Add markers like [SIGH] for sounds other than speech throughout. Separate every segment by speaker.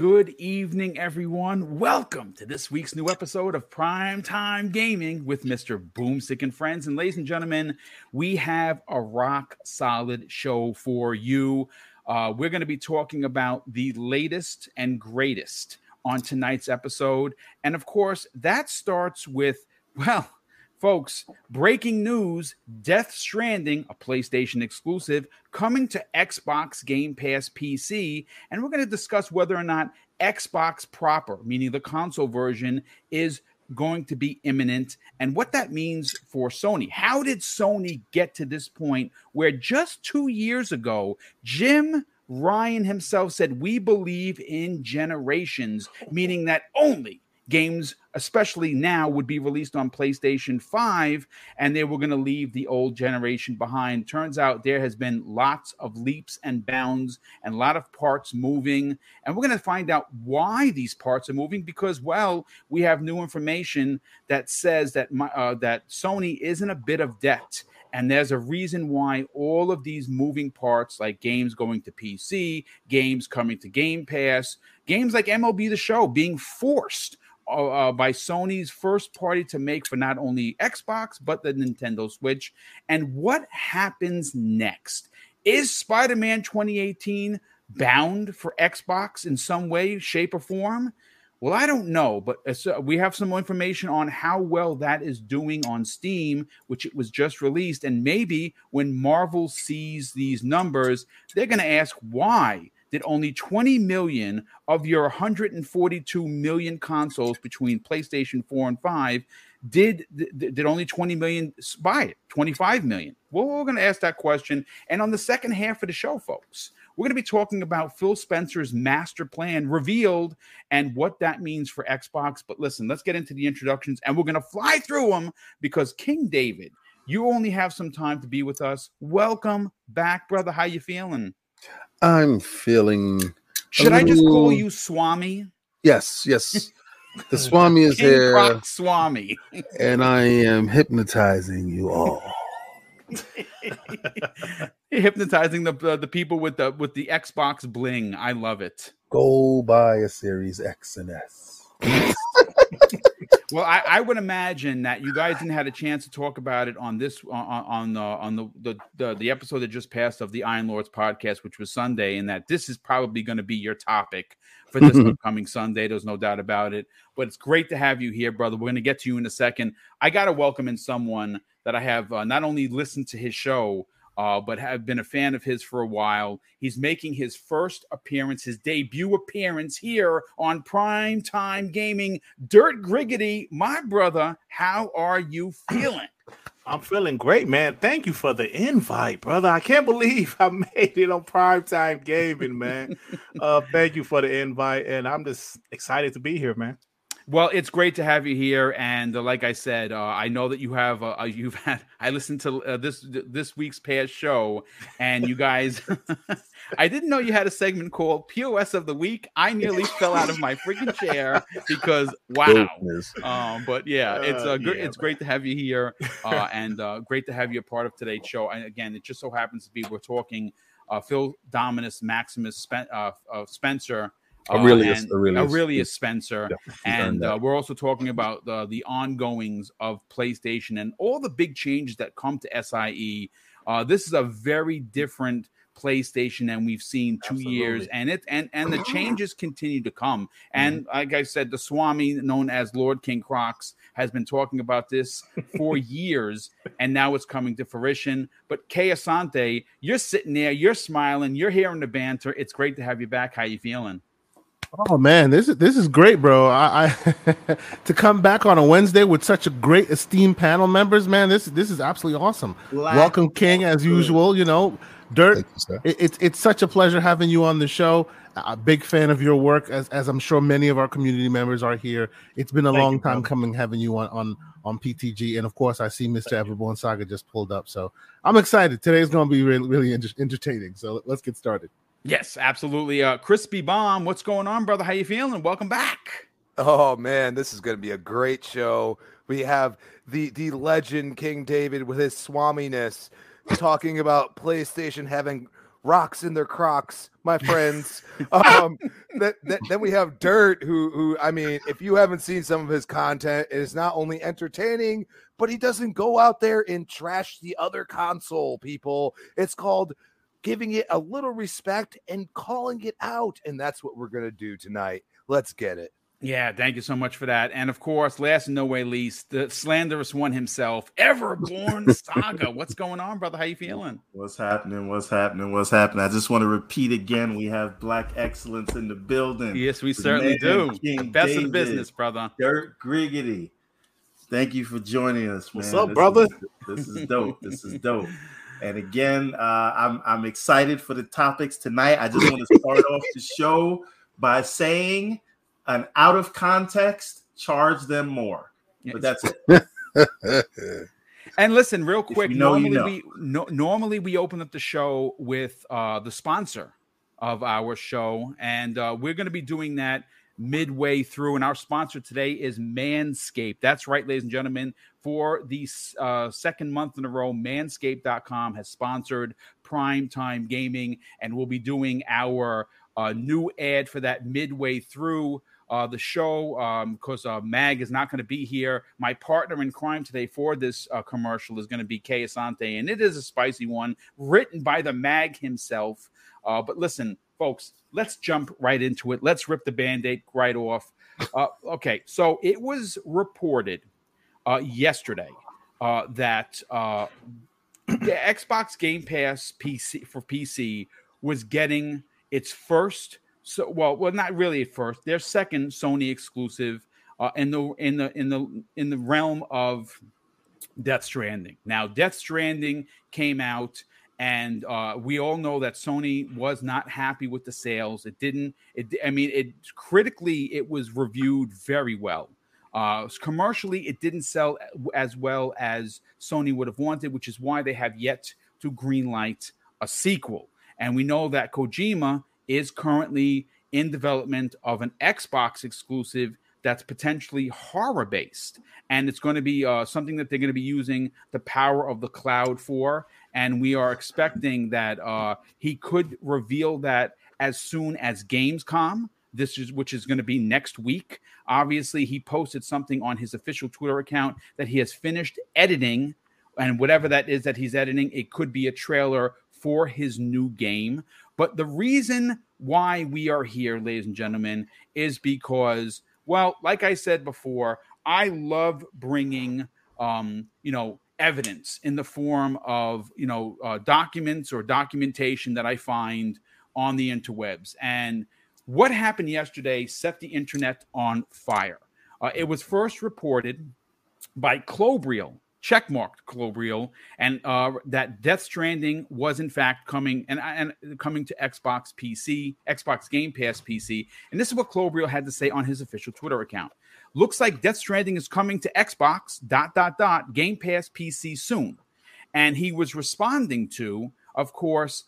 Speaker 1: Good evening, everyone. Welcome to this week's new episode of Prime Time Gaming with Mr. Boomstick and Friends. And ladies and gentlemen, we have a rock solid show for you. Uh, we're going to be talking about the latest and greatest on tonight's episode. And of course, that starts with, well, Folks, breaking news Death Stranding, a PlayStation exclusive, coming to Xbox Game Pass PC. And we're going to discuss whether or not Xbox proper, meaning the console version, is going to be imminent and what that means for Sony. How did Sony get to this point where just two years ago, Jim Ryan himself said, We believe in generations, meaning that only games, especially now, would be released on PlayStation 5 and they were going to leave the old generation behind. Turns out there has been lots of leaps and bounds and a lot of parts moving. And we're going to find out why these parts are moving because, well, we have new information that says that, my, uh, that Sony is in a bit of debt. And there's a reason why all of these moving parts, like games going to PC, games coming to Game Pass, games like MLB The Show being forced uh, uh, by Sony's first party to make for not only Xbox but the Nintendo Switch. And what happens next? Is Spider Man 2018 bound for Xbox in some way, shape, or form? Well, I don't know, but uh, we have some information on how well that is doing on Steam, which it was just released. And maybe when Marvel sees these numbers, they're going to ask why did only 20 million of your 142 million consoles between PlayStation 4 and 5 did did only 20 million buy it 25 million. Well we're going to ask that question and on the second half of the show folks we're going to be talking about Phil Spencer's master plan revealed and what that means for Xbox. But listen let's get into the introductions and we're going to fly through them because King David you only have some time to be with us. Welcome back brother. How you feeling
Speaker 2: I'm feeling.
Speaker 1: Should I just call you Swami?
Speaker 2: Yes, yes. The [LAUGHS] Swami is
Speaker 1: King
Speaker 2: here.
Speaker 1: Rock Swami.
Speaker 2: and I am hypnotizing you all. [LAUGHS]
Speaker 1: hypnotizing the uh, the people with the with the Xbox bling. I love it.
Speaker 2: Go buy a Series X and S.
Speaker 1: well, I, I, would imagine that you guys didn't have a chance to talk about it on this on on the on the, the the, the episode that just passed of the Iron Lords podcast, which was Sunday, and that this is probably going to be your topic for this upcoming Sunday. There's no doubt about it. But it's great to have you here, brother. We're going to get to you in a second. I got to welcome in someone that I have uh, not only listened to his show uh, but have been a fan of his for a while. He's making his first appearance, his debut appearance here on Prime Time Gaming. Dirt Griggity, my brother, how are you [CLEARS THROAT] feeling?
Speaker 3: I'm feeling great, man. Thank you for the invite, brother. I can't believe I [LAUGHS] made it on Prime Time Gaming, man. uh, thank you for the invite, and I'm just excited to be here, man.
Speaker 1: Well, it's great to have you here, and uh, like I said, uh, I know that you have uh, uh you've [LAUGHS] had. I listened to uh, this this week's past show, and you guys, [LAUGHS] I didn't know you had a segment called POS of the Week. I nearly [LAUGHS] fell out of my freaking chair because wow. Um, but yeah, it's uh, yeah, it's great to have you here, and great to have you a part of today's show. And again, it just so happens to be we're talking Phil Dominus Maximus Spen- Spencer
Speaker 2: Aurelius,
Speaker 1: uh, Aurelius, Aurelius Spencer, yeah, and uh, we're also talking about the the ongoings of PlayStation and all the big changes that come to SIE. Uh, this is a very different PlayStation than we've seen two Absolutely. years, and it and and the changes continue to come. And mm-hmm. like I said, the Swami, known as Lord King Crocs, has been talking about this for [LAUGHS] years, and now it's coming to fruition. But Kay Asante, you're sitting there, you're smiling, you're hearing the banter. It's great to have you back. How you feeling?
Speaker 4: Oh man, this is this is great, bro. I, I [LAUGHS] to come back on a Wednesday with such a great esteemed panel members, man. This this is absolutely awesome. Black Welcome, King, as usual. You know, Dirt. You, it, it's it's such a pleasure having you on the show. A big fan of your work, as as I'm sure many of our community members are here. It's been a Thank long you, time bro. coming having you on on on PTG, and of course, I see Mr. Everborn Saga just pulled up, so I'm excited. Today's going to be really really entertaining. So let's get started.
Speaker 1: Yes, absolutely. Uh, Crispy Bomb, what's going on, brother? How you feeling? Welcome back.
Speaker 5: Oh man, this is going to be a great show. We have the the legend King David with his swaminess talking about PlayStation having rocks in their Crocs, my friends. [LAUGHS] um, that, that, then we have Dirt, who who I mean, if you haven't seen some of his content, it is not only entertaining, but he doesn't go out there and trash the other console. People, it's called giving it a little respect and calling it out, and that's what we're gonna do tonight. Let's get it.
Speaker 1: Yeah, thank you so much for that. And of course, last and no way least, the slanderous one himself, Everborn [LAUGHS] Saga. What's going on, brother? How you feeling?
Speaker 6: What's happening? What's happening? What's happening? I just want to repeat again: we have Black Excellence in the building.
Speaker 1: Yes, we certainly do. King best David, of the business, brother.
Speaker 6: Dirt Griggity. Thank you for joining us, man.
Speaker 3: What's up,
Speaker 6: this
Speaker 3: brother?
Speaker 6: Is, this is dope. this is dope. [LAUGHS] And again, uh, I'm I'm excited for the topics tonight. I just want to start off the show by saying an out of context, charge them more. But that's it.
Speaker 1: and listen, real quick. You know, normally you know. we no, normally we open up the show with uh, the sponsor of our show, and uh, we're going to be doing that midway through. And our sponsor today is Manscaped. That's right, ladies and gentlemen. For the uh, second month in a row, Manscaped.com has sponsored Prime Time Gaming, and we'll be doing our uh, new ad for that midway through uh, the show because um, uh, Mag is not going to be here. My partner in crime today for this uh, commercial is going to be Kay Asante, and it is a spicy one written by the Mag himself. Uh, but listen, folks, let's jump right into it. Let's rip the band aid right off. Uh, okay, so it was reported uh, yesterday that the Xbox Game Pass PC for PC was getting its first so well, well, not really at first. Their second Sony exclusive uh, in the in the in the in the realm of Death Stranding. Now, Death Stranding came out, and uh, we all know that Sony was not happy with the sales. It didn't. It. I mean, it critically, it was reviewed very well. Uh, commercially, it didn't sell as well as Sony would have wanted, which is why they have yet to greenlight a sequel. And we know that Kojima is currently in development of an Xbox exclusive that's potentially horror based. And it's going to be uh, something that they're going to be using the power of the cloud for. And we are expecting that uh, he could reveal that as soon as Gamescom. This is which is going to be next week. Obviously, he posted something on his official Twitter account that he has finished editing, and whatever that is that he's editing, it could be a trailer for his new game. But the reason why we are here, ladies and gentlemen, is because, well, like I said before, I love bringing, um, you know, evidence in the form of, you know, uh, documents or documentation that I find on the interwebs. And what happened yesterday set the internet on fire. Uh, it was first reported by Klobrille checkmarked Klobrille, and uh, that Death Stranding was in fact coming and, and coming to Xbox PC, Xbox Game Pass PC. And this is what Klobrille had to say on his official Twitter account. Looks like Death Stranding is coming to Xbox dot dot dot Game Pass PC soon. And he was responding to, of course,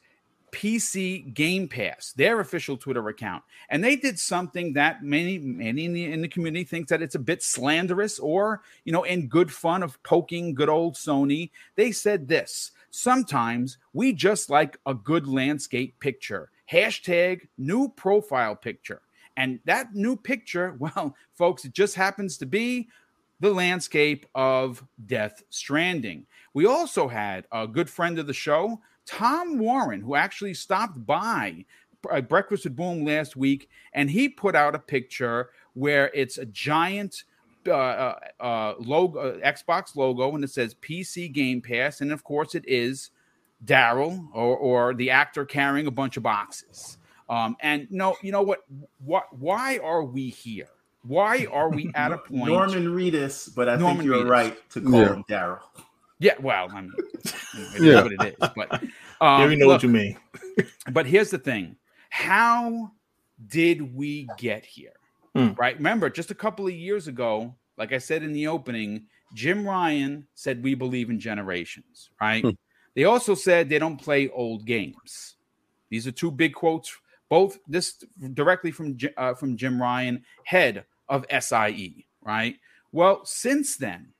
Speaker 1: PC Game Pass, their official Twitter account, and they did something that many many in the, in the community thinks that it's a bit slanderous or you know in good fun of poking good old Sony. They said this: sometimes we just like a good landscape picture. Hashtag new profile picture. And that new picture, [LAUGHS] well, folks, it just happens to be the landscape of Death Stranding. We also had a good friend of the show, Tom Warren, who actually stopped by Breakfast with Boom last week, and he put out a picture where it's a giant uh, uh, uh logo, uh, Xbox logo, and it says PC Game Pass, and of course it is Daryl or, or the actor carrying a bunch of boxes. Um, and no, you know what? What? Why are we here? Why are we at a [LAUGHS] point?
Speaker 6: Norman Reedus, but I Norman think you're Reedus. right to call yeah. him Daryl.
Speaker 1: Yeah, well, I mean, it yeah. what it is. But um, [LAUGHS]
Speaker 3: yeah, we know look, what you mean.
Speaker 1: but here's the thing: How did we get here? Mm. Right? Remember, just a couple of years ago, like I said in the opening, Jim Ryan said we believe in generations. Right? Mm. They also said they don't play old games. These are two big quotes. Both this directly from uh, from Jim Ryan, head of SIE. Right? Well, since then,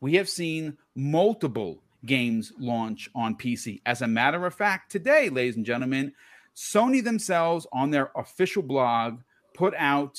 Speaker 1: we have seen multiple games launch on PC. As a matter of fact, today, ladies and gentlemen, Sony themselves on their official blog put out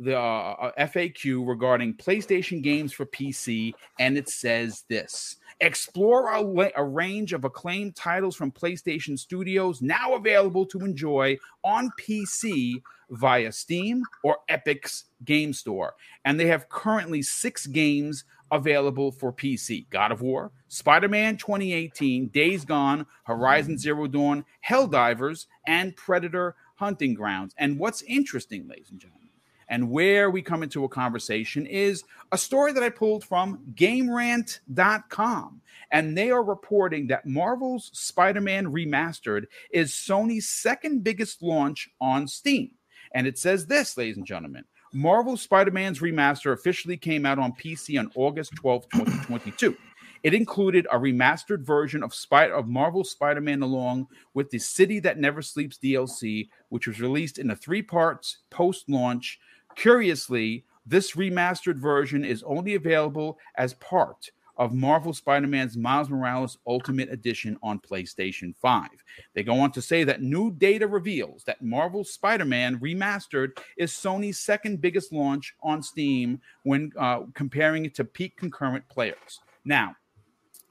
Speaker 1: the uh, FAQ regarding PlayStation games for PC, and it says this Explore a, a, range of acclaimed titles from PlayStation Studios now available to enjoy on PC via Steam or Epic's Game Store. And they have currently six games available for PC God of War, Spider Man 2018, Days Gone, Horizon mm. Zero Dawn, Helldivers, and Predator Hunting Grounds. And what's interesting, ladies and gentlemen, and where we come into a conversation is a story that I pulled from GameRant.com. And they are reporting that Marvel's Spider Man Remastered is Sony's second biggest launch on Steam. And it says this, ladies and gentlemen Marvel Spider Man's remaster officially came out on PC on August 12, 2022. It included a remastered version of Spider of Marvel Spider-Man along with the City That Never Sleeps DLC, which was released in a three parts post-launch Curiously, this remastered version is only available as part of Marvel Spider Man's Miles Morales Ultimate Edition on PlayStation 5. They go on to say that new data reveals that Marvel Spider Man Remastered is Sony's second biggest launch on Steam when uh, comparing it to peak concurrent players. Now,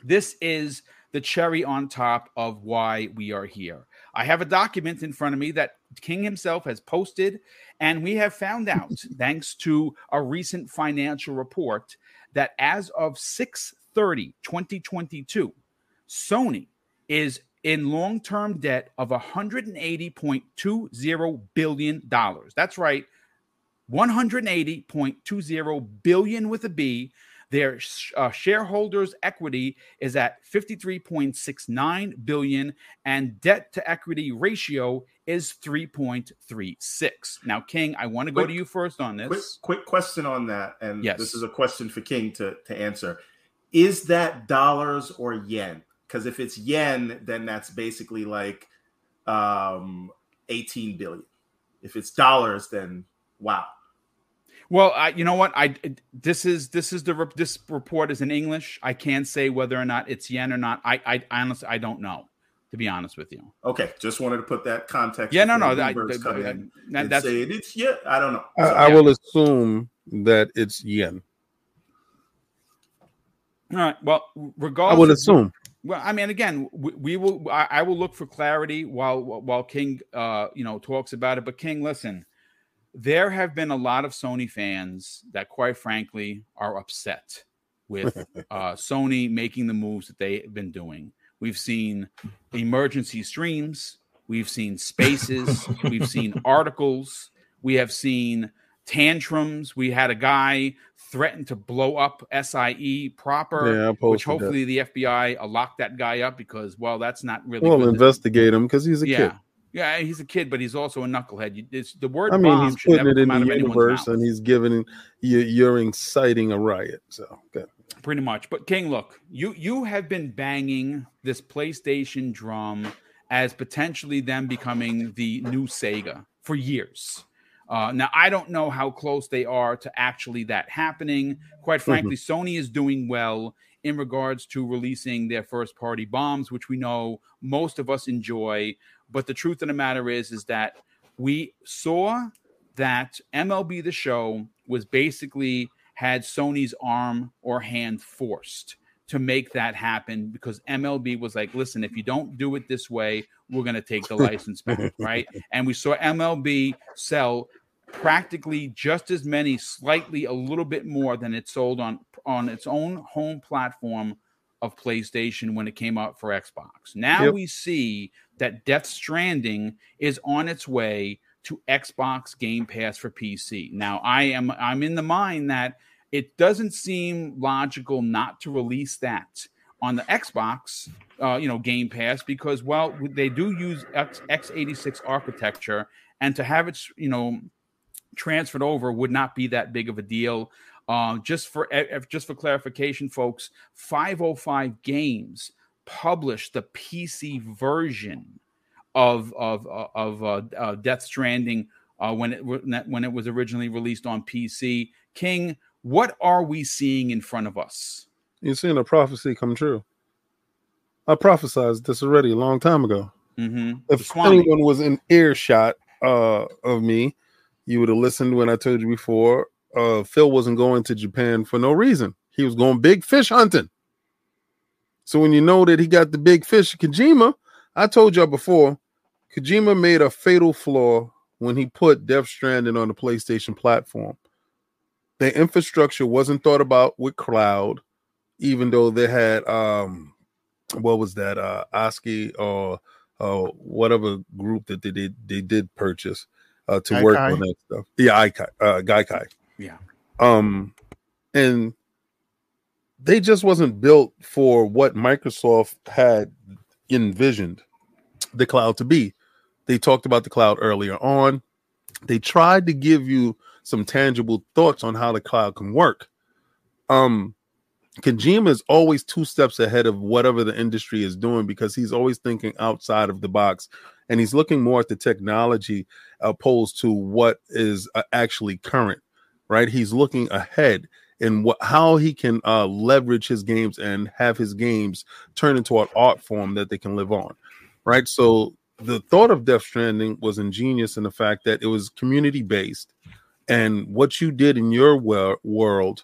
Speaker 1: this is the cherry on top of why we are here. I have a document in front of me that King himself has posted, and we have found out, thanks to a recent financial report, that as of 6 30, 2022, Sony is in long term debt of $180.20 billion. That's right, 180.20 billion with a B their uh, shareholders' equity is at 53.69 billion, and debt to equity ratio is 3.36. Now, King, I want to go quick, to you first on this.
Speaker 6: Quick, quick question on that, and yes. this is a question for King to to answer. Is that dollars or yen? Because if it's yen, then that's basically like um, 18 billion. If it's dollars, then wow.
Speaker 1: Well, I, you know what? I this is this is the this report is in English. I can't say whether or not it's yen or not. I I honestly I don't know. To be honest with you.
Speaker 6: Okay, just wanted to put that context.
Speaker 1: Yeah, no, no, I,
Speaker 6: that, that's say it's yeah. I don't know.
Speaker 2: I, I yeah. will assume that it's yen.
Speaker 1: All right. Well, regardless,
Speaker 2: I would assume.
Speaker 1: Well, I mean, again, we, we will. I, I, will look for clarity while while King, uh, you know, talks about it. But King, listen, there have been a lot of Sony fans that, quite frankly, are upset with [LAUGHS] uh, Sony making the moves that they've been doing. We've seen emergency streams, we've seen spaces, we've seen [LAUGHS] articles, we have seen tantrums. We had a guy threaten to blow up SIE proper, yeah, which hopefully that. the FBI will lock that guy up because, well, that's not really.
Speaker 2: Well, investigate him because he's a
Speaker 1: yeah.
Speaker 2: kid.
Speaker 1: Yeah, he's a kid, but he's also a knucklehead. It's, the word
Speaker 2: I mean, he's putting it in the universe, and he's giving you you're inciting a riot. So good.
Speaker 1: Pretty much. But King, look, you you have been banging this PlayStation drum as potentially them becoming the new Sega for years. Uh, now, I don't know how close they are to actually that happening. Quite mm-hmm. frankly, mm-hmm. Sony is doing well in regards to releasing their first party bombs, which we know most of us enjoy. But the truth of the matter is, is that we saw that MLB the show was basically had Sony's arm or hand forced to make that happen because MLB was like, listen, if you don't do it this way, we're going to take the [LAUGHS] license back, right? And we saw MLB sell practically just as many, slightly a little bit more than it sold on on its own home platform of PlayStation when it came out for Xbox. Now yep. we see that Death Stranding is on its way to Xbox Game Pass for PC. Now I am I'm in the mind that it doesn't seem logical not to release that on the Xbox, uh, you know, Game Pass because well they do use X, x86 architecture, and to have it you know transferred over would not be that big of a deal. Uh, just for just for clarification, folks, 505 Games published the PC version of of uh, of uh, uh, Death Stranding uh, when it when it was originally released on PC. King, what are we seeing in front of us?
Speaker 2: You're seeing a prophecy come true. I prophesized this already a long time ago.
Speaker 1: Mm-hmm.
Speaker 2: If anyone was in earshot uh, of me, you would have listened when I told you before. Uh, Phil wasn't going to Japan for no reason. He was going big fish hunting. So when you know that he got the big fish, Kojima, I told y'all before, Kojima made a fatal flaw when he put Death Stranding on the PlayStation platform. The infrastructure wasn't thought about with cloud, even though they had um what was that uh ASCII or uh whatever group that they did they did purchase uh to Gaikai. work on that stuff. Yeah, Gaikai, uh Gaikai.
Speaker 1: Yeah.
Speaker 2: Um and they just wasn't built for what Microsoft had envisioned the cloud to be. They talked about the cloud earlier on. They tried to give you some tangible thoughts on how the cloud can work. Um, Kojima is always two steps ahead of whatever the industry is doing because he's always thinking outside of the box and he's looking more at the technology opposed to what is uh, actually current, right? He's looking ahead in what how he can uh, leverage his games and have his games turn into an art form that they can live on, right? So the thought of Death Stranding was ingenious in the fact that it was community based, and what you did in your wor- world,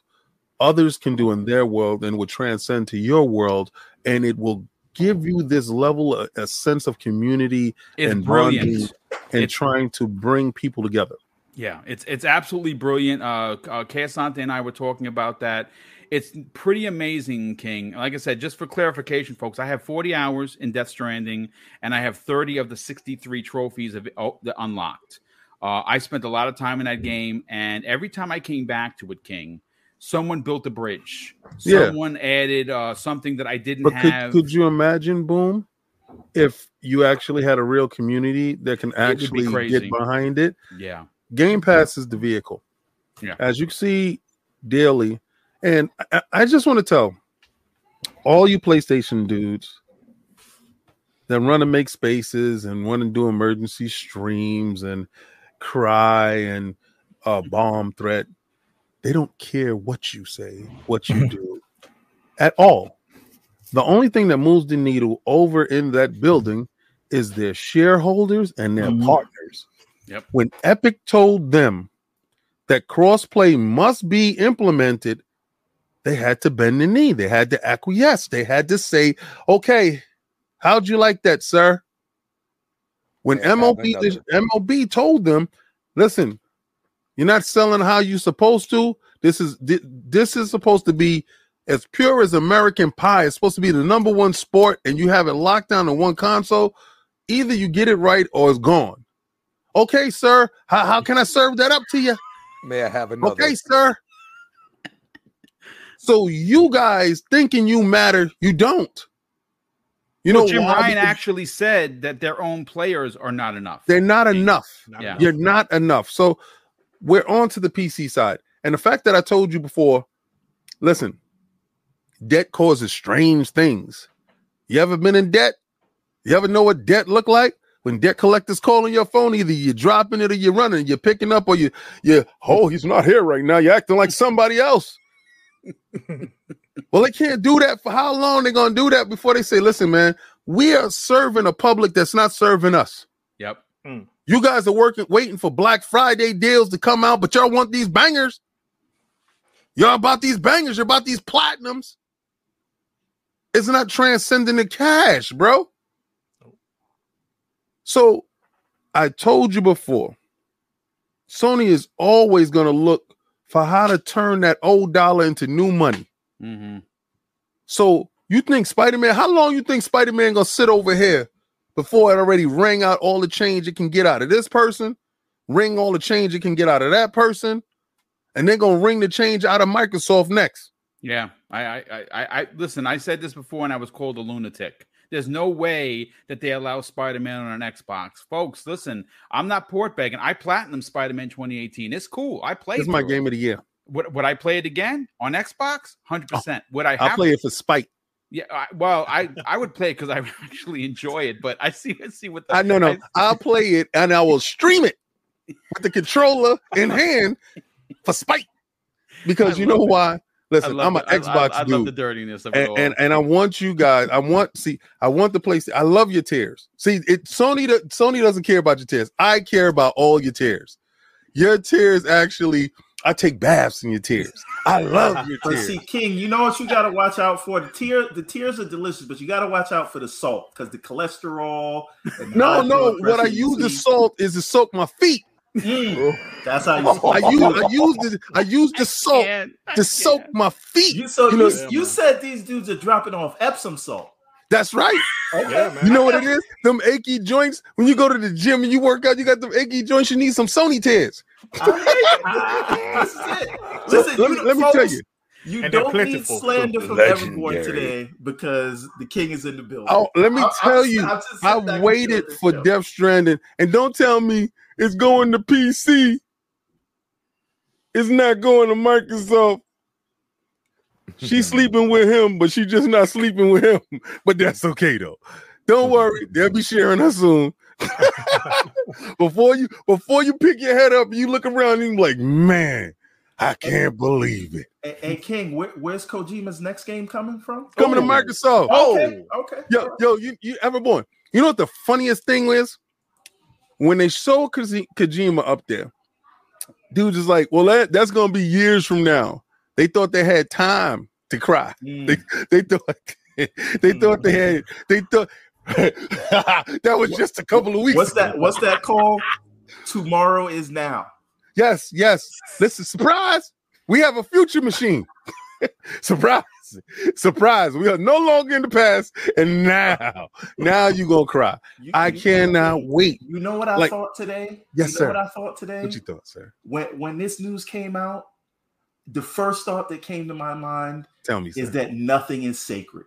Speaker 2: others can do in their world, and will transcend to your world, and it will give you this level, a, a sense of community
Speaker 1: it's
Speaker 2: and
Speaker 1: brilliant.
Speaker 2: bonding, and it's, trying to bring people together.
Speaker 1: Yeah, it's it's absolutely brilliant. Uh, uh Asante and I were talking about that it's pretty amazing, King. Like I said, just for clarification, folks, I have 40 hours in Death Stranding, and I have 30 of the 63 trophies of oh, unlocked. Uh, I spent a lot of time in that game, and every time I came back to it, King, someone built a bridge. Someone yeah. added uh, something that I didn't but
Speaker 2: have. Could, could you imagine, Boom, if you actually had a real community that can actually get behind it?
Speaker 1: Yeah.
Speaker 2: Game Pass is the vehicle.
Speaker 1: Yeah.
Speaker 2: As you see daily, and I, I just want to tell all you PlayStation dudes that run to make spaces and want to do emergency streams and cry and uh, bomb threat, they don't care what you say, what you do at all. The only thing that moves the needle over in that building is their shareholders and their mm-hmm. partners.
Speaker 1: Yep.
Speaker 2: When Epic told them that crossplay must be implemented, they had to bend the knee. They had to acquiesce. They had to say, okay, how'd you like that, sir? When yeah, MLB, MLB told them, listen, you're not selling how you're supposed to. This is this is supposed to be as pure as American pie. It's supposed to be the number one sport, and you have it locked down to one console. Either you get it right or it's gone. Okay, sir. How, how can I serve that up to you?
Speaker 5: May I have another?
Speaker 2: Okay, sir. So you guys thinking you matter, you don't.
Speaker 1: You well, know, Jim Ryan actually said that their own players are not enough.
Speaker 2: They're not enough. Not yeah. You're not enough. So we're on to the PC side. And the fact that I told you before, listen, debt causes strange things. You ever been in debt? You ever know what debt look like? When debt collectors call on your phone, either you're dropping it or you're running, you're picking up, or you you oh, he's not here right now. You're acting like somebody else well, they can't do that for how long? They're gonna do that before they say, "Listen, man, we are serving a public that's not serving us."
Speaker 1: Yep.
Speaker 2: Mm. You guys are working, waiting for Black Friday deals to come out, but y'all want these bangers. Y'all about these bangers. You're about these platinums. It's not transcending the cash, bro. So, I told you before, Sony is always going to look for how to turn that old dollar into new money.
Speaker 1: Mm-hmm.
Speaker 2: So you think Spider Man? How long you think Spider Man gonna sit over here before it already ring out all the change it can get out of this person, ring all the change it can get out of that person, and then gonna ring the change out of Microsoft next?
Speaker 1: Yeah, I, I, I, I listen. I said this before, and I was called a lunatic. There's no way that they allow Spider Man on an Xbox, folks. Listen, I'm not port begging. I platinum Spider Man 2018. It's cool. I play.
Speaker 2: This is my game of the year.
Speaker 1: Would, would I play it again on Xbox? Oh, Hundred oh, percent. Would I?
Speaker 2: I'll play it for spite.
Speaker 1: Yeah, I, well, I I would play it because I [LAUGHS] actually enjoy it, but I see I see what
Speaker 2: the, I no no. I, will play it and I will stream it with the controller in hand for spite because I you know it. why Listen, I'm an
Speaker 1: the,
Speaker 2: Xbox
Speaker 1: I, I, I
Speaker 2: dude.
Speaker 1: love the dirtiness of it
Speaker 2: and,
Speaker 1: all.
Speaker 2: and and I want you guys. I want see. I want the place. I love your tears. See, it Sony. do- Sony doesn't care about your tears. I care about all your tears. Your tears actually. I take baths in your tears. I love your
Speaker 6: But
Speaker 2: tears.
Speaker 6: see, King, you know what you got to watch out for? The tear, the tears are delicious, but you got to watch out for the salt because the cholesterol. and the
Speaker 2: no, no. What I use the salt is to soak my feet.
Speaker 6: Mm, that's how you.
Speaker 2: I use I use the I use the salt
Speaker 1: Can't- I
Speaker 2: to soak
Speaker 1: can't.
Speaker 2: my feet.
Speaker 6: You so
Speaker 2: You
Speaker 6: you,
Speaker 2: know-
Speaker 3: Yeah,
Speaker 6: you
Speaker 3: man.
Speaker 6: said these dudes are dropping off Epsom salt.
Speaker 2: That's right.
Speaker 6: Okay.
Speaker 3: Yeah, man.
Speaker 2: You know what it is? Them achy joints. When you go to the gym and you work out, you got them achy joints. You need some Sony tears.
Speaker 6: I- it.
Speaker 2: So [LAUGHS]
Speaker 6: Listen,
Speaker 2: let me, let me tell you.
Speaker 6: You
Speaker 3: And
Speaker 6: don't need slander from
Speaker 2: Legendary.
Speaker 6: everyone today because the king is in the building.
Speaker 2: Oh, let me
Speaker 6: I'll-
Speaker 2: tell
Speaker 6: I'll-
Speaker 2: you.
Speaker 6: I'll
Speaker 2: I waited for
Speaker 6: show.
Speaker 2: Death Stranding, and don't tell me it's going to PC. It's not going to Microsoft. [LAUGHS] She's sleeping with him, but she's just not sleeping with him. [LAUGHS] But that's okay though. Don't mm-hmm. worry, they'll be sharing her soon. [LAUGHS] before you before you pick your head up, you look around and you're like, man, I can't believe it.
Speaker 6: Hey, hey, King, where, where's Kojima's next game coming from?
Speaker 2: Coming
Speaker 3: Oh.
Speaker 2: to Microsoft.
Speaker 6: Okay, okay.
Speaker 2: Yo, yo, you, you Everborn? You know what the funniest thing is? When they show Koji- Kojima up there, dude is like, well, that, that's gonna be years from now. They thought they had time to cry.
Speaker 6: Mm.
Speaker 2: They they thought [LAUGHS] they thought they had they thought [LAUGHS] that was just a couple of weeks.
Speaker 6: What's that? What's that called? Tomorrow is now.
Speaker 2: Yes, yes. Listen, surprise. We have a future machine. [LAUGHS] [LAUGHS] surprise. Surprise. We are no longer in the past. And now, now you gonna cry.
Speaker 6: You-
Speaker 2: I
Speaker 6: you-
Speaker 2: cannot wait.
Speaker 6: You know what I
Speaker 2: Like-
Speaker 6: thought today?
Speaker 2: Yes,
Speaker 6: you know
Speaker 2: sir.
Speaker 6: What I thought today
Speaker 2: What you thought, sir?
Speaker 6: when when this news came out, the first thought that came to my mind
Speaker 2: Tell me, sir.
Speaker 6: is that nothing is sacred.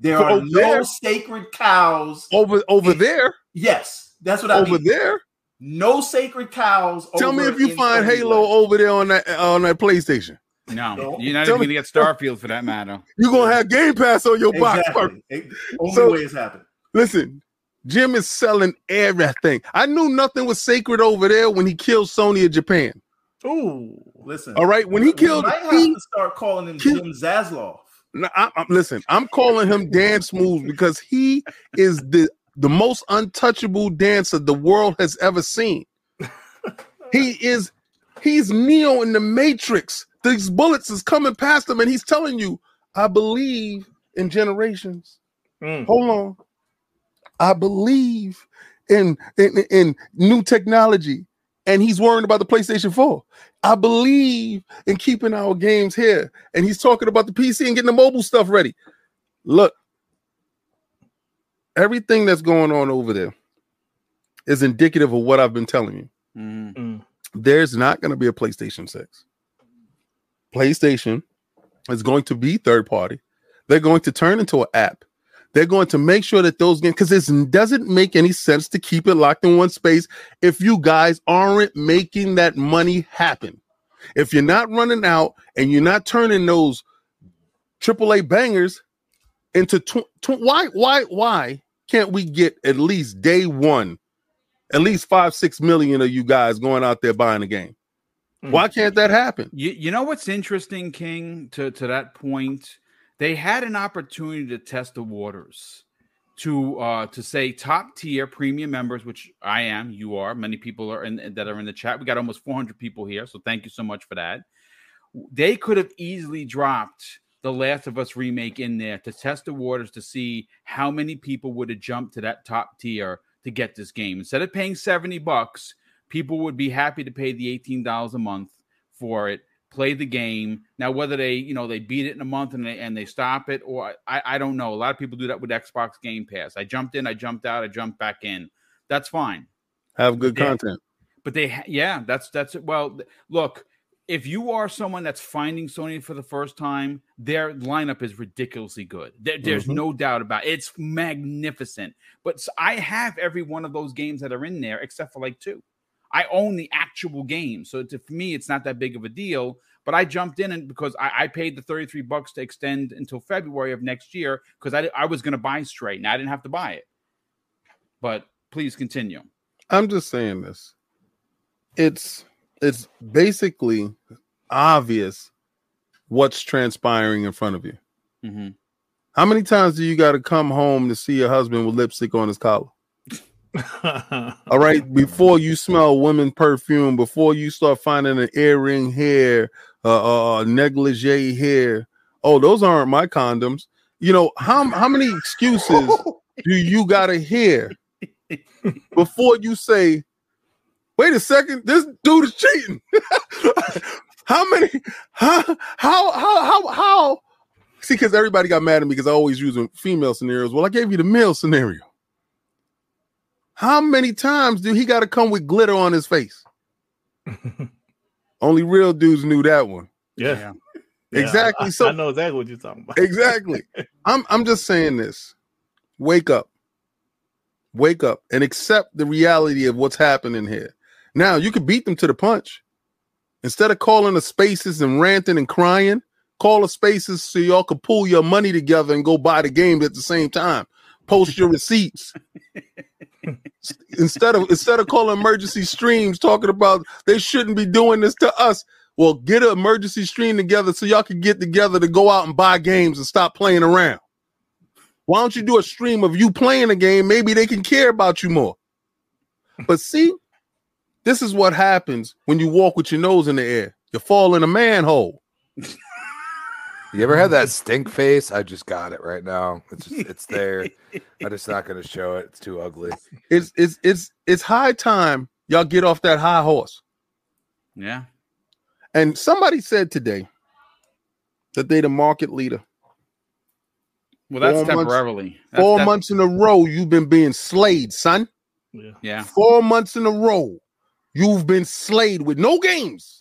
Speaker 6: There are no
Speaker 2: there?
Speaker 6: sacred cows.
Speaker 2: over over
Speaker 6: It-
Speaker 2: there,
Speaker 6: Yes, that's what I
Speaker 2: over
Speaker 6: mean.
Speaker 2: there.
Speaker 6: No sacred cows.
Speaker 2: Tell me if you find Halo over there on that on that PlayStation.
Speaker 1: No, [LAUGHS] you're not
Speaker 2: Tell
Speaker 1: even gonna get Starfield for that matter. [LAUGHS]
Speaker 2: You're gonna have Game Pass on your box.
Speaker 6: Exactly. It- only
Speaker 2: So-
Speaker 6: way it's happened.
Speaker 2: Listen, Jim is selling everything. I knew nothing was sacred over there when he killed Sony in Japan.
Speaker 3: Oh,
Speaker 6: Listen.
Speaker 2: All right, when he killed,
Speaker 6: might have
Speaker 2: he,
Speaker 6: to start calling him Jim Zaslav.
Speaker 2: No, I, I- listen, I'm calling him dance moves because he is the the most untouchable dancer the world has ever seen. [LAUGHS] He is he's Neo in the Matrix. These bullets is coming past him, and he's telling you, "I believe in generations."
Speaker 3: Mm.
Speaker 2: Hold on, I believe in in, in new technology, and he's worrying about the PlayStation Four. I believe in keeping our games here, and he's talking about the PC and getting the mobile stuff ready. Look, everything that's going on over there is indicative of what I've been telling you.
Speaker 1: Mhm.
Speaker 3: Mm.
Speaker 2: There's not going to be a PlayStation 6. PlayStation is going to be third party. They're going to turn into an app. They're going to make sure that those games, because it doesn't make any sense to keep it locked in one space if you guys aren't making that money happen. If you're not running out and you're not turning those AAA bangers into tw- tw- why why why can't we get at least day one at least five six million of you guys going out there buying a game
Speaker 3: Mm.
Speaker 2: Why can't that happen
Speaker 1: You, you know what's interesting, King, to, to that point? They had an opportunity to test the waters to uh to say top tier premium members, which I am, you are, many people are in that are in the chat. We got almost 400 people here, so thank you so much for that. They could have easily dropped the Last of Us remake in there to test the waters to see how many people would have jumped to that top tier to get this game. Instead of paying 70 bucks, people would be happy to pay the $18 a month for it play the game. Now whether they you know they beat it in a month and they and they stop it or i i don't know. A lot of people do that with xbox game pass. I jumped in i jumped out i jumped back in. That's fine.
Speaker 2: Have good
Speaker 1: Yeah.
Speaker 2: content.
Speaker 1: But they yeah that's that's it well look if you are someone that's finding sony for the first time their lineup is ridiculously good. There, there's
Speaker 2: Mhm.
Speaker 1: no doubt about it. It's magnificent. But i have every one of those games that are in there except for like two I own the actual game. So to, for me, it's not that big of a deal. But I jumped in and because I, I paid the 33 bucks to extend until February of next year because I, I was going to buy straight Now I didn't have to buy it. But please continue.
Speaker 2: i'm just saying this it's it's basically obvious what's transpiring in front of you.
Speaker 1: hmm
Speaker 2: How many times do you got to come home to see your husband with lipstick on his collar? All right, before you smell women perfume, before you start finding an earring here, uh, uh, negligee here. Oh, those aren't my condoms. You know how how many excuses [LAUGHS] do you got to hear before you say, "Wait a second, this dude is cheating"? [LAUGHS] how many? How how how how how? See, because everybody got mad at me because I always using female scenarios. Well, I gave you the male scenario. How many times do he got to come with glitter on his face? [LAUGHS] Only real dudes knew that one.
Speaker 3: yeah.
Speaker 1: Yeah.
Speaker 2: Exactly.
Speaker 3: I,
Speaker 2: So-
Speaker 3: I know exactly what you're talking about.
Speaker 2: Exactly. [LAUGHS] I'm I'm just saying this. Wake up. Wake up and accept the reality of what's happening here. Now you could beat them to the punch. Instead of calling the spaces and ranting and crying, call the spaces so y'all can pull your money together and go buy the games at the same time. Post your [LAUGHS] receipts. Instead of instead of calling emergency streams talking about they shouldn't be doing this to us. Well, get an emergency stream together so y'all can get together to go out and buy games and stop playing around. Why don't you do a stream of you playing a game? Maybe they can care about you more. But see, this is what happens when you walk with your nose in the air. You fall in a manhole.
Speaker 5: You ever had that stink face? I just got it right now. It's just, it's there. I'm just not going to show it. It's too ugly.
Speaker 2: It's it's it's it's high time y'all get off that high horse.
Speaker 1: Yeah.
Speaker 2: And somebody said today that they the market leader.
Speaker 1: Well, that's
Speaker 2: Four months-
Speaker 1: temporarily. That's-
Speaker 2: Four
Speaker 1: that's-
Speaker 2: months in a row, you've been being slayed, son.
Speaker 3: Yeah.
Speaker 1: Yeah.
Speaker 2: Four months in a row, you've been slayed with no games.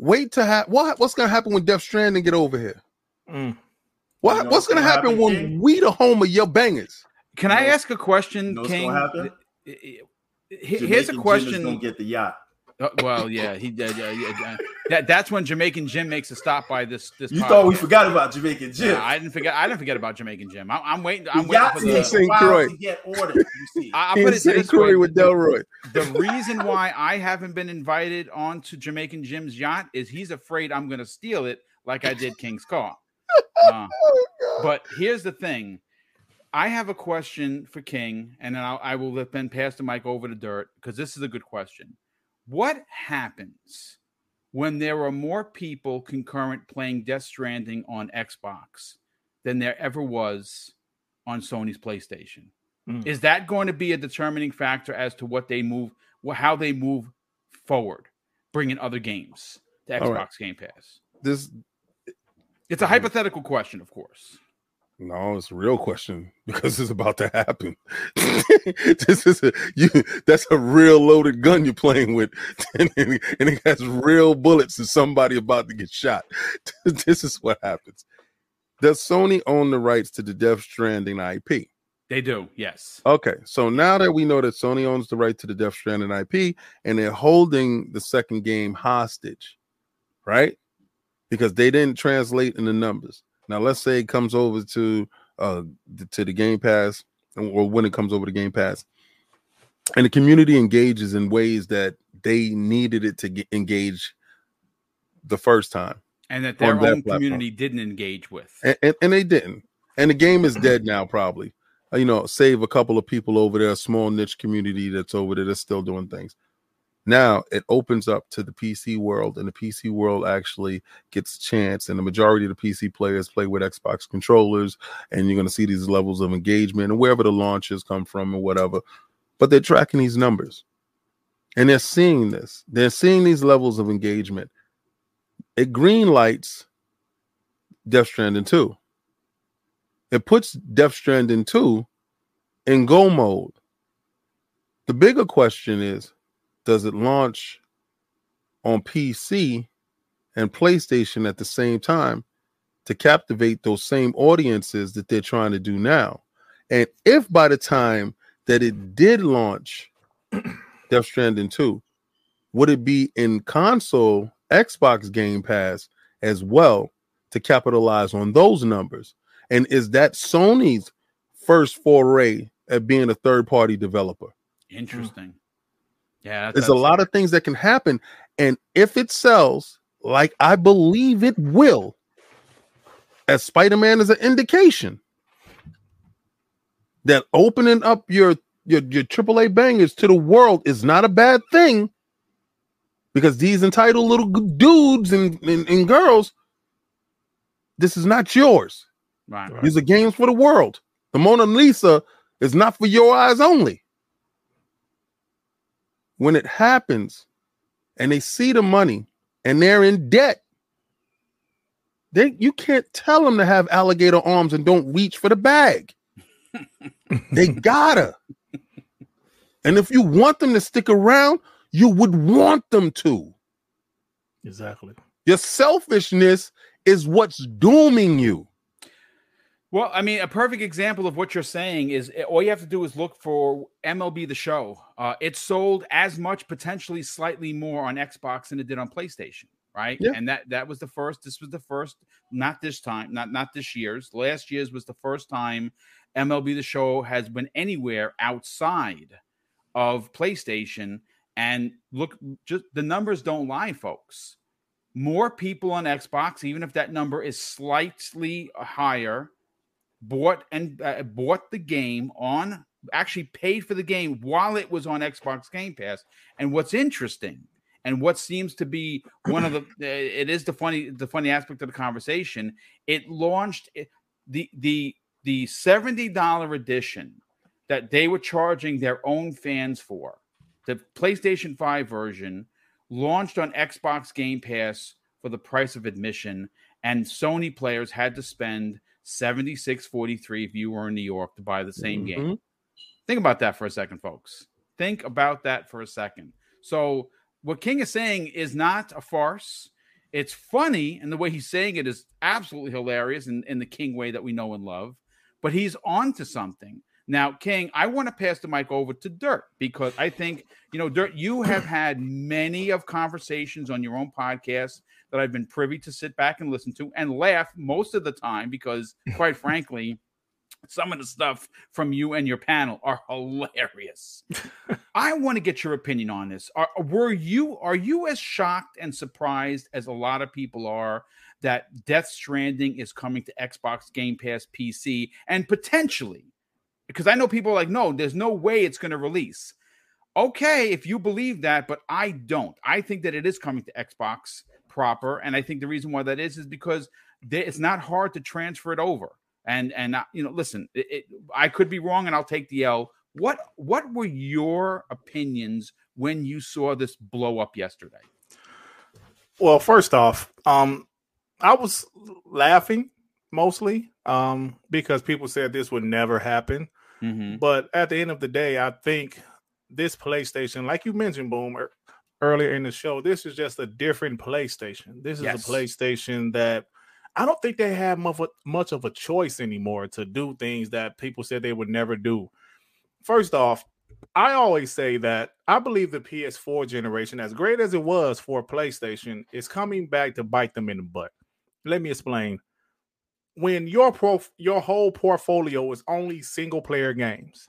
Speaker 2: Wait to have what? What's gonna happen when Death Stranding get over here?
Speaker 3: Mm.
Speaker 2: What?
Speaker 6: You know
Speaker 2: what's gonna
Speaker 6: gonna
Speaker 2: happen,
Speaker 6: happen,
Speaker 2: when
Speaker 6: King?
Speaker 2: we the home of your bangers?
Speaker 1: Can I
Speaker 6: know-
Speaker 1: ask a question,
Speaker 6: you know what's
Speaker 1: King?
Speaker 6: happen?
Speaker 1: Here's
Speaker 6: Jamaican
Speaker 1: a
Speaker 6: Jim is
Speaker 1: question.
Speaker 6: gonna get the yacht.
Speaker 1: Uh, well, yeah, he did. Yeah, yeah, yeah. That that's when Jamaican Jim makes a stop by this. This
Speaker 6: You thought we
Speaker 1: podcast.
Speaker 6: forgot about Jamaican Jim.
Speaker 1: Yeah, I didn't forget. I didn't forget about Jamaican Jim. I, I'm waiting. I'm
Speaker 6: the
Speaker 1: waiting for the.
Speaker 2: in St. Croix.
Speaker 6: to get ordered. You see,
Speaker 1: I, I'll put it to
Speaker 2: St.
Speaker 1: this
Speaker 2: Croix
Speaker 1: way:
Speaker 2: with Delroy.
Speaker 1: the reason why I haven't been invited onto Jamaican Jim's yacht is he's afraid I'm going to steal it, like I did King's car. [LAUGHS] Uh, but here's the thing: I have a question for King, and then I'll, I will let- then pass the mic over to Dirt because this is a good question. What happens when there are more people concurrent playing Death Stranding on Xbox than there ever was on Sony's PlayStation?
Speaker 3: Mm.
Speaker 1: Is that going to be a determining factor as to what they move, how they move forward, bringing other games to Xbox
Speaker 2: right.
Speaker 1: Game Pass?
Speaker 2: This
Speaker 1: It's a hypothetical question, of course.
Speaker 2: No, it's a real question [LAUGHS] because it's about to happen. [LAUGHS] this is a you. That's a real loaded gun you're playing with, [LAUGHS] and, it- and it has real bullets, and somebody about to get shot. this is what happens. Does Sony own the rights to the Death Stranding IP?
Speaker 1: They do, yes.
Speaker 2: Okay, so now that we know that Sony owns the right to the Death Stranding IP and they're holding the second game hostage, right? Because they didn't translate in the numbers. Now, let's say it comes over to uh to the Game Pass, or when it comes over to Game Pass, and the community engages in ways that they needed it to get engage the first time,
Speaker 1: And that their
Speaker 2: that
Speaker 1: own
Speaker 2: platform.
Speaker 1: community didn't engage with.
Speaker 2: and, and, and they didn't. And the game is dead now, probably. Uh, You know, save a couple of people over there, a small niche community that's over there that's still doing things. Now it opens up to the PC world, and the PC world actually gets a chance. And the majority of the PC players play with Xbox controllers, and you're going to see these levels of engagement and wherever the launches come from and whatever. But they're tracking these numbers, and they're seeing this. They're seeing these levels of engagement. It green lights Death Stranding 2 it puts Death Stranding 2 in go mode. The bigger question is does it launch on PC and PlayStation at the same time to captivate those same audiences that they're trying to do now? And if by the time that it did launch [CLEARS THROAT] Death Stranding 2, would it be in console Xbox Game Pass as well to capitalize on those numbers? And is that Sony's first foray at being a third party developer?
Speaker 1: Interesting. Yeah,
Speaker 2: There's a lot of things that can happen. And if it sells like I believe it will, as Spider-Man is an indication that opening up your your your AAA bangers to the world is not a bad thing because these entitled little dudes and, and, and girls, this is not yours.
Speaker 1: Right.
Speaker 2: These are games for the world. The Mona Lisa is not for your eyes only. When it happens and they see the money and they're in debt, they you can't tell them to have alligator arms and don't reach for the bag. [LAUGHS] they gotta. And if you want them to stick around, you would want them to.
Speaker 3: Exactly.
Speaker 2: Your selfishness is what's dooming you.
Speaker 1: Well, I mean, a perfect example of what you're saying is eh, all you have to do is look for MLB The Show. Uh, it sold as much, potentially slightly more on Xbox than it did on PlayStation, right?
Speaker 2: Yeah.
Speaker 1: And that that was the first. This was the first, not this time, not not this year's. Last year's was the first time MLB The Show has been anywhere outside of PlayStation. And look, just the numbers don't lie, folks. More people on Xbox, even if that number is slightly higher, bought and uh, bought the game on actually paid for the game while it was on Xbox Game Pass. And what's interesting and what seems to be one of the [CLEARS THROAT] it is the funny the funny aspect of the conversation, it launched the the the $70 edition that they were charging their own fans for. The PlayStation 5 version launched on Xbox Game Pass for the price of admission and Sony players had to spend 76.43 if you were in New York to buy the same
Speaker 2: Mhm.
Speaker 1: game. Think about that for a second, folks. Think about that for a second. So, what King is saying is not a farce. It's funny, and the way he's saying it is absolutely hilarious in, in the King way that we know and love. But he's on to something. Now, King, I want to pass the mic over to Dirt because I think, you know, Dirt, you have had many of conversations on your own podcast that I've been privy to sit back and listen to and laugh most of the time because, [LAUGHS] quite frankly, some of the stuff from you and your panel are hilarious. [LAUGHS] I want to get your opinion on this. Are, were you are you as shocked and surprised as a lot of people are that Death Stranding is coming to Xbox Game Pass PC and potentially because I know people are like, no, there's no way it's going to release. Okay, if you believe that, but I don't. I think that it is coming to Xbox proper, and I think the reason why that is is because there, it's not hard to transfer it over. And and you know, listen, it, it, I could be wrong, and I'll take the L. What what were your opinions when you saw this blow up yesterday?
Speaker 3: Well, first off, um, I was laughing mostly um, because people said this would never happen.
Speaker 1: Mm-hmm.
Speaker 3: But at the end of the day, I think this PlayStation, like you mentioned, Boomer, earlier in the show, this is just a different PlayStation. This is
Speaker 1: Yes.
Speaker 3: a PlayStation that I don't think they have much of, a, much of a choice anymore to do things that people said they would never do. First off, I always say that I believe the PS4 generation, as great as it was for PlayStation, is coming back to bite them in the butt. Let me explain. When your pro your whole portfolio is only single player games,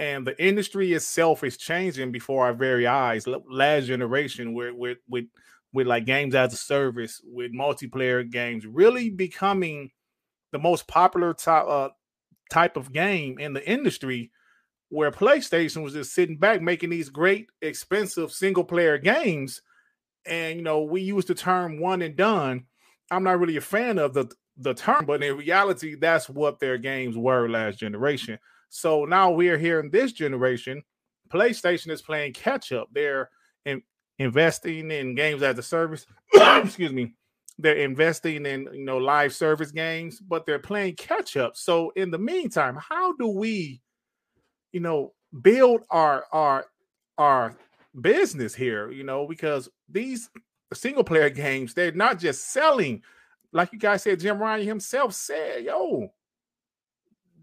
Speaker 3: and the industry itself is changing before our very eyes. Last generation, with with with with like games as a service, with multiplayer games, really becoming the most popular type uh, type of game in the industry. Where PlayStation was just sitting back making these great, expensive single player games, and you know we use the term "one and done." I'm not really a fan of the the term, but in reality, that's what their games were last generation. So now we're here in this generation. PlayStation is playing catch up. They're in, investing in games as a service. [COUGHS] Excuse me. They're investing in you know live service games, but they're playing catch up. So in the meantime, how do we, you know, build our our our business here? You know, because these single player games, they're not just selling like you guys said, Jim Ryan himself said, yo,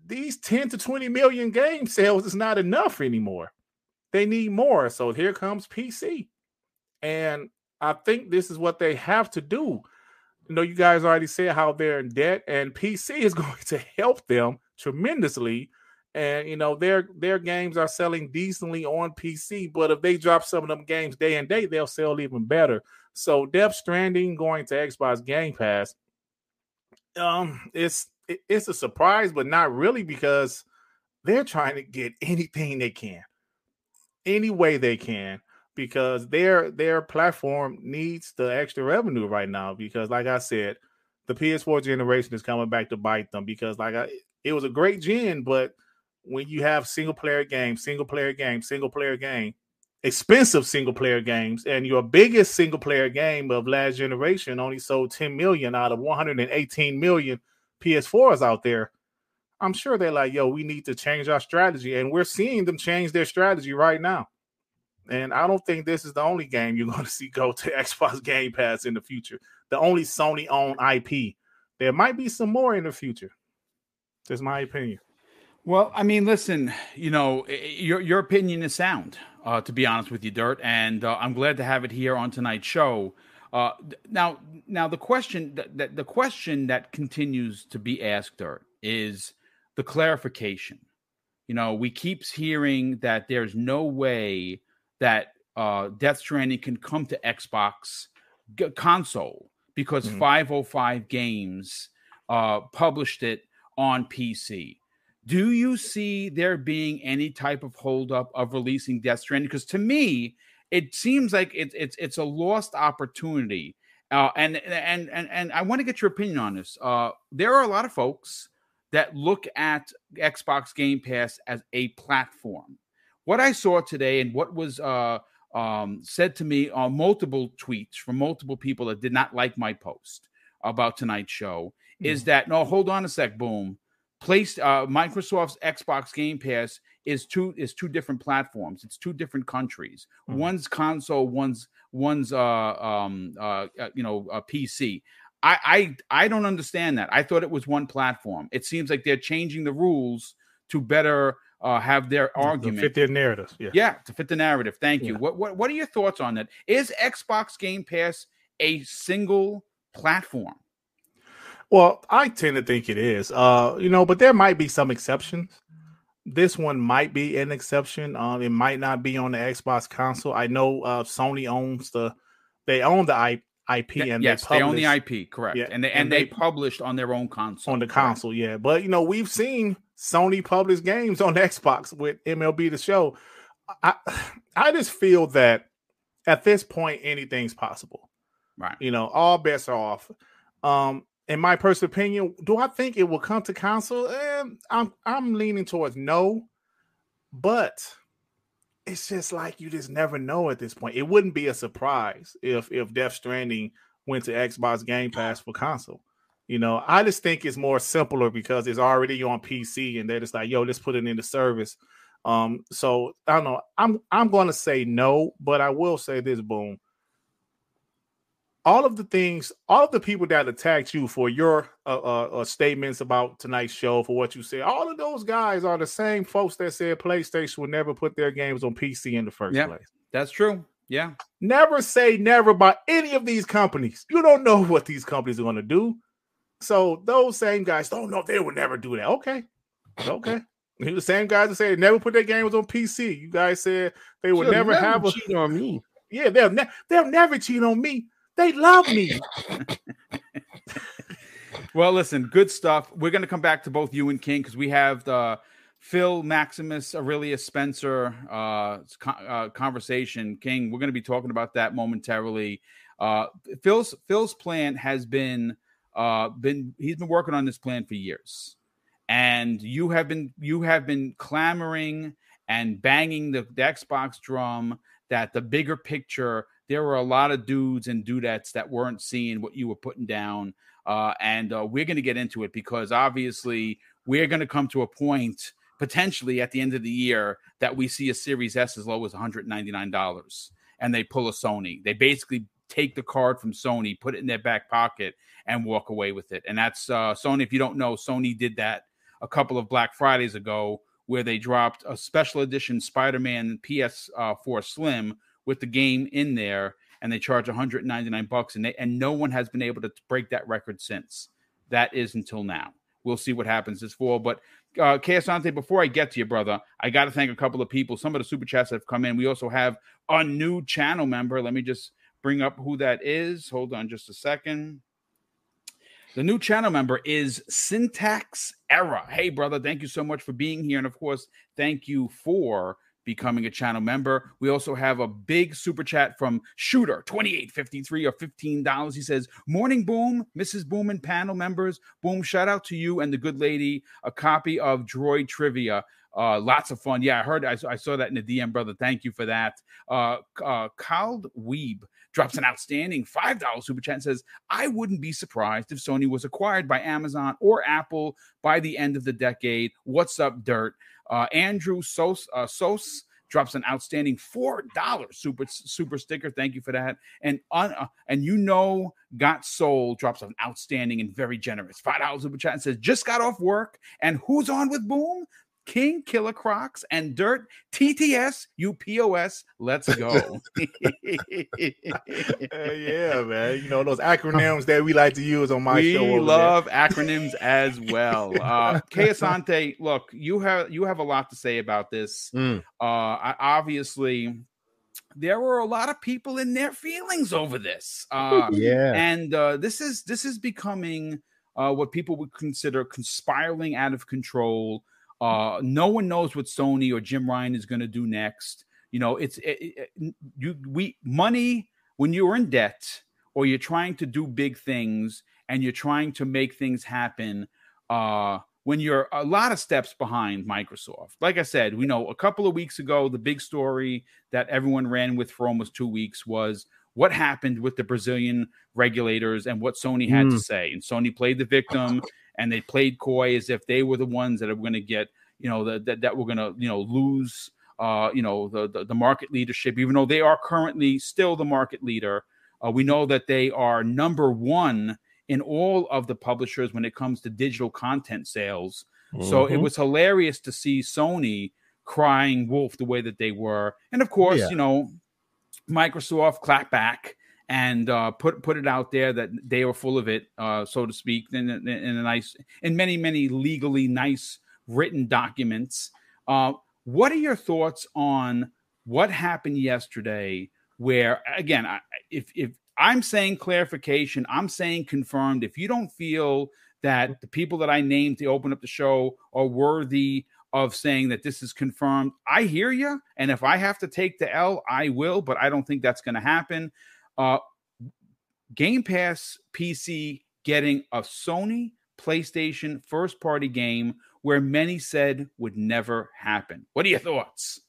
Speaker 3: these 10 to 20 million game sales is not enough anymore. They need more. So here comes PC. And I think this is what they have to do. You know, you guys already said how they're in debt, and PC is [LAUGHS] going to help them tremendously. And you know, their their games are selling decently on PC, but if they drop some of them games day and day, they'll sell even better. So Death Stranding going to Xbox Game Pass, um, it's it, it's a surprise, but not really because they're trying to get anything they can, any way they can, because their their platform needs the extra revenue right now. Because, like I said, the PS4 generation is coming back to bite them. Because, like I, it was a great gen, but when you have single player game, single player game, single player game, expensive single player games, and your biggest single player game of last generation only sold 10 million out of 118 million PS4s out there. I'm sure they're like, yo, we need to change our strategy. And we're seeing them change their strategy right now. And I don't think this is the only game you're [LAUGHS] going to see go to Xbox Game Pass in the future. The only Sony owned IP. There might be some more in the future. That's my opinion.
Speaker 1: Well, I mean, listen, you know, your your opinion is sound, uh, to be honest with you, Dirt, and uh, I'm glad to have it here on tonight's show. Uh, now, now the question that the question that continues to be asked, Dirt, is the clarification. You know, we keeps hearing that there's no way that uh, Death Stranding can come to Xbox g- console because mm-hmm. 505 Games uh, published it on PC. Do you see there being any type of holdup of releasing Death Stranding? Because to me, it seems like it's it's it's a lost opportunity. Uh, and and and and I want to get your opinion on this. Uh, there are a lot of folks that look at Xbox Game Pass as a platform. What I saw today and what was uh, um, said to me on multiple tweets from multiple people that did not like my post about tonight's show mm-hmm. is that no, hold on a sec, boom placed uh, Microsoft's Xbox Game Pass is two is two different platforms. It's two different countries. Mm-hmm. One's console, one's one's uh um uh, uh you know a PC. I, I I don't understand that. I thought it was one platform. It seems like they're changing the rules to better uh, have their argument
Speaker 3: to fit their narrative. Yeah,
Speaker 1: yeah, to fit the narrative. Thank you. What what what are your thoughts on that? Is Xbox Game Pass a single platform?
Speaker 3: Well, I tend to think it is. Uh, you know, but there might be some exceptions. This one might be an exception. Um, it might not be on the Xbox console. I know uh, Sony owns the they own the I, IP and
Speaker 1: yes,
Speaker 3: they,
Speaker 1: they, own the IP, correct. Yeah, and they and, and they, they, published on their own console.
Speaker 3: On the console, correct. yeah. But you know, we've seen Sony publish games on [LAUGHS] Xbox with MLB the show. I [SIGHS] I just feel that at this point anything's possible.
Speaker 1: Right.
Speaker 3: You know, all bets are off. Um, in my personal opinion, do I think it will come to console? Eh, I'm I'm leaning towards no, but it's just like you just never know at this point. It wouldn't be a surprise if if Death Stranding went to Xbox Game Pass for console. You know, I just think it's more simpler because it's already on PC and they're just like, yo, let's put it into service. Um, so I don't know. I'm I'm gonna say no, but I will say this boom all of the things, all of the people that attacked you for your uh, uh, uh, statements about tonight's show, for what you said, all of those guys are the same folks that said PlayStation would never put their games on PC in the first
Speaker 1: yeah,
Speaker 3: place.
Speaker 1: That's true. Yeah.
Speaker 3: Never say never by any of these companies. You don't know what these companies are going to do. So those same guys don't know they would never do that. Okay. Okay. the same guys that say never put their games on PC. You guys said they would never, never, have a
Speaker 4: cheat on me.
Speaker 3: Yeah, they'll ne- they'll never cheat on me. They love me. [LAUGHS]
Speaker 1: well, listen, good stuff. We're going to come back to both you and King because we have the Phil Maximus Aurelius Spencer uh, uh, conversation. King, we're going to be talking about that momentarily. Uh, Phil's Phil's plan has been uh, been he's been working on this plan for years, and you have been you have been clamoring and banging the, the Xbox drum that the bigger picture there were a lot of dudes and dudettes that weren't seeing what you were putting down. Uh, and uh, we're going to get into it because obviously we're going to come to a point potentially at the end of the year that we see a Series S as low as $199 and they pull a Sony. They basically take the card from Sony, put it in their back pocket, and walk away with it. And that's uh, Sony. If you don't know, Sony did that a couple of Black Fridays ago where they dropped a special edition Spider Man PS4 uh, Slim with the game in there and they charge 199 bucks and they, and no one has been able to break that record since that is until now we'll see what happens this fall but uh Asante, before I get to you, brother, I got to thank a couple of people. Some of the super chats have come in. We also have a new channel member. Let me just bring up who that is. Hold on just a second. The new channel member is Syntax Era. Hey, brother, thank you so much for being here. And of course, thank you for becoming a channel member. We also have a big super chat from Shooter 2853 or $15. He says, Morning Boom, Mrs. Boom and panel members. Boom, shout out to you and the good lady. A copy of Droid Trivia. Uh, lots of fun. Yeah, I heard, I, I saw that in the DM, brother. Thank you for that. Uh, uh, Weeb drops an outstanding $5 super chat and says, I wouldn't be surprised if Sony was acquired by Amazon or Apple by the end of the decade. What's up, Dirt? Uh, Andrew Sos, uh, Sos drops an outstanding four dollar super super sticker. Thank you for that. And on uh, and you know, got soul drops an outstanding and very generous five dollars super chat and says just got off work and who's on with Boom? King Killer Crocs and Dirt TTS UPOS. Let's go. [LAUGHS]
Speaker 3: yeah, man. You know those acronyms [LAUGHS] that we like to use on my
Speaker 1: we
Speaker 3: show.
Speaker 1: We love there. acronyms as well. Uh [LAUGHS] Asante, look, you have you have a lot to say about this. Mm. Uh I, obviously there were a lot of people in their feelings over this. Uh
Speaker 4: yeah.
Speaker 1: And uh this is this is becoming uh what people would consider conspiring out of control uh, no one knows what Sony or Jim Ryan is going to do next. You know, it's it, it, you we money when you're in debt or you're trying to do big things and you're trying to make things happen. Uh, when you're a lot of steps behind Microsoft. Like I said, we know a couple of weeks ago, the big story that everyone ran with for almost two weeks was what happened with the Brazilian regulators and what Sony had mm. to say. And Sony played the victim and they played coy as if they were the ones that are going to get, you know, the, that that were going to, you know, lose, uh, you know, the, the, the market leadership, even though they are currently still the market leader. Uh, we know that they are number one in all of the publishers when it comes to digital content sales. Mm-hmm. So it mm-hmm. was hilarious to see Sony crying wolf the way that they were, and of course, yeah. you know, Microsoft clap back and uh, put put it out there that they were full of it, uh, so to speak, in, in, in, a nice, in many many legally nice written documents. Uh, what are your thoughts on what happened yesterday? Where again, I, if if I'm saying clarification, I'm saying confirmed. If you don't feel that the people that I named to open up the show are worthy of saying that this is confirmed. I hear you. And if I have to take the L, I will, but I don't think that's going to happen. Uh, Game Pass PC getting a Sony PlayStation first party game where many said would never happen. What are your thoughts?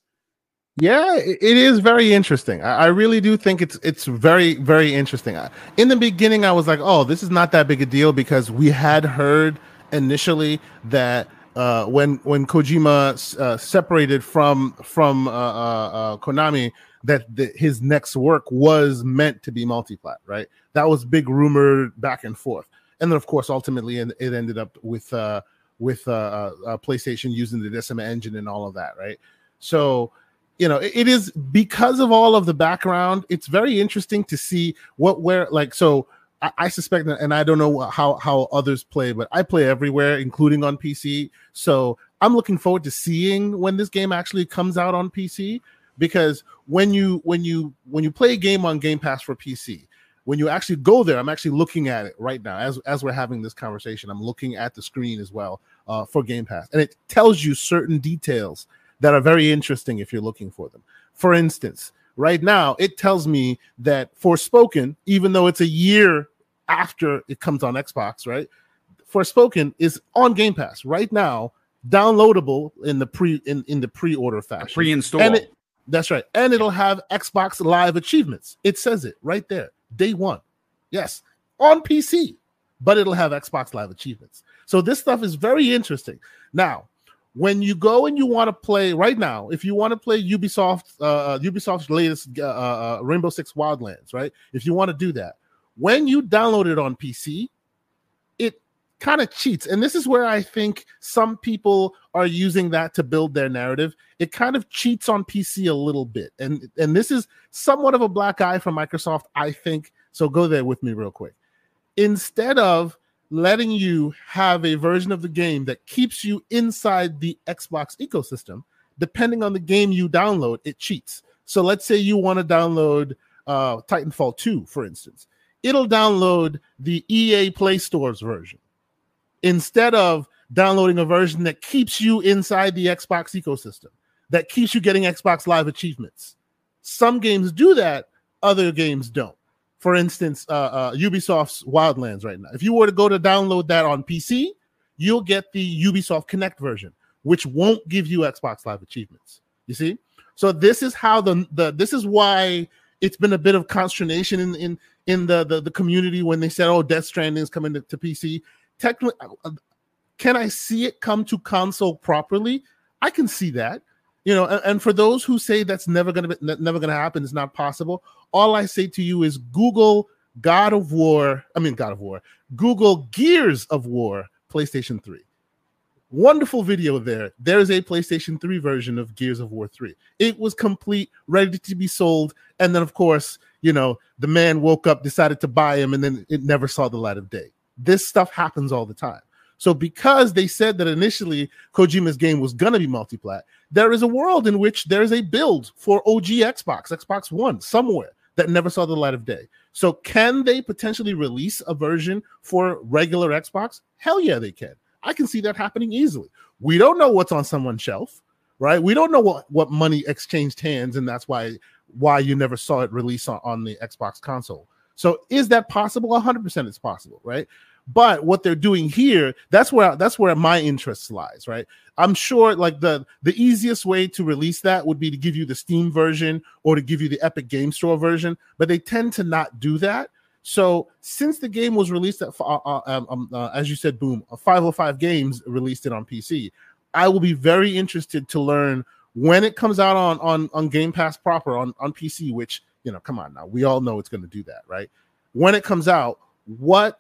Speaker 4: Yeah, it is very interesting. I really do think it's it's very very interesting. In the beginning, I was like, "Oh, this is not that big a deal," because we had heard initially that uh, when when Kojima uh, separated from from uh, uh, uh Konami, that the, his next work was meant to be multi-plat, right? That was big rumor back and forth, and then of course ultimately it ended up with uh, with uh, uh, PlayStation using the Decima engine and all of that, right? So you know it is because of all of the background. It's very interesting to see what where like so. I, I suspect, and I don't know how how others play, but I play everywhere, including on PC. So I'm looking forward to seeing when this game actually comes out on PC because when you when you when you play a game on Game Pass for PC, when you actually go there, I'm actually looking at it right now as as we're having this conversation. I'm looking at the screen as well uh, for Game Pass, and it tells you certain details that are very interesting if you're looking for them. For instance, right now it tells me that Forspoken, even though it's a year after it comes on Xbox, right? Forspoken is on Game Pass right now, downloadable in the pre in, in the pre-order fashion,
Speaker 1: pre-install.
Speaker 4: And it, that's right. And it'll have Xbox Live achievements. It says it right there, day one. Yes, on PC, but it'll have Xbox Live achievements. So this stuff is very interesting. Now, when you go and you want to play right now, if you want to play Ubisoft, uh, Ubisoft's latest uh, uh, Rainbow Six Wildlands, right? If you want to do that, when you download it on PC, kind of cheats. And this is where I think some people are using that to build their narrative. It kind of cheats on PC a little bit. And and this is somewhat of a black eye from Microsoft, I think. So go there with me real quick. Instead of letting you have a version of the game that keeps you inside the Xbox ecosystem, depending on the game you download, it cheats. So let's say you want to download uh, Titanfall 2, for instance, it'll download the EA Play Store's version instead of downloading a version that keeps you inside the Xbox ecosystem, that keeps you getting Xbox Live achievements. Some games do that, other games don't. For instance, uh, uh, Ubisoft's Wildlands right now. If you were to go to download that on PC, you'll get the Ubisoft Connect version, which won't give you Xbox Live achievements. You see? So this is how the the this is why it's been a bit of consternation in in in the the, the community when they said, "Oh, Death Stranding is coming to, to PC." Technically, uh, can I see it come to console properly? I can see that. You know, and, and for those who say that's never gonna be never gonna happen, it's not possible. All I say to you is Google God of War. I mean God of War. Google Gears of War PlayStation 3. Wonderful video there. There's a PlayStation 3 version of Gears of War 3. It was complete, ready to be sold. And then, of course, you know, the man woke up, decided to buy him, and then it never saw the light of day. This stuff happens all the time. So, because they said that initially Kojima's game was to be multiplat, there is a world in which there is a build for OG Xbox, Xbox One, somewhere that never saw the light of day. So, can they potentially release a version for regular Xbox? Hell yeah, they can. I can see that happening easily. We don't know what's on someone's shelf, right? We don't know what, what money exchanged hands, and that's why why you never saw it release on, on the Xbox console. So is that possible? 100% it's possible, right? But what they're doing here, that's where that's where my interest lies, right? I'm sure like the the easiest way to release that would be to give you the Steam version or to give you the Epic Game Store version, but they tend to not do that. So since the game was released at, uh, uh, um, um, uh, as you said, boom, 505 Games released it on PC. I will be very interested to learn when it comes out on on on Game Pass proper on on PC. Which you know, come on now, we all know it's going to do that, right? When it comes out, what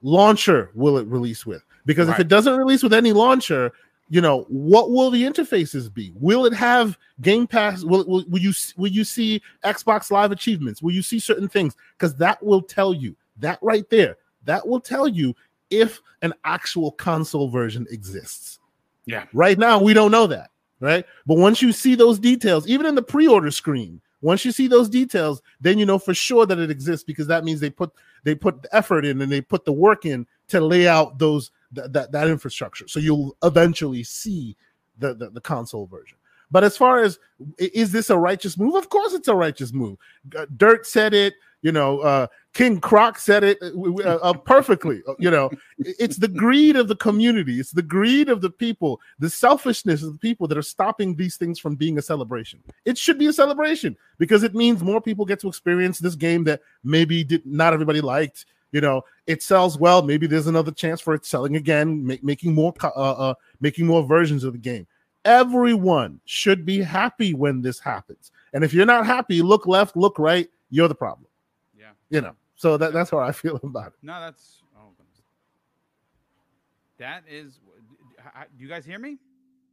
Speaker 4: launcher will it release with? Because right. if it doesn't release with any launcher, you know what will the interfaces be? Will it have game pass? Will, will, will you will you see xbox live achievements? Will you see certain things? Because that will tell you that right there that will tell you if an actual console version exists.
Speaker 1: Yeah.
Speaker 4: Right now we don't know that right? But once you see those details even in the pre-order screen once you see those details then you know for sure that it exists because that means they put they put the effort in and they put the work in to lay out those that that, that infrastructure. So you'll eventually see the, the the console version. But as far as is this a righteous move? Of course, it's a righteous move. Dirt said it. You know, uh, King Croc said it uh, uh, uh perfectly. Uh, you know, it's the greed of the community. It's the greed of the people, the selfishness of the people that are stopping these things from being a celebration. It should be a celebration because it means more people get to experience this game that maybe did not everybody liked. You know, it sells well. Maybe there's another chance for it selling again, make, making more, uh, uh, making more versions of the game. Everyone should be happy when this happens. And if you're not happy, look left, look right. You're the problem.
Speaker 1: Yeah.
Speaker 4: You know. So that, that's how I feel [LAUGHS] about it.
Speaker 1: No, that's oh, that is. Do you guys hear me?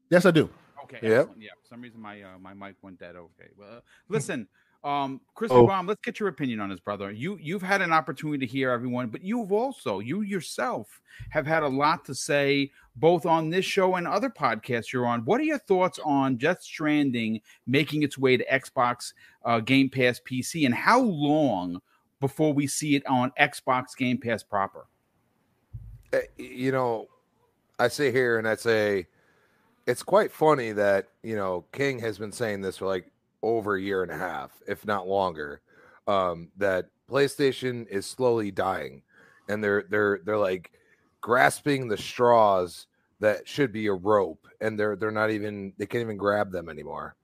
Speaker 4: Yes, I do.
Speaker 1: Okay. Yeah. Yeah. For some reason, my uh, my mic went dead. Okay. Well, uh, listen. Um, Chris oh. Baum, let's get your opinion on this, brother. You you've had an opportunity to hear everyone, but you've also you yourself have had a lot to say both on this show and other podcasts you're on. What are your thoughts on Death Stranding making its way to Xbox uh, Game Pass PC, and how long before we see it on Xbox Game Pass proper?
Speaker 5: Eh, you know, I sit here and I say it's quite funny that you know King has been saying this for like over a year and a half, if not longer, um, that PlayStation is slowly dying, and they're they're they're like grasping the straws that should be a rope, and they're they're not even they can't even grab them anymore,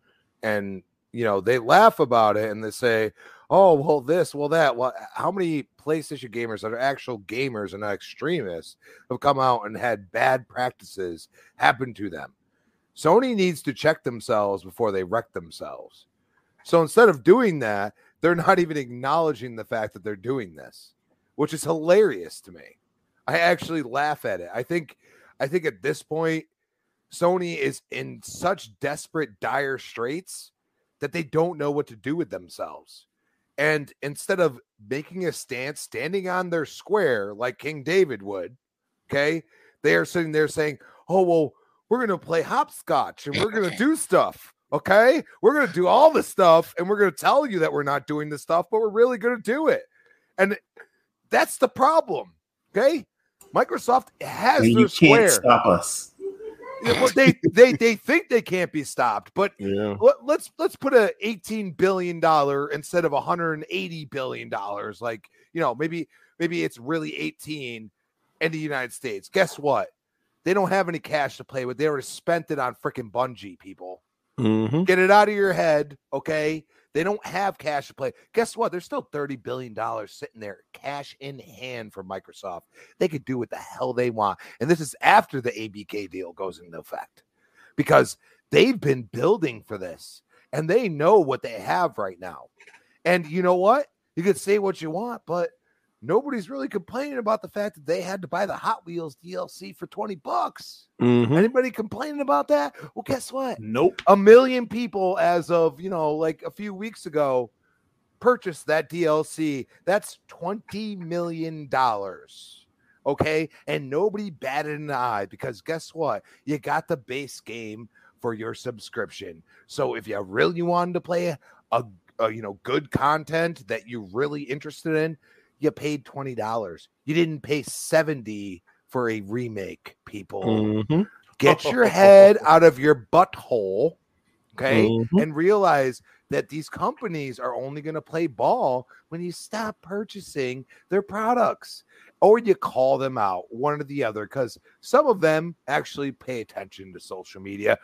Speaker 5: and you know they laugh about it and they say, oh well this well that well how many PlayStation gamers that are actual gamers and not extremists have come out and had bad practices happen to them. Sony needs to check themselves before they wreck themselves. So instead of doing that, they're not even acknowledging the fact that they're doing this, which is hilarious to me. I actually laugh at it. I think I think at this point Sony is in such desperate dire straits that they don't know what to do with themselves. And instead of making a stance, standing on their square like King David would, okay, they are sitting there saying, "Oh well, we're going to play hopscotch and we're going [LAUGHS] to do stuff." Okay, we're gonna do all this stuff, and we're gonna tell you that we're not doing this stuff, but we're really gonna do it. And that's the problem. Okay, Microsoft has
Speaker 6: And
Speaker 5: their
Speaker 6: you can't
Speaker 5: square.
Speaker 6: stop us.
Speaker 5: Well, they they they think they can't be stopped, but
Speaker 2: Yeah.
Speaker 5: let, let's let's put a 18 billion dollar instead of 180 billion dollars like you know maybe maybe it's really 18 in the united states. Guess what? They don't have any cash to play with. They already spent it on freaking Bungie people.
Speaker 2: Mhm.
Speaker 5: get it out of your head okay they don't have cash to play guess what there's still 30 billion dollars sitting there cash in hand for microsoft they could do what the hell they want and this is after the abk deal goes into effect because they've been building for this and they know what they have right now. And you know what? You could say what you want, but nobody's really complaining about the fact that they had to buy the Hot Wheels DLC for 20 bucks.
Speaker 2: Mhm.
Speaker 5: Anybody complaining about that? Well, guess what?
Speaker 3: Nope.
Speaker 5: A million people as of, you know, like a few weeks ago purchased that DLC. That's 20 million dollars. Okay? And nobody batted an eye because guess what? You got the base game for your subscription. So if you really wanted to play a, a you know good content that you're really interested in, you paid twenty dollars. You didn't pay seventy for a remake. People,
Speaker 2: Mhm.
Speaker 5: get your head [LAUGHS] out of your butthole, okay,
Speaker 2: Mhm.
Speaker 5: and realize that these companies are only going to play ball when you stop purchasing their products or you call them out, one or the other, because some of them actually pay attention to social media,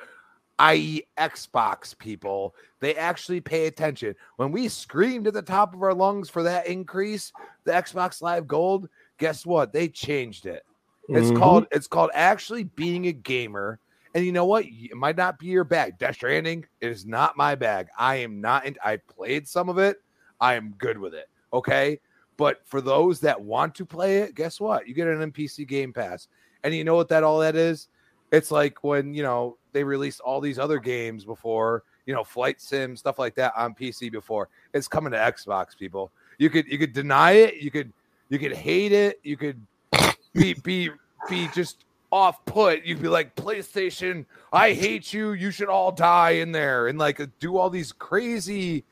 Speaker 5: i.e., Xbox people. They actually pay attention. When we screamed at the top of our lungs for that increase, the Xbox Live Gold, guess what? They changed it. It's
Speaker 2: Mhm.
Speaker 5: called it's called actually being a gamer. And you know what? It might not be your bag. Death Stranding is not my bag. I am not. In, I played some of it. I am good with it. Okay. But for those that want to play it, guess what? You get an NPC Game Pass, and you know what that all that is? It's like when you know they released all these other games before, you know, Flight Sim stuff like that on PC before. It's coming to Xbox, people. You could you could deny it. You could you could hate it. You could be [LAUGHS] be be just off put. You'd be like PlayStation, I hate you. You should all die in there, and like do all these crazy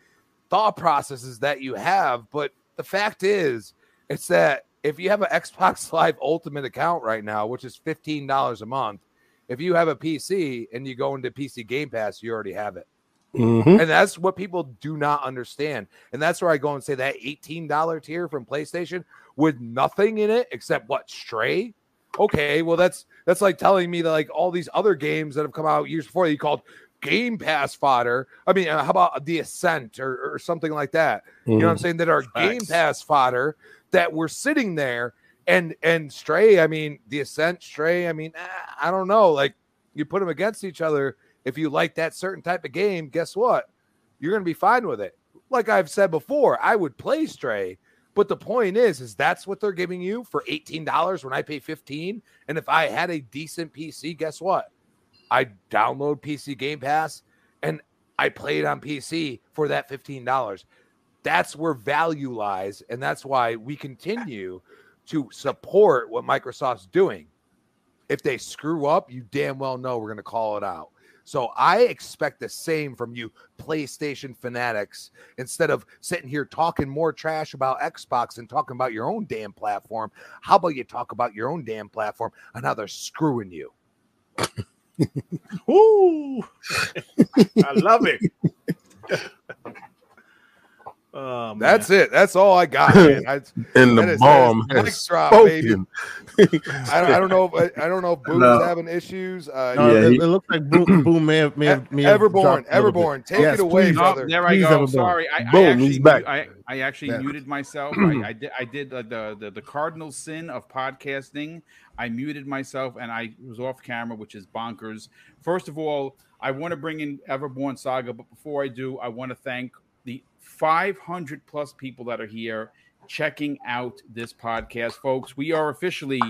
Speaker 5: thought processes that you have. But the fact is, it's that if you have an Xbox [LAUGHS] Live Ultimate account right now, which is fifteen dollars a month, if you have a PC and you go into PC Game Pass, you already have it.
Speaker 2: Mhm.
Speaker 5: And that's what people do not understand. And that's where I go and say that $18 tier from PlayStation with nothing in it except what Stray. Okay, well that's that's like telling me that like all these other games that have come out years before you called Game Pass fodder. I mean, uh, how about The Ascent or, or something like that? You know what I'm saying? That are Game Pass fodder that were sitting there and and Stray. I mean, The Ascent, Stray. I mean, eh, I don't know. Like you put them against each other. If you like that certain type of game, guess what? You're going to be fine with it. Like I've said before, I would play Stray, but the point is, is that's what they're giving you for eighteen dollars when I pay fifteen. And if I had a decent PC, guess what? I download PC Game Pass and I play it on PC for that fifteen dollars. That's where value lies, and that's why we continue to support what Microsoft's doing. If they screw up, you damn well know we're going to call it out. So I expect the same from you PlayStation fanatics instead of sitting here talking more trash about Xbox and talking about your own damn platform. How about you talk about your own damn platform and how they're screwing you? [LAUGHS]
Speaker 3: Woo! [LAUGHS] I love it. [LAUGHS] Oh.
Speaker 5: That's it. That's all I got. Man. [LAUGHS] I,
Speaker 2: And the
Speaker 5: is-
Speaker 2: bomb
Speaker 5: is mic
Speaker 2: has
Speaker 5: drop,
Speaker 2: spoken. [LAUGHS]
Speaker 5: I don't, I don't know. If, I, I don't know if Boo's
Speaker 6: No.
Speaker 5: having issues. Uh,
Speaker 4: No,
Speaker 6: Yeah,
Speaker 4: it,
Speaker 6: he-
Speaker 4: it looks like Boom, [CLEARS THROAT] Boom may have may have, may
Speaker 5: Everborn,
Speaker 4: dropped a little bit.
Speaker 5: Everborn, take
Speaker 4: Yes,
Speaker 5: it away,
Speaker 4: please.
Speaker 5: Brother.
Speaker 1: there I
Speaker 4: Please,
Speaker 1: go.
Speaker 4: Everborn.
Speaker 1: Sorry, I, I actually
Speaker 2: he's back.
Speaker 1: I, I actually
Speaker 4: Yeah.
Speaker 1: muted myself. [CLEARS THROAT] I, I did I did uh, the, the the cardinal sin of podcasting. I muted myself and I was off camera, which is bonkers. First of all, I want to bring in Everborn Saga, but before I do, I want to thank the 500 plus people that are here checking out this podcast, folks. We are officially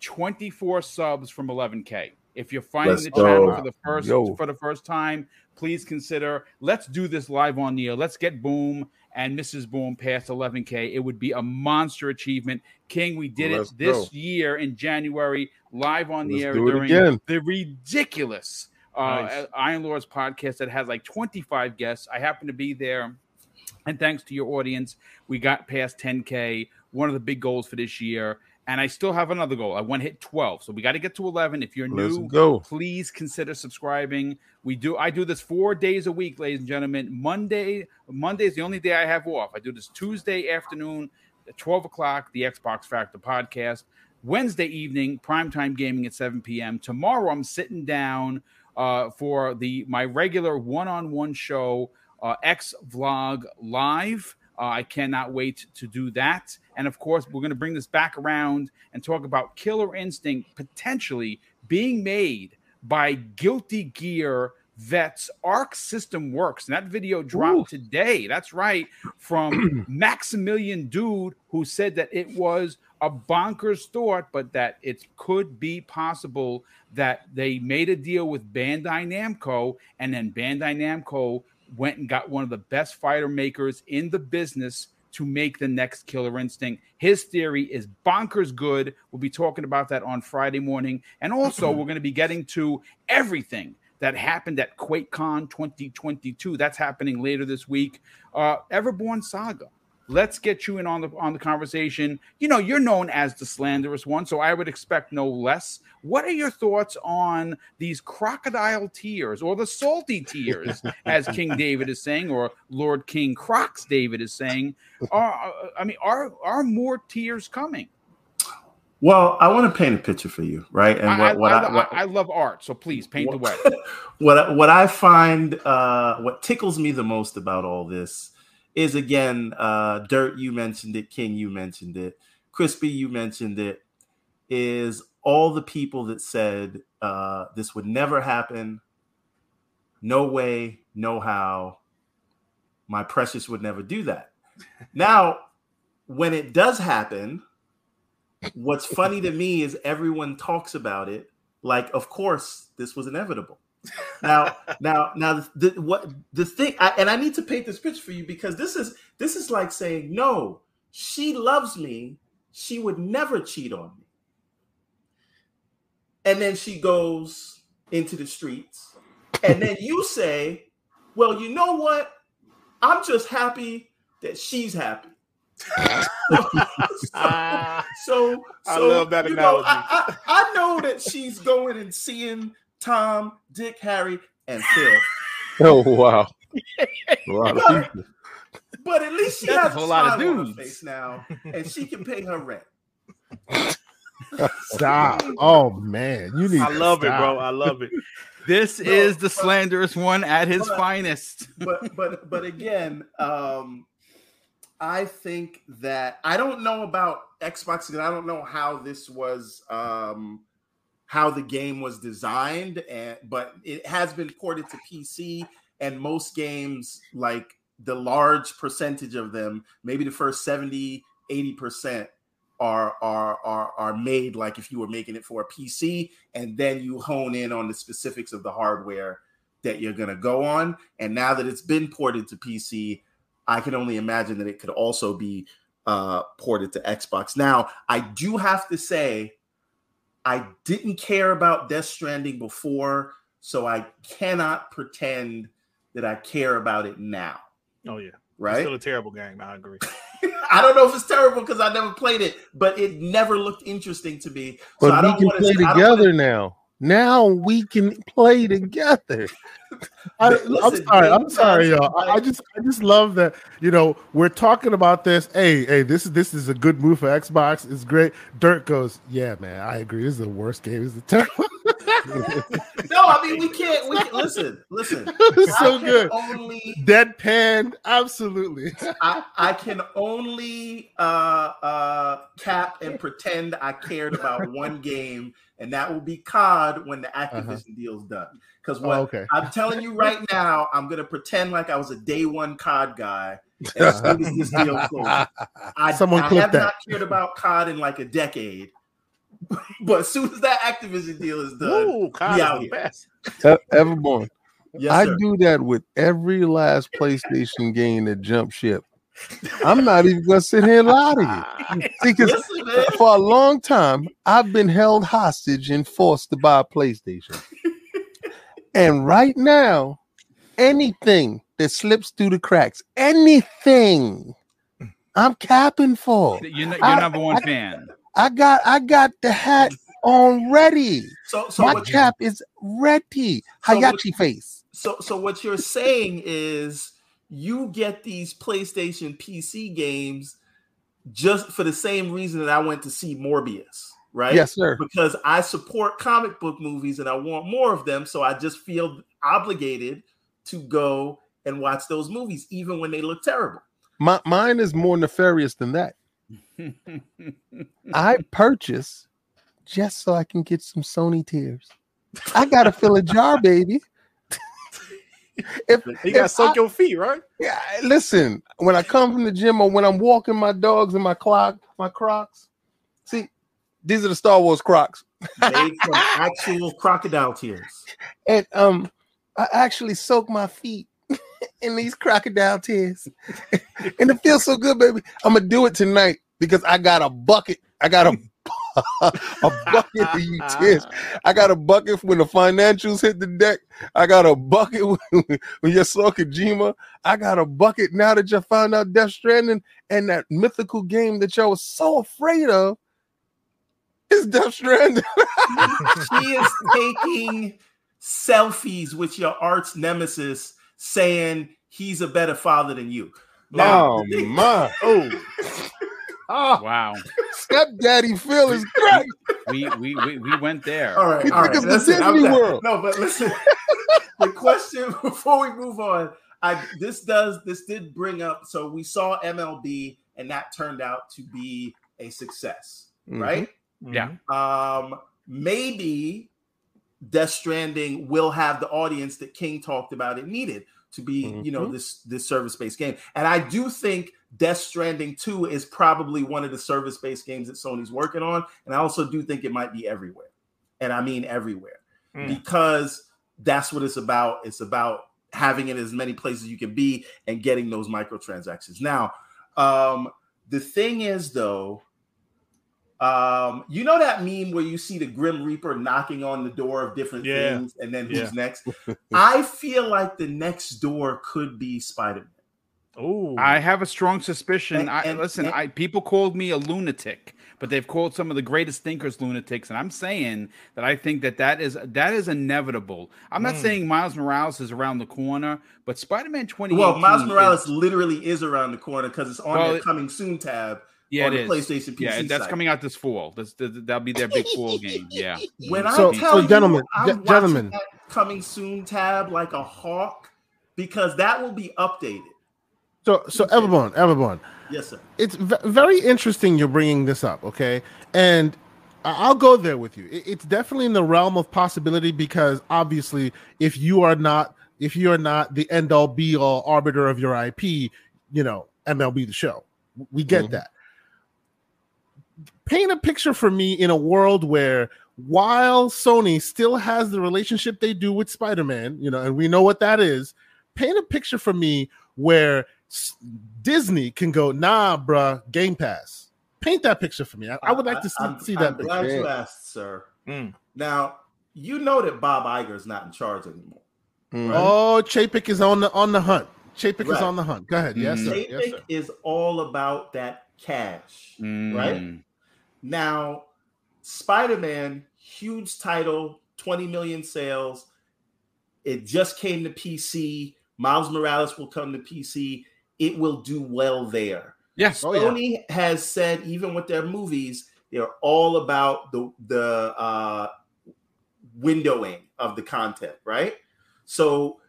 Speaker 1: 24 subs from 11k. If you're finding
Speaker 6: Let's
Speaker 1: the channel for the first
Speaker 2: Yo.
Speaker 1: for the first time, please consider let's do this live on the air. Let's get Boom and Mrs. Boom past 11k. It would be a monster achievement. King, we did
Speaker 2: Let's
Speaker 1: it this
Speaker 2: go.
Speaker 1: year in January live on the
Speaker 2: Let's
Speaker 1: air during the ridiculous uh,
Speaker 3: Nice.
Speaker 1: Iron Lords podcast that has like 25 guests. I happen to be there. And thanks to your audience, we got past 10K, one of the big goals for this year. And I still have another goal. I want to hit 12. So we got to get to 11. If you're
Speaker 2: Let's
Speaker 1: new,
Speaker 2: go.
Speaker 1: please consider subscribing. We do I do this four days a week, ladies and gentlemen. Monday, Monday is the only day I have off. I do this Tuesday afternoon at 12 o'clock, the Xbox Factor podcast. Wednesday evening, primetime gaming at 7 p.m. Tomorrow, I'm sitting down uh, for the my regular one-on-one show, uh, X Vlog Live. Uh, I cannot wait to do that. And of course, we're going to bring this back around and talk about Killer Instinct potentially being made by Guilty Gear Vets Arc System Works. And that video dropped today. That's right. From [CLEARS THROAT] Maximilian Dood, who said that it was a bonkers thought, but that it could be possible that they made a deal with Bandai Namco and then Bandai Namco went and got one of the best fighter makers in the business to make the next Killer Instinct. His theory is bonkers good. We'll be talking about that on Friday morning. And also, [CLEARS THROAT] we're going to be getting to everything that happened at QuakeCon 2022. That's happening later this week. Uh, Everborn Saga. Let's get you in on the on the conversation. You know, you're known as the slanderous one, so I would expect no less. What are your thoughts on these crocodile tears or the salty tears, [LAUGHS] as King David is saying, or Lord King Crocs David is saying? Are I mean, are are more tears coming?
Speaker 6: Well, I want to paint a picture for you, right? And
Speaker 1: I,
Speaker 6: what, what
Speaker 1: I,
Speaker 6: I, what,
Speaker 1: I love art, so please paint the way. [LAUGHS]
Speaker 6: what I- what I find uh, what tickles me the most about all this is again, uh, Dirt. You mentioned it, King. You mentioned it, Crispy. You mentioned it. Is all the people that said uh, this would never happen? No way, no how. My precious would never do that. Now, when it does happen, what's funny to me is everyone talks about it like, of course, this was inevitable. Now, now, now, the, what the thing, I, and I need to paint this picture for you because this is this is like saying, no, she loves me. She would never cheat on me. And then she goes into the streets, and then you say, well, you know what? I'm just happy that she's happy. [LAUGHS] so, so,
Speaker 3: I love that
Speaker 6: you know,
Speaker 3: analogy.
Speaker 6: I, I, I know that she's going and seeing Tom, Dick, Harry, and Phil. [LAUGHS]
Speaker 2: Oh wow. A lot of people.
Speaker 6: But at least she
Speaker 1: That's
Speaker 6: has a
Speaker 1: whole
Speaker 6: smile
Speaker 1: lot of
Speaker 6: on her
Speaker 1: dudes.
Speaker 6: face now, and she can pay her rent. [LAUGHS]
Speaker 4: Stop. Oh man, you need.
Speaker 3: I
Speaker 4: to
Speaker 3: love it, bro. I love it.
Speaker 1: This [LAUGHS]
Speaker 6: No,
Speaker 1: is the
Speaker 6: but-
Speaker 1: slanderous one at his
Speaker 6: but-
Speaker 1: finest.
Speaker 6: But but but again, um, I think that I don't know about Xbox and I don't know how this was um how the game was designed and but it has been ported to PC and most games like the large percentage of them maybe the first 70 80% are are are are made like if you were making it for a PC and then you hone in on the specifics of the hardware that you're going to go on and now that it's been ported to PC I can only imagine that it could also be uh, ported to Xbox. Now, I do have to say, I didn't care about Death Stranding before, so I cannot pretend that I care about it now.
Speaker 3: Oh yeah, right? It's
Speaker 6: Right?
Speaker 3: Still a terrible game. I agree. [LAUGHS]
Speaker 6: I don't know if it's terrible because I never played it, but it never looked interesting to me. So I
Speaker 2: But we
Speaker 6: don't
Speaker 2: can play
Speaker 6: to.
Speaker 2: together now. Now we can play together. [LAUGHS]
Speaker 4: I, I'm sorry. I'm sorry, y'all. I, I just, I just love that. You know, we're talking about this. Hey, hey, this is this is a good move for Xbox. It's great. Dirt goes, yeah, man. I agree. This is the worst game. This is terrible. [LAUGHS]
Speaker 6: No, I mean we can't. We can, listen, listen. [LAUGHS]
Speaker 4: so good.
Speaker 6: Only
Speaker 4: Deadpan, absolutely.
Speaker 6: I, I can only uh, uh, cap and pretend I cared about one [LAUGHS] game, and that will be COD when the Activision deal's done. Because what
Speaker 4: Oh, okay.
Speaker 6: I'm telling you right now, I'm gonna pretend like I was a day one COD guy as [LAUGHS] soon as this deal closes. I,
Speaker 4: Someone
Speaker 6: I have
Speaker 4: that.
Speaker 6: not cared about COD in like a decade, [LAUGHS] but as soon as that Activision deal is done,
Speaker 3: Ooh,
Speaker 6: we
Speaker 3: Kyle
Speaker 6: out
Speaker 3: the
Speaker 6: here.
Speaker 3: best.
Speaker 2: Everborn.
Speaker 6: yes,
Speaker 2: I
Speaker 6: sir.
Speaker 2: do that with every last PlayStation game that jump ship. I'm not even gonna sit here and lie to you. [LAUGHS] See, because
Speaker 6: Listen,
Speaker 2: for a long time I've been held hostage and forced to buy a PlayStation. [LAUGHS] And right now, anything that slips through the cracks, anything, I'm capping for.
Speaker 1: You're, you're
Speaker 2: I-
Speaker 1: number one
Speaker 2: I-
Speaker 1: fan.
Speaker 2: I got I got the hat on ready.
Speaker 6: So, so
Speaker 2: My
Speaker 6: what you-
Speaker 2: cap is ready.
Speaker 6: So what-
Speaker 2: Hayachi face.
Speaker 6: So, so what you're saying is you get these PlayStation PC games just for the same reason that I went to see Morbius, right?
Speaker 2: Yes, sir.
Speaker 6: Because I support comic book movies and I want more of them, so I just feel obligated to go and watch those movies, even when they look terrible.
Speaker 2: My, mine is more nefarious than that. I purchase just so I can get some Sony tears. I gotta fill a jar, baby. if,
Speaker 3: You got to
Speaker 2: if
Speaker 3: soak
Speaker 2: I-
Speaker 3: your feet, right?
Speaker 2: Yeah, listen, when I come from the gym or when I'm walking my dogs and my clock, my crocs. See, these are the Star Wars crocs.
Speaker 6: Made from [LAUGHS] actual crocodile tears.
Speaker 2: And um, I actually soak my feet in these crocodile tears. [LAUGHS] and it feels so good, baby. I'm gonna do it tonight because I got a bucket. I got a [LAUGHS] a bucket of you tears. I got a bucket when the financials hit the deck. I got a bucket [LAUGHS] when, when you saw Kojima. I got a bucket now that you found out Death Stranding and that mythical game that y'all was so afraid of is Death Stranding.
Speaker 6: she is taking selfies with your arch nemesis saying he's a better father than you.
Speaker 2: oh [LAUGHS] my!
Speaker 3: Oh,
Speaker 2: Oh, [LAUGHS]
Speaker 1: Wow.
Speaker 2: stepdaddy Phil is great.
Speaker 1: We we we, we went there.
Speaker 6: all right,
Speaker 2: He
Speaker 6: all
Speaker 2: took
Speaker 6: right.
Speaker 2: us to
Speaker 6: Listen,
Speaker 2: Disney
Speaker 6: done.
Speaker 2: World.
Speaker 6: No, but listen. [LAUGHS] the question before we move on, I this does this did bring up. So we saw MLB, and that turned out to be a success,
Speaker 2: Mhm.
Speaker 6: right?
Speaker 1: Yeah.
Speaker 6: Um, maybe Death Stranding will have the audience that King talked about it needed to be, you know, this this service-based game. And I do think Death Stranding 2 is probably one of the service-based games that Sony's working on. And I also do think it might be everywhere. And I mean everywhere.
Speaker 3: Mm.
Speaker 6: Because that's what it's about. It's about having it as many places you can be and getting those microtransactions. Now, um, the thing is though, um, you know that meme where you see the Grim Reaper knocking on the door of different
Speaker 3: Yeah.
Speaker 6: things, and then who's
Speaker 3: Yeah.
Speaker 6: next? [LAUGHS] I feel like the next door could be Spider Man.
Speaker 3: oh,
Speaker 1: I have a strong suspicion.
Speaker 6: And-
Speaker 1: I
Speaker 6: and-
Speaker 1: listen.
Speaker 6: and-
Speaker 1: I people called me a lunatic, but they've called some of the greatest thinkers lunatics, and I'm saying that I think that that is that is inevitable. I'm not
Speaker 3: Mm.
Speaker 1: saying Miles Morales is around the corner, but Spider-Man 20.
Speaker 6: Well, Miles Morales literally is around the corner because it's on
Speaker 1: Well,
Speaker 6: their coming soon tab.
Speaker 1: Yeah,
Speaker 6: on
Speaker 1: it
Speaker 6: the
Speaker 1: is.
Speaker 6: PlayStation PC
Speaker 1: yeah, that's
Speaker 6: site.
Speaker 1: coming out this fall. That's, that, that'll be their big fall game. [LAUGHS] Yeah.
Speaker 6: When
Speaker 2: So-
Speaker 6: I
Speaker 2: so,
Speaker 6: tell you,
Speaker 2: gentlemen,
Speaker 6: I'm
Speaker 2: gentlemen.
Speaker 6: that coming soon tab like a hawk because that will be updated.
Speaker 4: So, so Everborn, Everborn,
Speaker 6: Yes, sir.
Speaker 4: it's v- very interesting you're bringing this up, okay? And I- I'll go there with you. It's definitely in the realm of possibility because obviously, if you are not if you are not the end all be all arbiter of your IP, you know MLB the show. We get
Speaker 2: Mhm.
Speaker 4: that. Paint a picture for me in a world where while Sony still has the relationship they do with Spider-Man, you know, and we know what that is, paint a picture for me where s- Disney can go, nah, bruh, Game Pass. Paint that picture for me. I, I would like to see,
Speaker 6: I'm-
Speaker 4: see
Speaker 6: I'm
Speaker 4: that
Speaker 6: glad you asked, sir.
Speaker 3: Mm.
Speaker 6: Now you know that Bob Iger is not in charge anymore.
Speaker 2: Mhm.
Speaker 4: Oh, Chapek is on the on the hunt. Chapek is on the hunt. Go ahead. Yes,
Speaker 1: Mhm.
Speaker 4: sir.
Speaker 6: Chapek
Speaker 4: Yes, sir.
Speaker 6: is all about that cash. Right? Now, Spider Man, huge title, 20 million sales. It just came to PC. Miles Morales will come to PC. It will do well there.
Speaker 1: Yes.
Speaker 4: Oh, yeah.
Speaker 6: Sony has said, even with their movies, they're all about the the uh, windowing of the content, right? So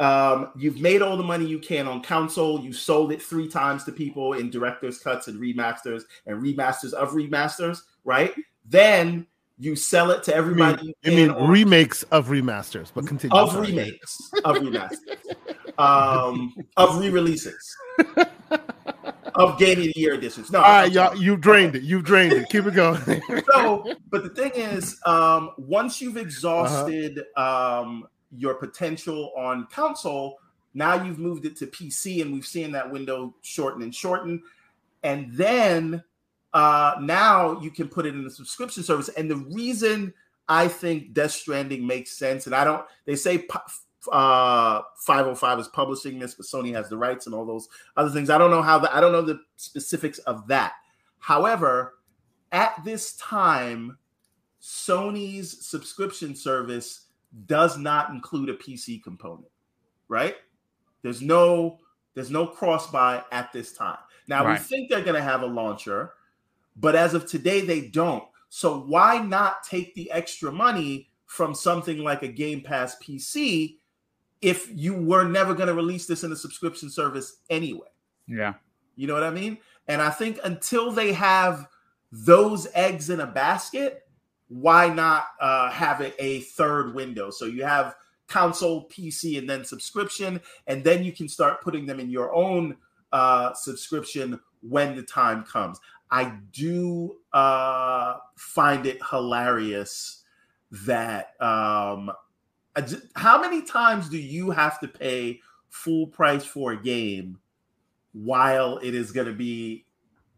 Speaker 6: um, you've made all the money you can on console. You sold it three times to people in director's cuts and remasters and remasters of remasters, right? Then you sell it to
Speaker 4: You mean,
Speaker 6: everybody you,
Speaker 4: you mean
Speaker 6: on-
Speaker 4: remakes of remasters, but continue.
Speaker 6: of
Speaker 4: Sorry.
Speaker 6: remakes of remasters, um, of re-releases, [LAUGHS] of game of the year editions. No,
Speaker 4: All right, y'all, you've drained it. You've drained it. Keep it going. [LAUGHS]
Speaker 6: so but the thing is um once you've
Speaker 4: Uh-huh.
Speaker 6: exhausted um your potential on console now you've moved it to pc and we've seen that window shorten and shorten and then uh now you can put it in the subscription service and the reason I think Death Stranding makes sense, and I don't. They say uh 505 is publishing this, but Sony has the rights and all those other things. I don't know how the I don't know the specifics of that. However, at this time, Sony's subscription service does not include a PC component, right? There's no there's no cross buy at this time. Now right. we think they're going to have a launcher, but as of today they don't. So why not take the extra money from something like a Game Pass PC if you were never going to release this in a subscription service anyway?
Speaker 1: Yeah.
Speaker 6: You know what I mean? And I think until they have those eggs in a basket, why not uh, have it a third window? So you have console, PC, and then subscription, and then you can start putting them in your own uh, subscription when the time comes. I do uh, find it hilarious that um, how many times do you have to pay full price for a game while it is going to be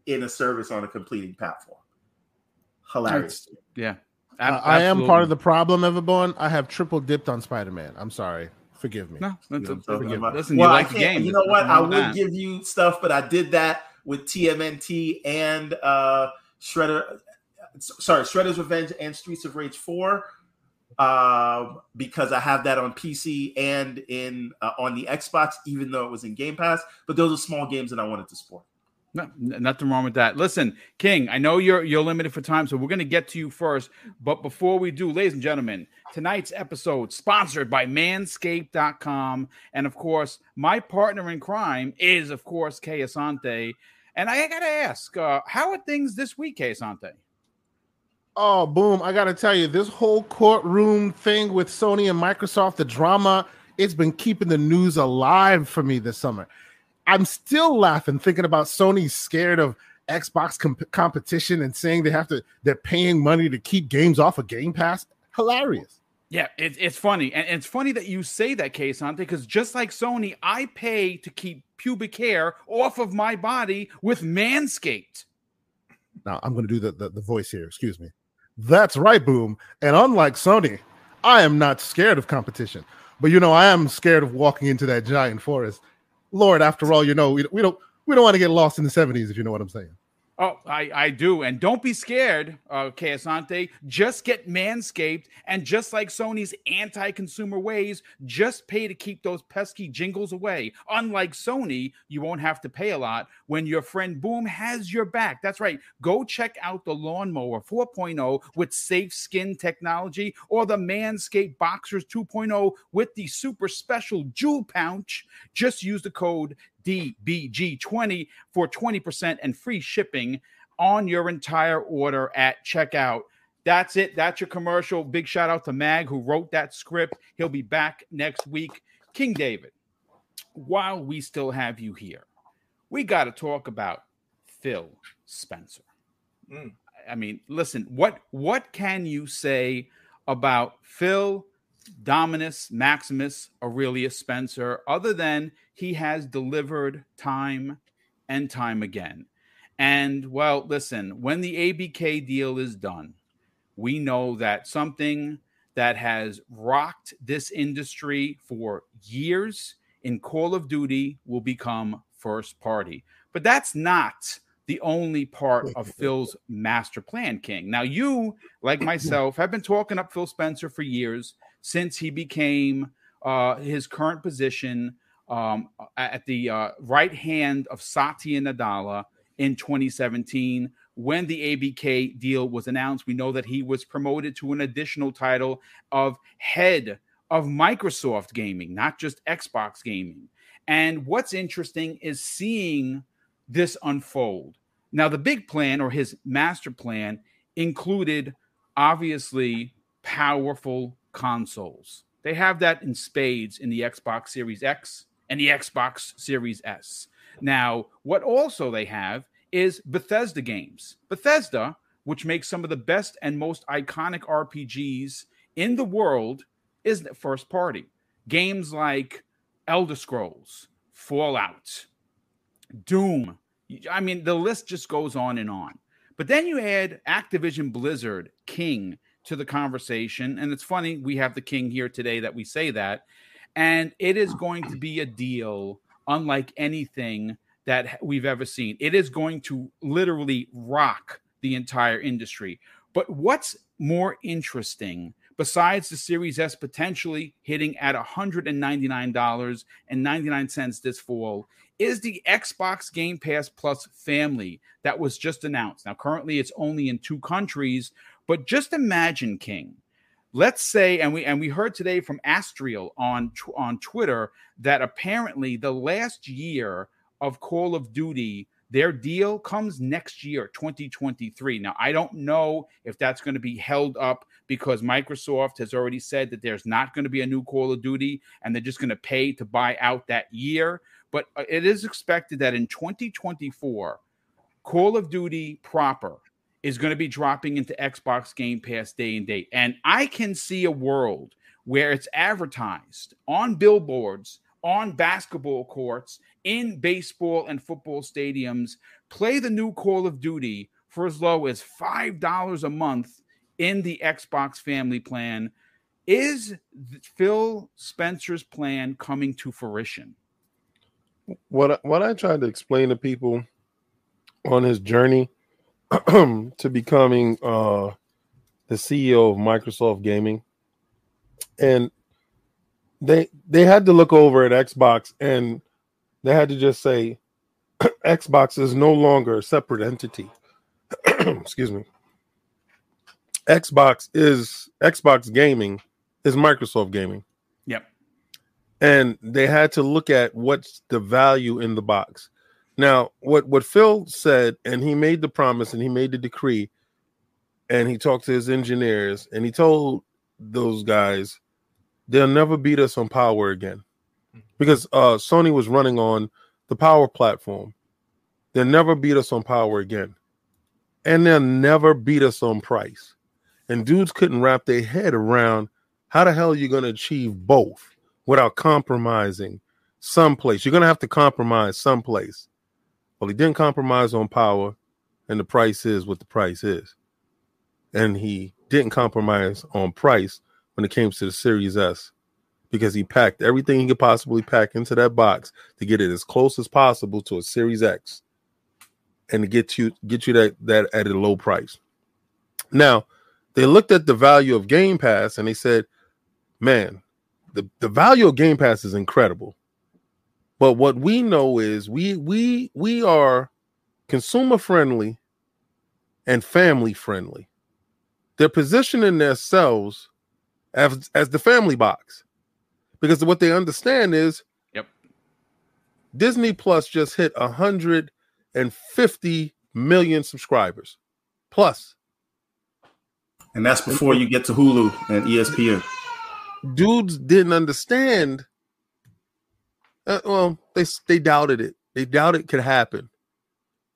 Speaker 6: in a service on a completing platform? Hilarious.
Speaker 1: Yeah.
Speaker 4: Uh, I am part of the problem, Everborn. I have triple dipped on Spider Man. I'm sorry. Forgive me.
Speaker 1: No, that's
Speaker 6: a,
Speaker 1: forgive
Speaker 6: me. Listen, well, you like the game. You know what? I would that. give you stuff, but I did that with TMNT and uh Shredder. Sorry, Shredder's Revenge and Streets of Rage 4 uh, because I have that on PC and in uh, on the Xbox, even though it was in Game Pass. But those are small games that I wanted to support.
Speaker 1: No, nothing wrong with that. Listen, King, I know you're you're limited for time, so we're to get to you first. But before we do, ladies and gentlemen, tonight's episode sponsored by Manscaped.com, and of course, my partner in crime is of course Kay Asante. And I got to ask, uh, how are things this week, Kay Asante?
Speaker 4: Oh, boom! I got to tell you, this whole courtroom thing with Sony and Microsoft, the drama, it's been keeping the news alive for me this summer. I'm still laughing thinking about Sony scared of Xbox comp- competition and saying they have to they're paying money to keep games off of Game Pass. Hilarious.
Speaker 1: Yeah, it, it's funny, and it's funny that you say that, Sante, because just like Sony, I pay to keep pubic hair off of my body with Manscaped.
Speaker 4: Now I'm going to do the, the the voice here. Excuse me. That's right, boom. And unlike Sony, I am not scared of competition. But you know, I am scared of walking into that giant forest Lord, after all, you know, we, don't we don't want to get lost in the 70s, if you know what I'm saying.
Speaker 1: Oh, I, I do. And don't be scared, uh, Asante. Just get Manscaped. And just like Sony's anti consumer ways, just pay to keep those pesky jingles away. Unlike Sony, you won't have to pay a lot when your friend Boom has your back. That's right. Go check out the Lawnmower 4.0 with safe skin technology or the Manscaped Boxers 2.0 with the super special jewel pouch. Just use the code DBG20 for 20% and free shipping on your entire order at checkout. That's it. That's your commercial. Big shout out to Mag who wrote that script. He'll be back next week. King David, while we still have you here, we got to talk about Phil Spencer. Mm. I mean, listen, what what can you say about Phil Dominus Maximus Aurelius Spencer other than he has delivered time and time again. And well, listen, when the ABK deal is done, we know that something that has rocked this industry for years in Call of Duty will become first party. But that's not the only part of [LAUGHS] Phil's master plan, King. Now, you, like myself, have been talking up Phil Spencer for years since he became uh, his current position um, at the uh, right hand of Satya Nadella in 2017 when the ABK deal was announced. We know that he was promoted to an additional title of head of Microsoft Gaming, not just Xbox Gaming. And what's interesting is seeing this unfold. Now, the big plan or his master plan included obviously powerful consoles. They have that in spades in the Xbox Series X and the Xbox Series S. Now, what also they have is Bethesda games. Bethesda, which makes some of the best and most iconic RPGs in the world, is first party. Games like Elder Scrolls, Fallout, Doom. I mean, the list just goes on and on. But then you add Activision Blizzard, King, to the conversation. And it's funny, we have the king here today that we say that. And it is going to be a deal unlike anything that we've ever seen. It is going to literally rock the entire industry. But what's more interesting besides the Series S potentially hitting at $199.99 this fall is the Xbox Game Pass Plus family that was just announced. Now, currently it's only in two countries, but just imagine, King. Let's say, and we and we heard today from Astriel on on Twitter that apparently the last year of Call of Duty their deal comes next year, 2023. Now, I don't know if that's going to be held up because Microsoft has already said that there's not going to be a new Call of Duty and they're just going to pay to buy out that year. But uh, it is expected that in 2024, Call of Duty proper is going to be dropping into Xbox Game Pass day and date. And I can see a world where it's advertised on billboards, on basketball courts, in baseball and football stadiums. Play the new Call of Duty for as low as $5 a month in the Xbox family plan. Is Phil Spencer's plan coming to fruition?
Speaker 2: What what I tried to explain to people on his journey [CLEARS THROAT] to becoming uh, the CEO of Microsoft Gaming, and they they had to look over at Xbox and they had to just say [CLEARS THROAT] Xbox is no longer a separate entity. [CLEARS THROAT] Excuse me. Xbox is Xbox gaming is Microsoft gaming.
Speaker 1: Yep.
Speaker 2: And they had to look at what's the value in the box. Now, what what Phil said, and he made the promise and he made the decree, and he talked to his engineers and he told those guys they'll never beat us on power again because uh, Sony was running on the Power platform. They'll never beat us on Power again, and they'll never beat us on price. And dudes couldn't wrap their head around how the hell are you going to achieve both without compromising someplace. You're going to have to compromise someplace. Well, he didn't compromise on power, and the price is what the price is. And he didn't compromise on price when it came to the Series S because he packed everything he could possibly pack into that box to get it as close as possible to a Series X and to get you get you that that at a low price. Now, they looked at the value of Game Pass and they said, "Man, the the value of Game Pass is incredible." But what we know is we we we are consumer friendly and family friendly. They're positioning themselves as as the family box. Because what they understand is
Speaker 1: yep.
Speaker 2: Disney plus just hit 150 million subscribers plus.
Speaker 6: And that's before you get to hulu and espn
Speaker 2: dudes didn't understand uh, well they they doubted it they doubted it could happen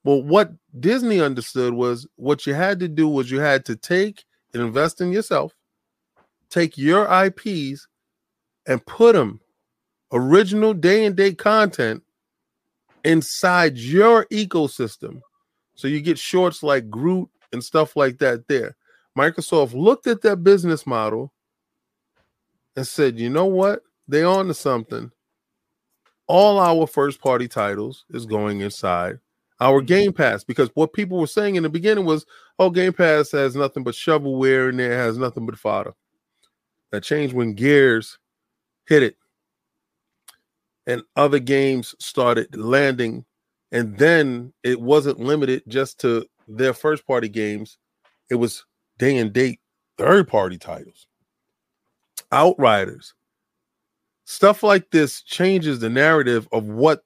Speaker 2: well what disney understood was what you had to do was you had to take and invest in yourself take your ips and put them original day and date content inside your ecosystem. So you get shorts like Groot and stuff like that there. Microsoft looked at that business model and said, you know what? They on to something. All our first party titles is going inside our mm-hmm. Game Pass because what people were saying in the beginning was, oh, Game Pass has nothing but shovelware and it has nothing but fodder. That changed when Gears hit it. And other games started landing. And then it wasn't limited just to their first party games, it was day and date third party titles, Outriders. Stuff like this changes the narrative of what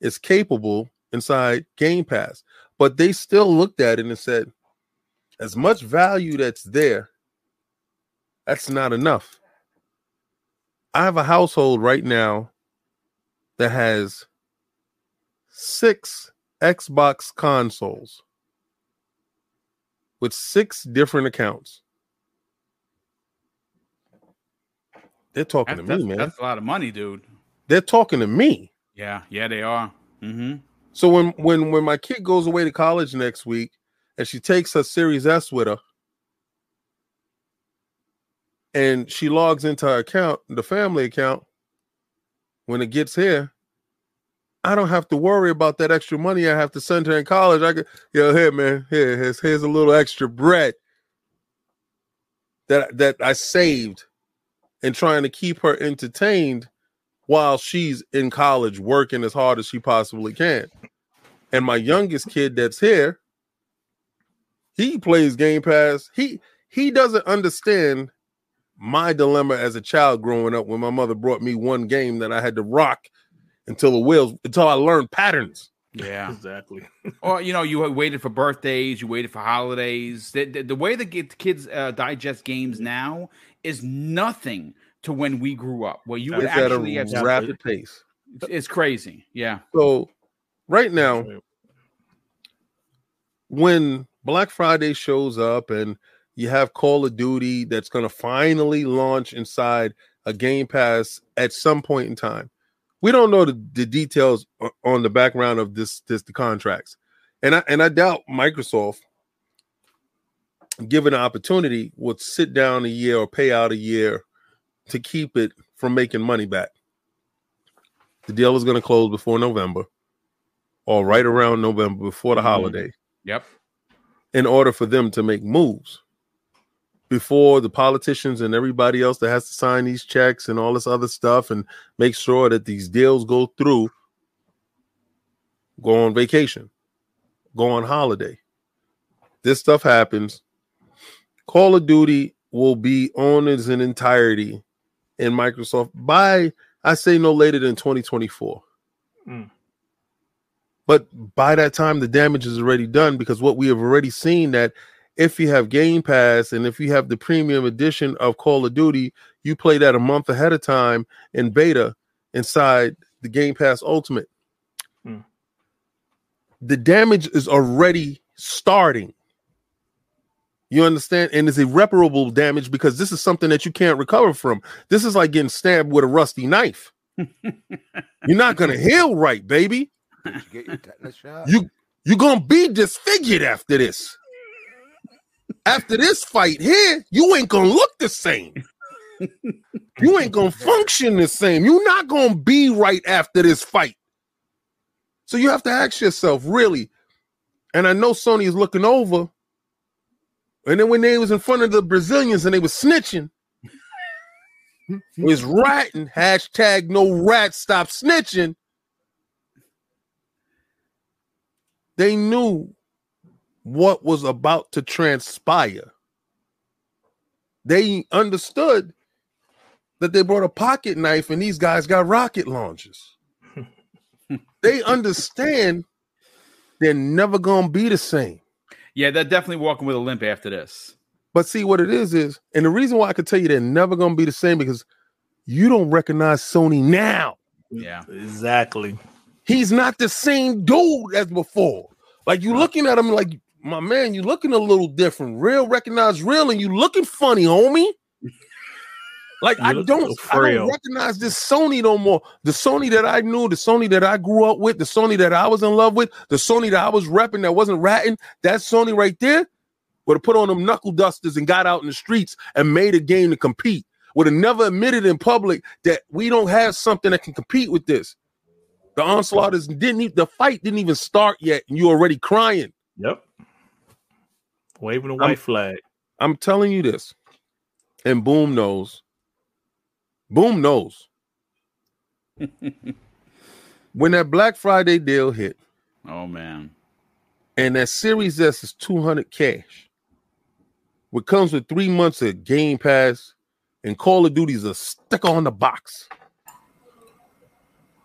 Speaker 2: is capable inside Game Pass. But they still looked at it and said, as much value that's there, that's not enough. I have a household right now that has six Xbox consoles with six different accounts. They're talking
Speaker 1: that's,
Speaker 2: to me, man.
Speaker 1: That's a lot of money, dude.
Speaker 2: They're talking to me.
Speaker 1: Yeah, yeah, they are. Mm-hmm.
Speaker 2: So when when when my kid goes away to college next week and she takes her Series S with her, and she logs into her account, the family account. When it gets here, I don't have to worry about that extra money I have to send her in college. I could, yo, here, man, here, here's, here's a little extra bread that that I saved and trying to keep her entertained while she's in college working as hard as she possibly can. And my youngest kid that's here, he plays Game Pass. He he doesn't understand my dilemma as a child growing up when my mother brought me one game that I had to rock until the wheels until I learned patterns.
Speaker 1: Yeah,
Speaker 3: exactly. [LAUGHS]
Speaker 1: or you know, you waited for birthdays, you waited for holidays. The, the, the way that kids uh, digest games now is nothing to when we grew up, where you would
Speaker 2: it's
Speaker 1: actually
Speaker 2: at a
Speaker 1: have
Speaker 2: rapid pace.
Speaker 1: It's crazy. Yeah.
Speaker 2: So right now, when Black Friday shows up and you have Call of Duty that's going to finally launch inside a Game Pass at some point in time. We don't know the, the details on the background of this this the contracts. And I and I doubt Microsoft given an opportunity would sit down a year or pay out a year to keep it from making money back. The deal is going to close before November or right around November before the
Speaker 1: Mhm.
Speaker 2: holiday
Speaker 1: Yep.
Speaker 2: in order for them to make moves before the politicians and everybody else that has to sign these checks and all this other stuff and make sure that these deals go through go on vacation go on holiday this stuff happens call of duty will be on its in entirety in microsoft by i say no later than 2024
Speaker 3: Mm.
Speaker 2: but by that time the damage is already done because what we have already seen that if you have game pass and if you have the premium edition of call of duty you play that a month ahead of time in beta inside the game pass ultimate
Speaker 3: Hmm.
Speaker 2: the damage is already starting you understand and it's irreparable damage because this is something that you can't recover from this is like getting stabbed with a rusty knife [LAUGHS] you're not gonna heal right baby
Speaker 5: you get your tetanus shot?
Speaker 2: you you're gonna be disfigured after this. After this fight here, you ain't gonna look the same. You ain't gonna function the same. You're not gonna be right after this fight. So you have to ask yourself, really. And I know Sony is looking over. And then when they was in front of the Brazilians and they was snitching, was ratting, hashtag no rat stop snitching. they knew what was about to transpire. They understood that they brought a pocket knife and these guys got rocket launchers. [LAUGHS] they understand they're never going to be the same.
Speaker 1: Yeah, they're definitely walking with a limp after this.
Speaker 2: But see what it is is, and the reason why I could tell you they're never going to be the same because you don't recognize Sony now.
Speaker 1: Yeah.
Speaker 3: Exactly.
Speaker 2: He's not the same dude as before. Like you looking at him like my man, you looking a little different. Real recognize real, and you looking funny, homie. Like
Speaker 3: You
Speaker 2: I don't, I don't recognize this Sony no more. The Sony that I knew, the Sony that I grew up with, the Sony that I was in love with, the Sony that I was repping that wasn't ratting. That Sony right there would have put on them knuckle dusters and got out in the streets and made a game to compete. Would have never admitted in public that we don't have something that can compete with this. The onslaught is didn't even the fight didn't even start yet, and you already crying.
Speaker 3: Yep. Waving a white flag.
Speaker 2: I'm telling you this, and Boom knows. Boom knows. [LAUGHS] when that Black Friday deal hit,
Speaker 1: Oh man.
Speaker 2: and that Series S is 200 cash, what comes with three months of Game Pass and Call of Duty's a sticker on the box.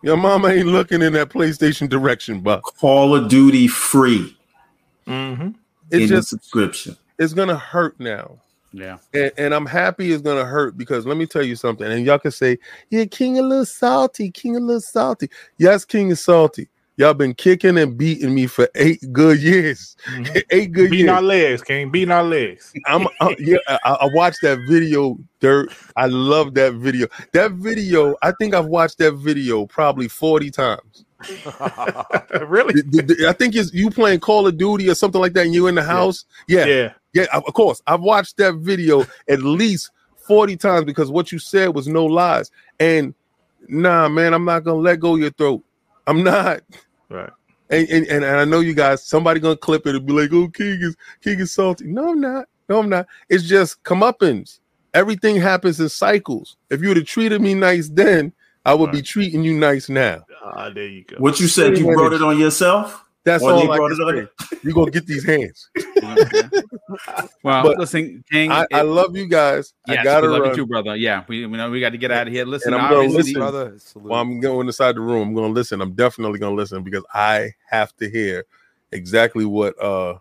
Speaker 2: Your mama ain't looking in that PlayStation direction, but
Speaker 6: Call of Duty free
Speaker 3: Mm-hmm.
Speaker 2: it's
Speaker 6: in
Speaker 2: just
Speaker 6: subscription.
Speaker 2: it's gonna hurt now.
Speaker 1: Yeah.
Speaker 2: and, and I'm happy it's gonna hurt because let me tell you something. And y'all can say, "Yeah, King a little salty, King a little salty." Yes, King is salty. Y'all been kicking and beating me for eight good years. [LAUGHS] eight good
Speaker 3: Beating
Speaker 2: years.
Speaker 3: our legs, King. Beating our legs.
Speaker 2: I'm uh, yeah. I, I watched that video, Dirt. I love that video. That video, I think I've watched that video probably forty times. [LAUGHS]
Speaker 3: really?
Speaker 2: I think it's you playing Call of Duty or something like that, and you in the house. Yeah,
Speaker 3: Yeah.
Speaker 2: yeah, of of course. I've watched that video at least 40 times because what you said was no lies. And nah, man, I'm not gonna let go of your throat. I'm not.
Speaker 3: Right.
Speaker 2: And, and, and I know you guys, somebody gonna clip it and be like, oh, King is King is salty. No, I'm not. No, I'm not. It's just comeuppance. Everything happens in cycles. If you would have treated me nice then, I would be treating you nice now.
Speaker 3: Ah, there you go.
Speaker 6: What you said, you
Speaker 2: Same
Speaker 6: brought it on yourself?
Speaker 2: That's
Speaker 6: Or they
Speaker 2: all I can say. You're gonna get these hands. [LAUGHS]
Speaker 1: well,
Speaker 2: But
Speaker 1: listen, King.
Speaker 2: I, I love you guys.
Speaker 1: yes,
Speaker 2: I gotta
Speaker 1: we love
Speaker 2: run.
Speaker 1: you too, brother. Yeah, we, we know we got to get out of here. Listen,
Speaker 2: I'm gonna
Speaker 1: obviously-
Speaker 2: listen.
Speaker 5: brother. Salute.
Speaker 2: While I'm going inside the room, I'm gonna listen. I'm definitely gonna listen because I have to hear exactly what uh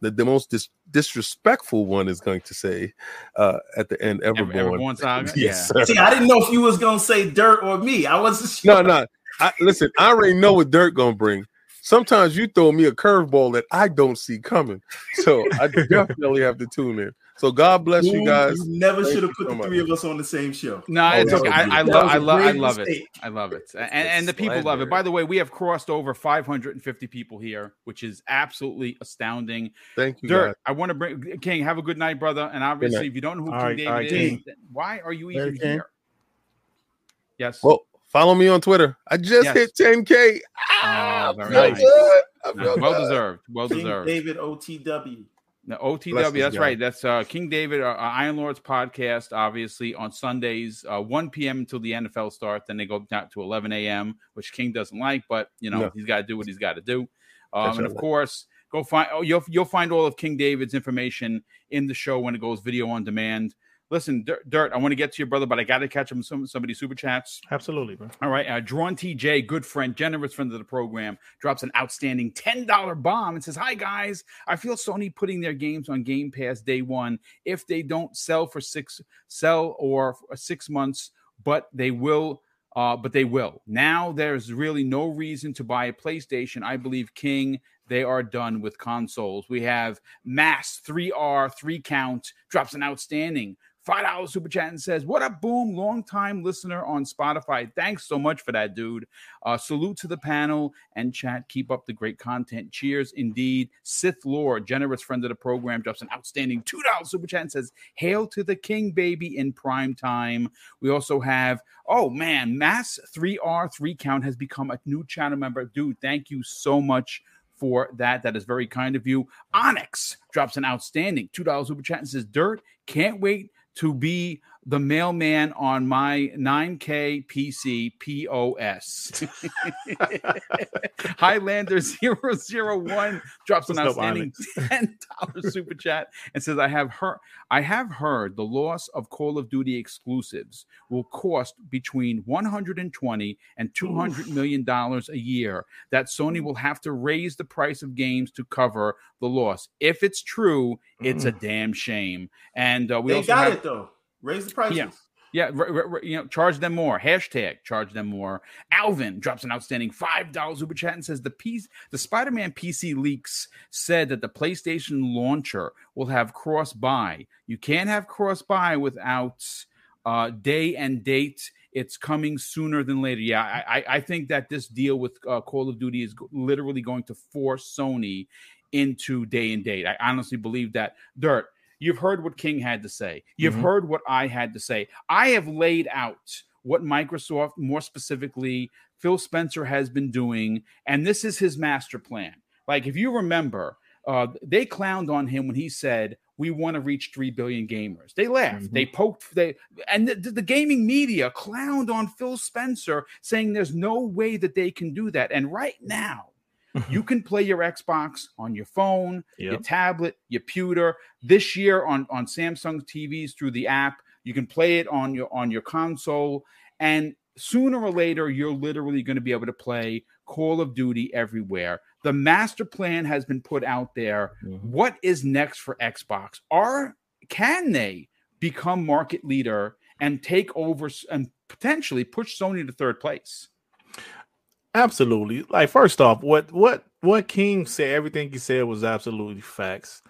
Speaker 2: the, the most dis- disrespectful one is going to say uh at the end.
Speaker 1: Ever-
Speaker 2: Everborn.
Speaker 1: Everborn saga? [LAUGHS]
Speaker 2: yes,
Speaker 1: Yeah.
Speaker 2: sir.
Speaker 6: See, I didn't know if you was gonna say dirt or me. I wasn't
Speaker 2: No, no. I, listen, I already know what Dirt gonna bring. Sometimes you throw me a curveball that I don't see coming, so I [LAUGHS] definitely have to tune in. So God bless you guys.
Speaker 6: You never should have put
Speaker 2: so
Speaker 6: the
Speaker 2: much.
Speaker 6: three of us on the same show.
Speaker 1: No,
Speaker 2: Oh,
Speaker 1: it's
Speaker 2: that
Speaker 1: okay. I, I love,
Speaker 6: That
Speaker 1: I love, I
Speaker 6: grave
Speaker 1: love it. I love it, and, and the people love it. By the way, we have crossed over 550 people here, which is absolutely astounding.
Speaker 2: Thank you, guys.
Speaker 1: Dirt, I want to bring King. Have a good night, brother. And obviously, if you don't know who
Speaker 3: All
Speaker 1: King
Speaker 3: right,
Speaker 1: David
Speaker 3: all right,
Speaker 1: is,
Speaker 3: King.
Speaker 1: why are you even
Speaker 4: King.
Speaker 1: here? Yes.
Speaker 2: Well, follow me on Twitter. I just
Speaker 1: Yes.
Speaker 2: hit 10k. Ah,
Speaker 1: Oh, very nice.
Speaker 2: good. I
Speaker 1: No, well
Speaker 2: good.
Speaker 1: deserved. Well
Speaker 6: King
Speaker 1: deserved.
Speaker 6: David OTW.
Speaker 1: The OTW,
Speaker 2: Bless
Speaker 1: that's right. That's uh, King David, uh, Iron Lords podcast, obviously on Sundays, uh, 1 p.m. until the NFL starts. Then they go down to 11 a.m., which King doesn't like, but you know
Speaker 2: No.
Speaker 1: he's got to do what he's got to do. Um, and of course, go find. Oh, you'll you'll find all of King David's information in the show when it goes video on demand. Listen, Dirt, Dirt I want to get to your brother, but I got to catch him some somebody super chats.
Speaker 3: Absolutely, bro.
Speaker 1: All right. Uh, Drawn TJ, good friend, generous friend of the program, drops an outstanding $10 bomb and says, Hi, guys. I feel Sony putting their games on Game Pass day one if they don't sell for six, sell or for six months, but they will. Uh, but they will. Now there's really no reason to buy a PlayStation. I believe King, they are done with consoles. We have Mass 3R, 3 count, drops an outstanding $5 super chat and says, What up, boom? Long time listener on Spotify. Thanks so much for that, dude. Uh, salute to the panel and chat. Keep up the great content. Cheers, indeed. Sith Lord, generous friend of the program, drops an outstanding $2 super chat and says, Hail to the king, baby, in prime time. We also have, oh man, Mass 3R 3 count has become a new channel member. Dude, thank you so much for that. That is very kind of you. Onyx drops an outstanding $2 super chat and says, Dirt, can't wait to be the mailman on my 9K PC POS. Highlander 001 drops an outstanding [LAUGHS] $10 super chat and says, I have heard I have heard the loss of Call of Duty exclusives will cost between 120 and 200 million dollars a year. That Sony will have to raise the price of games to cover the loss. If it's true, it's a damn shame. And uh, we
Speaker 6: They
Speaker 1: also
Speaker 6: got
Speaker 1: have,
Speaker 6: it though. Raise the prices.
Speaker 1: Yeah. yeah, r- r- you know, charge them more. Hashtag charge them more. Alvin drops an outstanding five dollars Uber chat and says the piece, the Spider-Man PC leaks said that the PlayStation launcher will have cross buy. You can't have cross buy without uh, day and date. It's coming sooner than later. Yeah, I, I, I think that this deal with uh, Call of Duty is literally going to force Sony into day and date. I honestly believe that. Dirt, you've heard what King had to say. You've
Speaker 3: Mhm.
Speaker 1: heard what I had to say. I have laid out what Microsoft, more specifically, Phil Spencer has been doing, and this is his master plan. Like, if you remember, uh, they clowned on him when he said, "We want to reach three billion gamers." They laughed.
Speaker 3: Mhm.
Speaker 1: They poked. They and the, the gaming media clowned on Phil Spencer, saying there's no way that they can do that. And right now, [LAUGHS] you can play your Xbox on your phone, your tablet, your pewter. This year on on Samsung TVs through the app, you can play it on your on your console, and sooner or later, you're literally going to be able to play Call of Duty everywhere. The master plan has been put out there.
Speaker 3: Mhm.
Speaker 1: What is next for Xbox? Are can they become market leader and take over and potentially push Sony to third place?
Speaker 3: Absolutely. Like first off, what what what King said, everything he said was absolutely facts.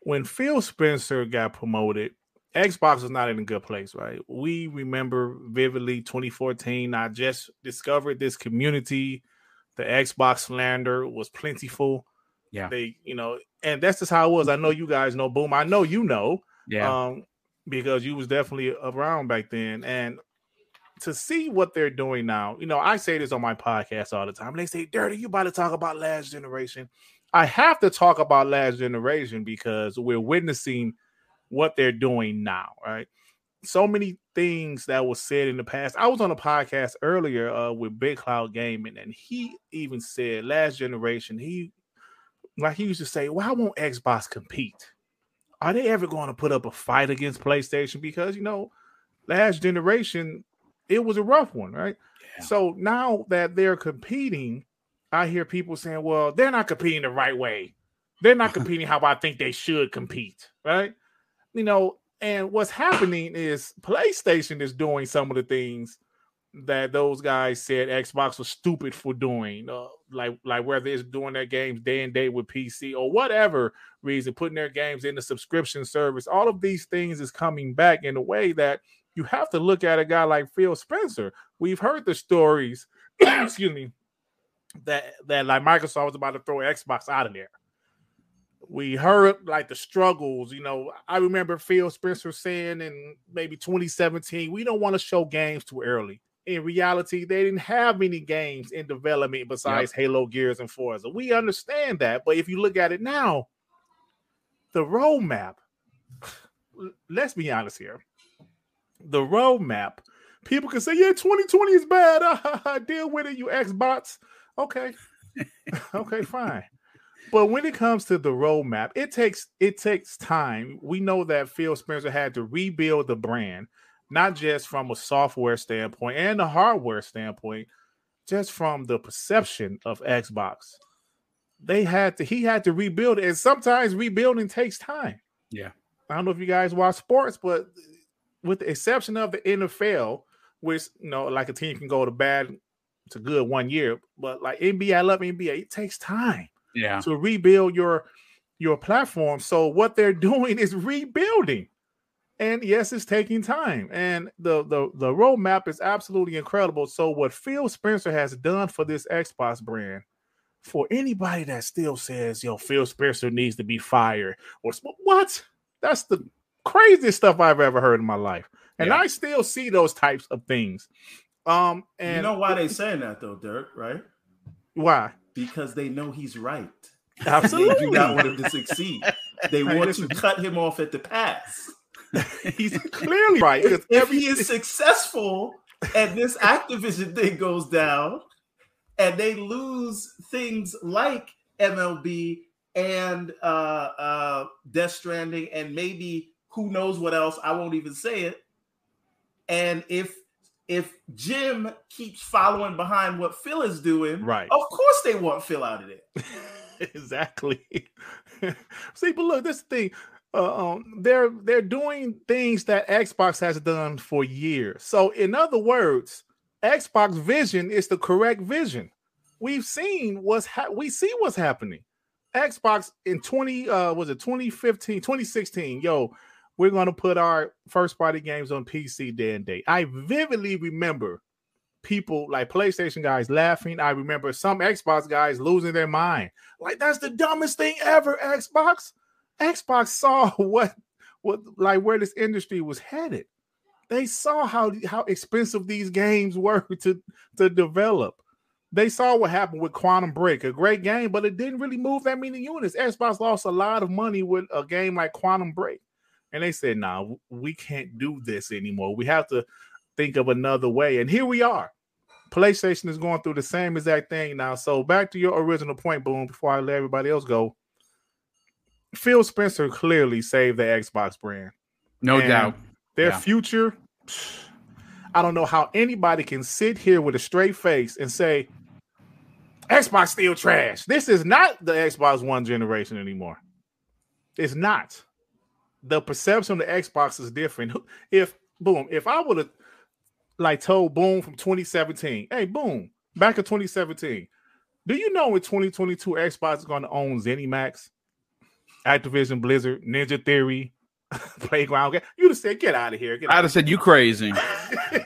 Speaker 3: When Phil Spencer got promoted, Xbox was not in a good place, right? We remember vividly 2014. I just discovered this community. The Xbox slander was plentiful.
Speaker 1: Yeah.
Speaker 3: They, you know, and that's just how it was. I know you guys know. Boom. I know you know.
Speaker 1: Yeah.
Speaker 3: Um, because you was definitely around back then. And to see what they're doing now, you know, I say this on my podcast all the time. They say, Dirty, you about to talk about last generation. I have to talk about last generation because we're witnessing what they're doing now, right? So many things that was said in the past. I was on a podcast earlier uh, with Big Cloud Gaming, and he even said last generation, he like he used to say, Why won't Xbox compete? Are they ever going to put up a fight against PlayStation? Because you know, last generation, it was a rough one, right? Yeah. So now that they're competing, I hear people saying, well, they're not competing the right way. They're not [LAUGHS] competing how I think they should compete, right? You know, and what's happening is PlayStation is doing some of the things that those guys said Xbox was stupid for doing, uh, like like whether it's doing their games day and day with PC or whatever reason, putting their games in the subscription service. All of these things is coming back in a way that you have to look at a guy like Phil Spencer. We've heard the stories, [CLEARS THROAT] excuse me, that that like Microsoft was about to throw Xbox out of there. We heard like the struggles, you know. I remember Phil Spencer saying in maybe 2017, we don't want to show games too early. In reality, they didn't have many games in development besides yep. Halo, Gears, and Forza. We understand that, but if you look at it now, the roadmap. Let's be honest here. The roadmap. People can say, "Yeah, 2020 is bad. [LAUGHS] Deal with it, you Xbox." Okay. [LAUGHS] okay, fine. But when it comes to the roadmap, it takes it takes time. We know that Phil Spencer had to rebuild the brand, not just from a software standpoint and a hardware standpoint, just from the perception of Xbox. They had to he had to rebuild it, and sometimes rebuilding takes time.
Speaker 1: Yeah.
Speaker 3: I don't know if you guys watch sports, but with the exception of the NFL, which you know, like a team can go to bad to good one year. But like NBA, I love NBA. It takes time,
Speaker 1: yeah,
Speaker 3: to rebuild your your platform. So what they're [LAUGHS] doing is rebuilding, and yes, it's taking time. And the the the roadmap is absolutely incredible. So what Phil Spencer has done for this Xbox brand. For anybody that still says, "Yo, Phil Spencer needs to be fired," or what? That's the craziest stuff I've ever heard in my life. And yeah. I still see those types of things. Um, and
Speaker 6: you know why they saying that though, Dirk? Right?
Speaker 3: Why?
Speaker 6: Because they know he's right. [LAUGHS]
Speaker 3: Absolutely,
Speaker 6: they do not want him to succeed. They want to cut him off at the pass.
Speaker 3: he's [LAUGHS] clearly right.
Speaker 6: If, if he is successful and this Activision thing goes down, and they lose things like MLB and uh, uh, Death Stranding, and maybe who knows what else? I won't even say it. And if if Jim keeps following behind what Phil is doing,
Speaker 3: right?
Speaker 6: Of course they want Phil out of there. [LAUGHS]
Speaker 3: exactly. [LAUGHS] See, but look, this thing. Uh, um, they're they're doing things that Xbox has done for years. So, in other words, Xbox vision is the correct vision. We've seen what's ha- we see what's happening. Xbox in 20 uh was it 2015, 2016, yo, we're going to put our first party games on PC day and day. I vividly remember people like PlayStation guys laughing. I remember some Xbox guys losing their mind. Like that's the dumbest thing ever, Xbox. Xbox saw [LAUGHS] what what like where this industry was headed. They saw how how expensive these games were [LAUGHS] to to develop. They saw what happened with Quantum Break, a great game, but it didn't really move that many units. Xbox lost a lot of money with a game like Quantum Break. And they said, "Nah, we can't do this anymore. We have to think of another way." And here we are. PlayStation is going through the same exact thing now. So back to your original point, boom. Before I let everybody else go, Phil Spencer clearly saved the Xbox brand.
Speaker 1: No and doubt.
Speaker 3: Their yeah. future. I don't know how anybody can sit here with a straight face and say Xbox still trash. This is not the Xbox One generation anymore. It's not the perception of the Xbox is different. [LAUGHS] If boom, if I would have like told Boom from 2017, hey Boom, back in 2017, do you know in 2022 Xbox is going to own ZeniMax, Activision Blizzard, Ninja Theory, [LAUGHS] Playground? You'd have said, get out of here.
Speaker 1: I'd have said you crazy. [LAUGHS]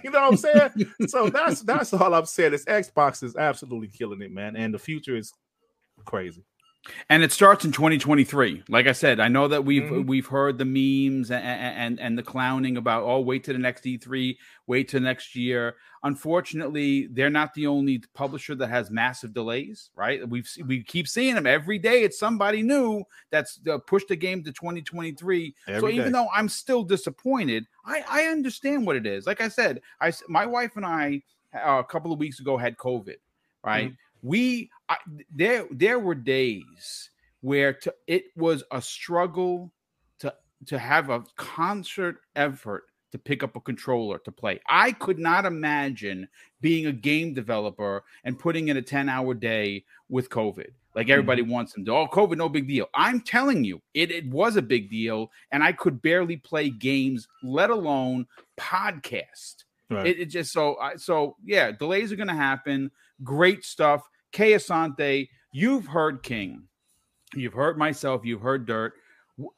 Speaker 3: you know what I'm saying? so that's that's all I'm saying. Is Xbox is absolutely killing it, man, and the future is crazy.
Speaker 1: And it starts in 2023. Like I said, I know that we've
Speaker 3: Mhm.
Speaker 1: we've heard the memes and, and and the clowning about oh wait to the next E3, wait to next year. Unfortunately, they're not the only publisher that has massive delays, right? We've we keep seeing them every day. It's somebody new that's uh, pushed the game to 2023. so
Speaker 3: Every
Speaker 1: even though I'm still disappointed, I I understand what it is. Like I said, I my wife and I uh, a couple of weeks ago had COVID, right?
Speaker 3: Mm-hmm.
Speaker 1: We I, there there were days where to, it was a struggle to to have a concert effort to pick up a controller to play. I could not imagine being a game developer and putting in a 10 hour day with COVID. Like mm-hmm. everybody wants them to, oh, COVID, no big deal. I'm telling you, it, it was a big deal. And I could barely play games, let alone podcast.
Speaker 3: Right.
Speaker 1: It, it just so I so yeah, delays are gonna happen. Great stuff. Kay Asante, you've heard King, you've heard myself, you've heard Dirt.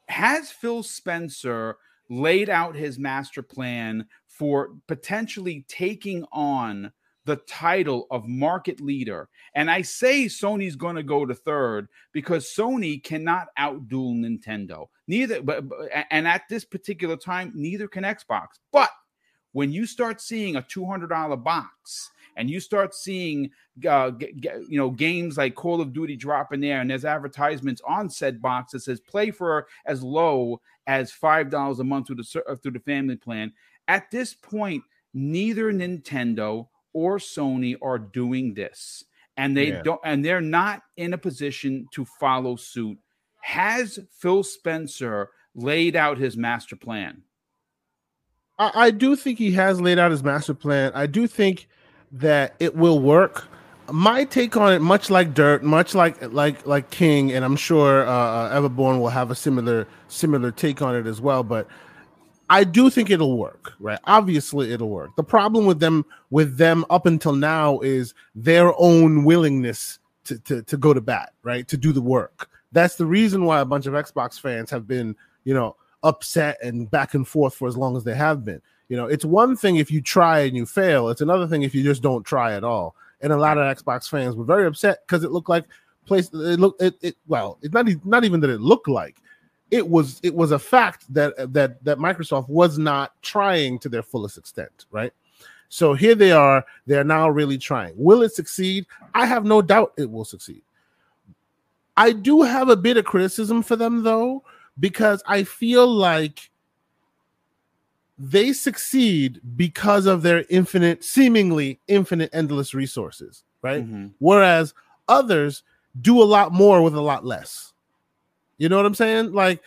Speaker 1: Has Phil Spencer laid out his master plan for potentially taking on the title of market leader? And I say Sony's going to go to third because Sony cannot outduel Nintendo. Neither, but, but and at this particular time, neither can Xbox. But when you start seeing a $200 box and you start seeing uh, g- g- you know games like Call of Duty drop in there and there's advertisements on said box that says play for as low as five dollars a month through the through the family plan at this point neither Nintendo or Sony are doing this and they
Speaker 4: Yeah.
Speaker 1: don't and they're not in a position to follow suit has Phil Spencer laid out his master plan
Speaker 4: I, I do think he has laid out his master plan. I do think that it will work. My take on it, much like Dirt, much like like like King, and I'm sure uh, uh, Everborn will have a similar similar take on it as well. But I do think it'll work, right? Obviously, it'll work. The problem with them with them up until now is their own willingness to to, to go to bat, right? To do the work. That's the reason why a bunch of Xbox fans have been, you know, upset and back and forth for as long as they have been. You know, it's one thing if you try and you fail. It's another thing if you just don't try at all. And a lot of Xbox fans were very upset because it looked like place. It looked it, it well. It's not not even that it looked like. It was it was a fact that that that Microsoft was not trying to their fullest extent, right? So here they are. They are now really trying. Will it succeed? I have no doubt it will succeed. I do have a bit of criticism for them though, because I feel like they succeed because of their infinite, seemingly infinite, endless resources, right?
Speaker 1: Mhm.
Speaker 4: Whereas others do a lot more with a lot less. You know what I'm saying? Like,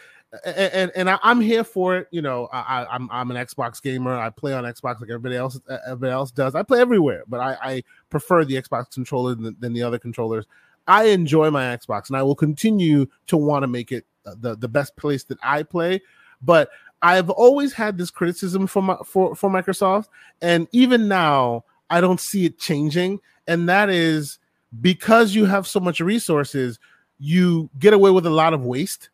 Speaker 4: and and I, I'm here for it. You know, I, I- I'm I'm an Xbox gamer. I play on Xbox like everybody else everybody else does. I play everywhere, but I, I prefer the Xbox controller than, than the other controllers. I enjoy my Xbox, and I will continue to want to make it uh, the the best place that I play. But I've always had this criticism for my for for Microsoft, and even now I don't see it changing. And that is because you have so much resources, you get away with a lot of waste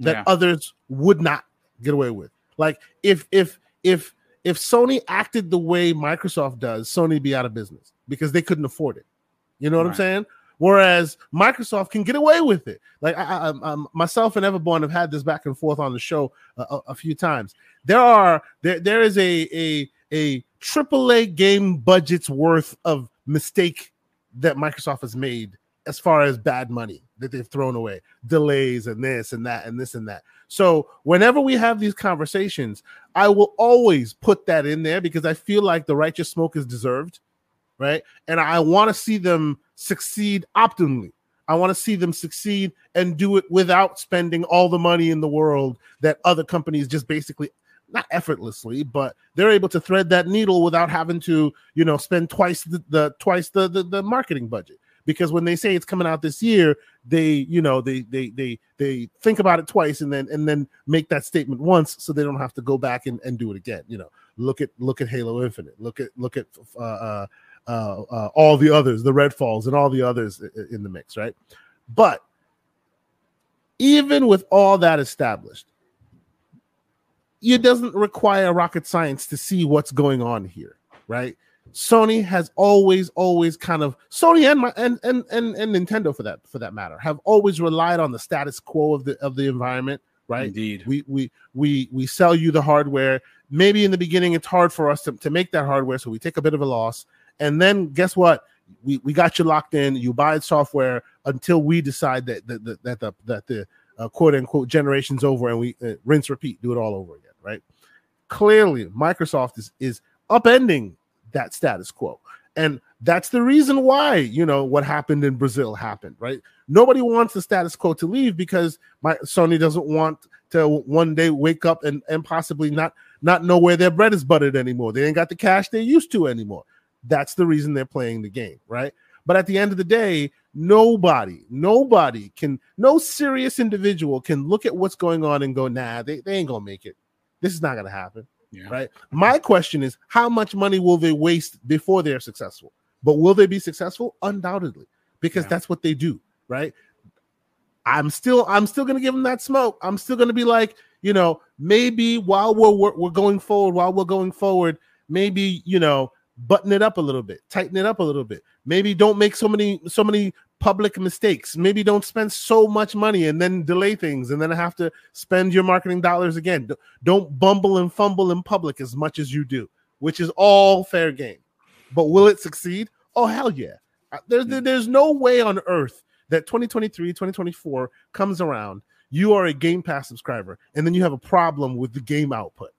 Speaker 4: that
Speaker 1: Yeah.
Speaker 4: others would not get away with. Like if if if if Sony acted the way Microsoft does, Sony be out of business because they couldn't afford it. You know what I'm saying? Whereas Microsoft can get away with it. Like I, I, um, myself and Everborn have had this back and forth on the show a, a, a few times. There are there there is a a a AAA game budget's worth of mistake that Microsoft has made as far as bad money that they've thrown away, delays and this and that and this and that. So whenever we have these conversations, I will always put that in there because I feel like the righteous smoke is deserved, right? And I want to see them succeed optimally. I want to see them succeed and do it without spending all the money in the world that other companies just basically not effortlessly, but they're able to thread that needle without having to, you know, spend twice the, the twice the, the the marketing budget. Because when they say it's coming out this year, they, you know, they they they they think about it twice and then and then make that statement once, so they don't have to go back and, and do it again. You know, look at look at Halo Infinite, look at look at uh, uh, uh, all the others, the Redfalls, and all the others in the mix, right? But even with all that established, it doesn't require rocket science to see what's going on here, right? Sony has always, always kind of Sony and my and, and and and Nintendo for that for that matter have always relied on the status quo of the of the environment. Right.
Speaker 1: Indeed.
Speaker 4: We we we we sell you the hardware. Maybe in the beginning it's hard for us to, to make that hardware, so we take a bit of a loss. And then guess what? We, we got you locked in. You buy software until we decide that that, that, that the that the uh, quote unquote generation's over, and we uh, rinse repeat, do it all over again. Right? Clearly, Microsoft is is upending that status quo. And that's the reason why, you know, what happened in Brazil happened, right? Nobody wants the status quo to leave because my Sony doesn't want to one day wake up and, and possibly not not know where their bread is buttered anymore. They ain't got the cash they used to anymore. That's the reason they're playing the game, right? But at the end of the day, nobody, nobody can, no serious individual can look at what's going on and go, nah, they, they ain't gonna make it. This is not gonna happen. Yeah. Right. My question is, how much money will they waste before they're successful? But will they be successful? Undoubtedly, because yeah. that's what they do. Right. I'm still, I'm still gonna give them that smoke. I'm still gonna be like, you know, maybe while we're, we're we're going forward, while we're going forward, maybe you know, button it up a little bit, tighten it up a little bit. Maybe don't make so many so many public mistakes. Maybe don't spend so much money and then delay things and then have to spend your marketing dollars again. Don't bumble and fumble in public as much as you do, which is all fair game. But will it succeed? Oh hell yeah. Uh, there's there's no way on earth that 2023, 2024 comes around, you are a Game Pass subscriber and then you have a problem with the game output.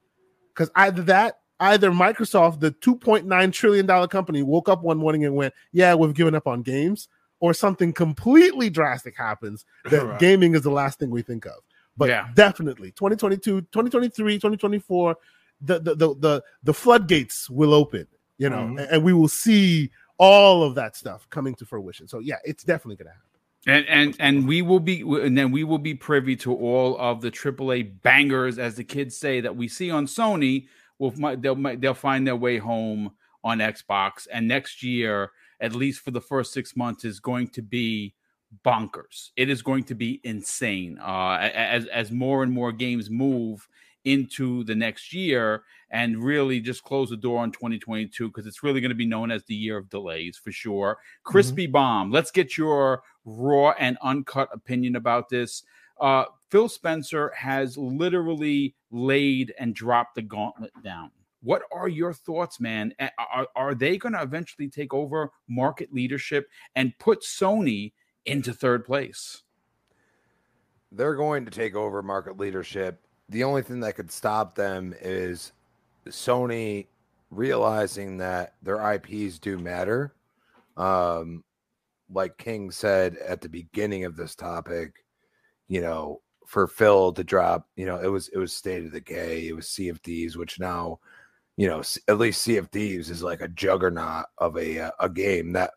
Speaker 4: Cuz either that either Microsoft, the 2.9 trillion dollar company, woke up one morning and went, "Yeah, we've given up on games," or something completely drastic happens [LAUGHS] that right. gaming is the last thing we think of. But yeah. definitely 2022, 2023, 2024, the the the the, the floodgates will open, you know, mm-hmm. and, and we will see all of that stuff coming to fruition. So yeah, it's definitely going to happen.
Speaker 1: And and and we will be and then we will be privy to all of the AAA bangers, as the kids say, that we see on Sony will they'll they'll find their way home on Xbox, and next year, at least for the first six months, is going to be bonkers. It is going to be insane uh, as as more and more games move into the next year and really just close the door on 2022 because it's really going to be known as the year of delays for sure. Crispy mm-hmm. bomb. Let's get your raw and uncut opinion about this. Uh, Phil Spencer has literally laid and dropped the gauntlet down. What are your thoughts, man? Are, are they going to eventually take over market leadership and put Sony into third place?
Speaker 5: They're going to take over market leadership. The only thing that could stop them is Sony realizing that their IPs do matter. Um, like King said at the beginning of this topic, you know, for Phil to drop, you know, it was it was State of Decay, it was Sea of Thieves, which now, you know, at least Sea of Thieves is like a juggernaut of a uh, a game that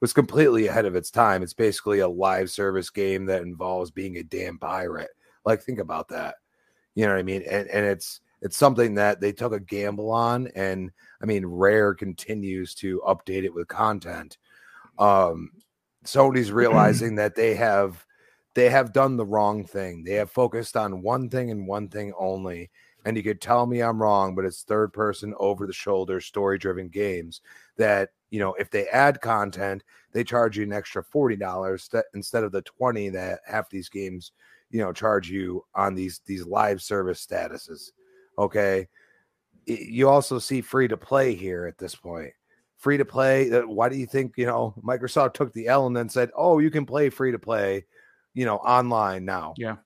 Speaker 5: was completely ahead of its time. It's basically a live service game that involves being a damn pirate. Like think about that. You know what I mean? And and it's it's something that they took a gamble on and I mean Rare continues to update it with content. Um Sony's [CLEARS THROAT] realizing that they have they have done the wrong thing. They have focused on one thing and one thing only. And you could tell me I'm wrong, but it's third person over the shoulder story driven games that, you know, if they add content, they charge you an extra $40 instead of the 20 that half these games, you know, charge you on these these live service statuses. Okay. You also see free to play here at this point. Free to play. Why do you think, you know, Microsoft took the L and then said, oh, you can play free to play you know, online now.
Speaker 1: Yeah.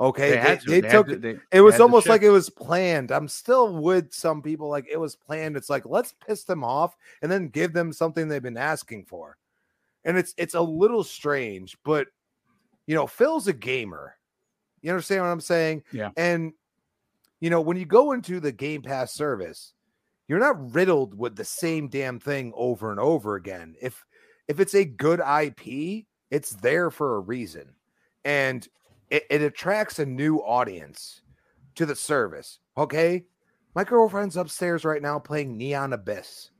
Speaker 5: Okay. They, they, they, they took to, they, it was almost like it was planned. I'm still with some people like it was planned. It's like let's piss them off and then give them something they've been asking for. And it's it's a little strange, but you know, Phil's a gamer. You understand what I'm saying?
Speaker 1: Yeah.
Speaker 5: And you know, when you go into the Game Pass service, you're not riddled with the same damn thing over and over again. If if it's a good IP, it's there for a reason and it, it attracts a new audience to the service. Okay. My girlfriend's upstairs right now playing Neon Abyss.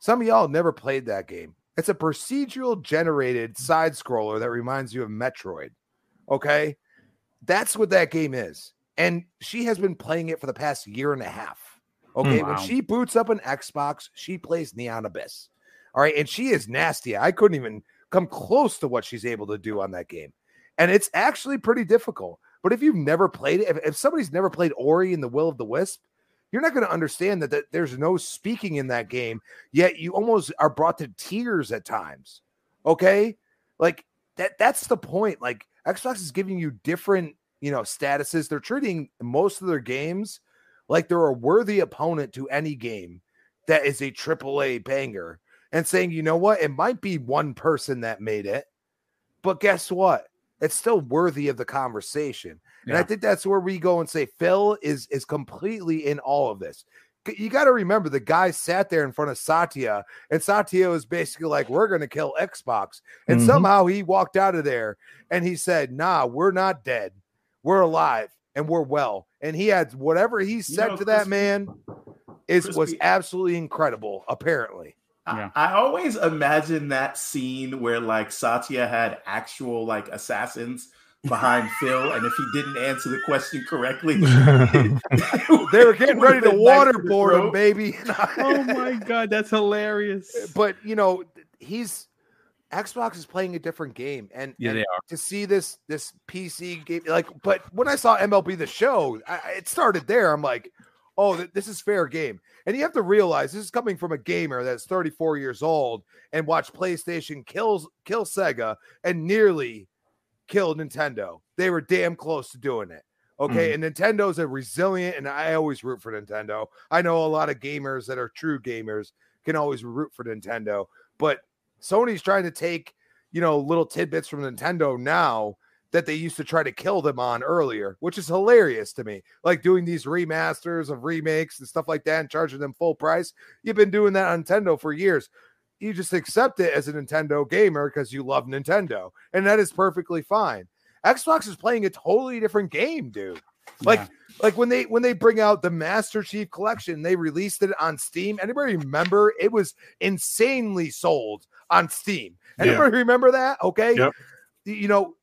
Speaker 5: Some of y'all never played that game. It's a procedural generated side scroller that reminds you of Metroid. Okay. That's what that game is. And she has been playing it for the past year and a half. Hmm, okay,
Speaker 1: Wow.
Speaker 5: when she boots up an Xbox, she plays Neon Abyss. All right, and she is nasty. I couldn't even come close to what she's able to do on that game, and it's actually pretty difficult. But if you've never played it, if, if somebody's never played Ori and the Will of the Wisp, you're not going to understand that, that there's no speaking in that game. Yet you almost are brought to tears at times. Okay, like that. That's the point. Like Xbox is giving you different, you know, statuses. They're treating most of their games like they're a worthy opponent to any game that is a AAA banger, and saying, you know what, it might be one person that made it, but guess what? It's still worthy of the conversation. And I think that's where we go and say Phil is is completely in all of this. You got to remember the guy sat there in front of Satya, and Satya was basically like, "We're going to kill Xbox," and
Speaker 4: Mhm.
Speaker 5: somehow he walked out of there and he said, "Nah, we're not dead, we're alive, and we're well." And he had whatever he said
Speaker 6: know,
Speaker 5: to that man is was absolutely incredible. Apparently,
Speaker 1: Yeah.
Speaker 6: I, I always imagine that scene where like Satya had actual like assassins behind [LAUGHS] Phil, and if he didn't answer the question correctly, [LAUGHS] [LAUGHS]
Speaker 5: they were getting ready to waterboard him, baby.
Speaker 1: oh my god, that's hilarious.
Speaker 5: but you know he's xbox is playing a different game and,
Speaker 1: Yeah,
Speaker 5: and
Speaker 1: they are.
Speaker 5: to see this this pc game like but when i saw mlb the show I, I- it started there i'm like oh th- this is fair game. And you have to realize this is coming from a gamer that's 34 years old and watched playstation kills kill sega and nearly kill nintendo. They were damn close to doing it. Okay mm-hmm. and nintendo's a resilient and i always root for nintendo. I know a lot of gamers that are true gamers can always root for nintendo but Sony's trying to take, you know, little tidbits from Nintendo now that they used to try to kill them on earlier, which is hilarious to me. Like doing these remasters of remakes and stuff like that and charging them full price. You've been doing that on Nintendo for years. You just accept it as a Nintendo gamer because you love Nintendo, and that is perfectly fine. Xbox is playing a totally different game, dude. Like
Speaker 1: Yeah.
Speaker 5: like when they when they bring out the Master Chief collection, they released it on Steam. Anybody remember? It was insanely sold on Steam.
Speaker 3: Yeah.
Speaker 5: Anybody remember that? Okay.
Speaker 3: Yep.
Speaker 5: You know,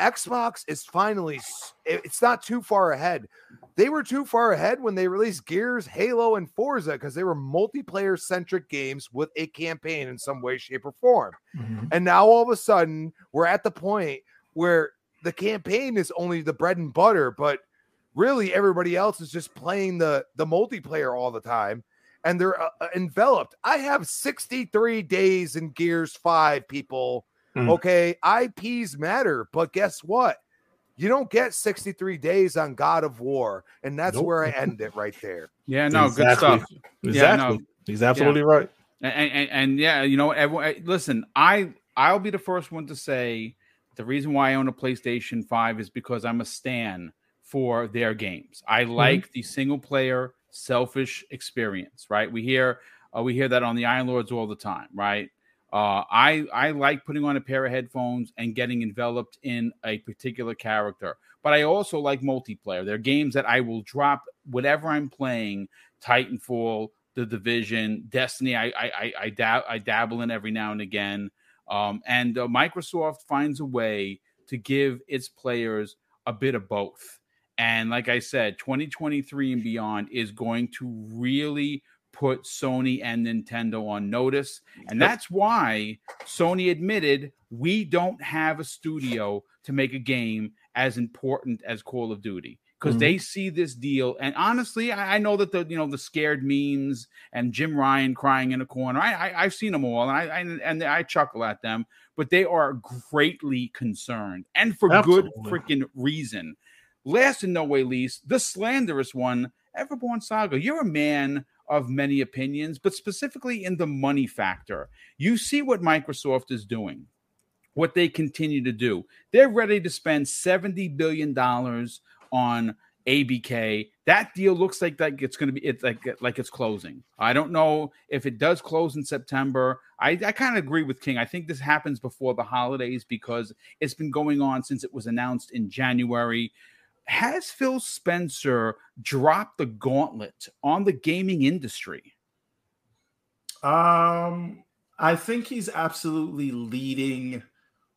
Speaker 5: Xbox is finally it's not too far ahead. They were too far ahead when they released Gears, Halo, and Forza because they were multiplayer centric games with a campaign in some way, shape, or form.
Speaker 3: Mhm.
Speaker 5: And now all of a sudden, we're at the point where the campaign is only the bread and butter, but really everybody else is just playing the the multiplayer all the time and they're uh, uh, enveloped. I have 63 days in Gears 5 people.
Speaker 3: Mm.
Speaker 5: Okay, IPs matter, but guess what? You don't get 63 days on God of War, and that's
Speaker 3: Nope.
Speaker 5: where I [LAUGHS] end it right there.
Speaker 1: Yeah, no, good stuff.
Speaker 3: Exactly.
Speaker 1: no.
Speaker 3: He's absolutely right.
Speaker 1: And, and, and yeah, you know, everyone, listen, I I'll be the first one to say the reason why I own a PlayStation 5 is because I'm a stan for their games. I like the single player selfish experience, right? We hear uh, we hear that on the Iron Lords all the time, right? Uh, I I like putting on a pair of headphones and getting enveloped in a particular character, but I also like multiplayer. There are games that I will drop whatever I'm playing, Titanfall, The Division, Destiny. I I I, I, dab- I dabble in every now and again, um, and uh, Microsoft finds a way to give its players a bit of both. And like I said, 2023 and beyond is going to really put Sony and Nintendo on notice. And that's why Sony admitted we don't have a studio to make a game as important as Call of Duty because
Speaker 3: Mhm.
Speaker 1: they see this deal. And honestly, I, I know that the you know the scared memes and Jim Ryan crying in a corner. I, I I've seen them all, and I, I and I chuckle at them. But they are greatly concerned, and for good freaking reason. Last and no way least, the slanderous one, Everborn Saga. You're a man of many opinions, but specifically in the money factor. You see what Microsoft is doing, what they continue to do. They're ready to spend $70 billion on ABK. That deal looks like that it's going to be it's like like it's closing. I don't know if it does close in September. I, I kind of agree with King. I think this happens before the holidays because it's been going on since it was announced in January. Has Phil Spencer dropped the gauntlet on the gaming industry?
Speaker 6: Um, I think he's absolutely leading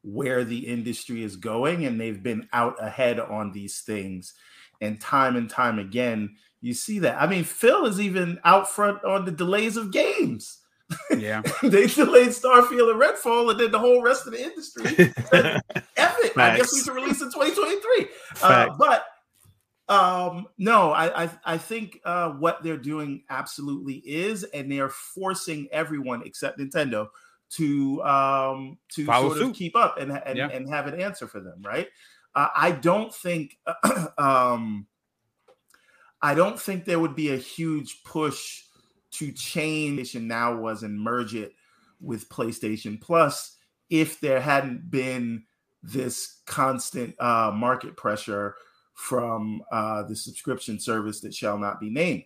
Speaker 6: where the industry is going, and they've been out ahead on these things. And time and time again, you see that. I mean, Phil is even out front on the delays of games.
Speaker 1: Yeah. [LAUGHS]
Speaker 6: they delayed Starfield and Redfall, and then the whole rest of the industry. F it. [LAUGHS] I guess we should release in 2023. Uh, but um, no, I I, I think uh, what they're doing absolutely is, and they're forcing everyone except Nintendo to um to
Speaker 1: Follow
Speaker 6: sort
Speaker 1: suit.
Speaker 6: of keep up and and,
Speaker 1: Yeah.
Speaker 6: and have an answer for them, right? Uh, I don't think [CLEARS THROAT] um I don't think there would be a huge push to change PlayStation Now was and merge it with PlayStation Plus if there hadn't been this constant uh, market pressure from uh, the subscription service that shall not be named.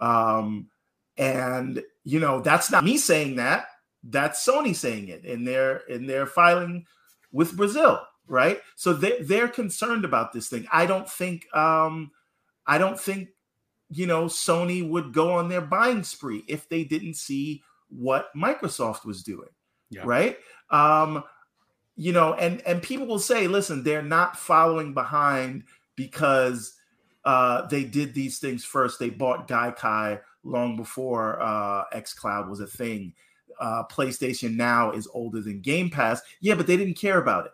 Speaker 6: Um, and you know that's not me saying that; that's Sony saying it in their in their filing with Brazil, right? So they they're concerned about this thing. I don't think um, I don't think you know Sony would go on their buying spree if they didn't see what Microsoft was doing,
Speaker 1: Yeah.
Speaker 6: right? Um, you know, and and people will say, listen, they're not following behind because uh, they did these things first. They bought Gaikai long before uh, XCloud was a thing. Uh, PlayStation Now is older than Game Pass. Yeah, but they didn't care about it.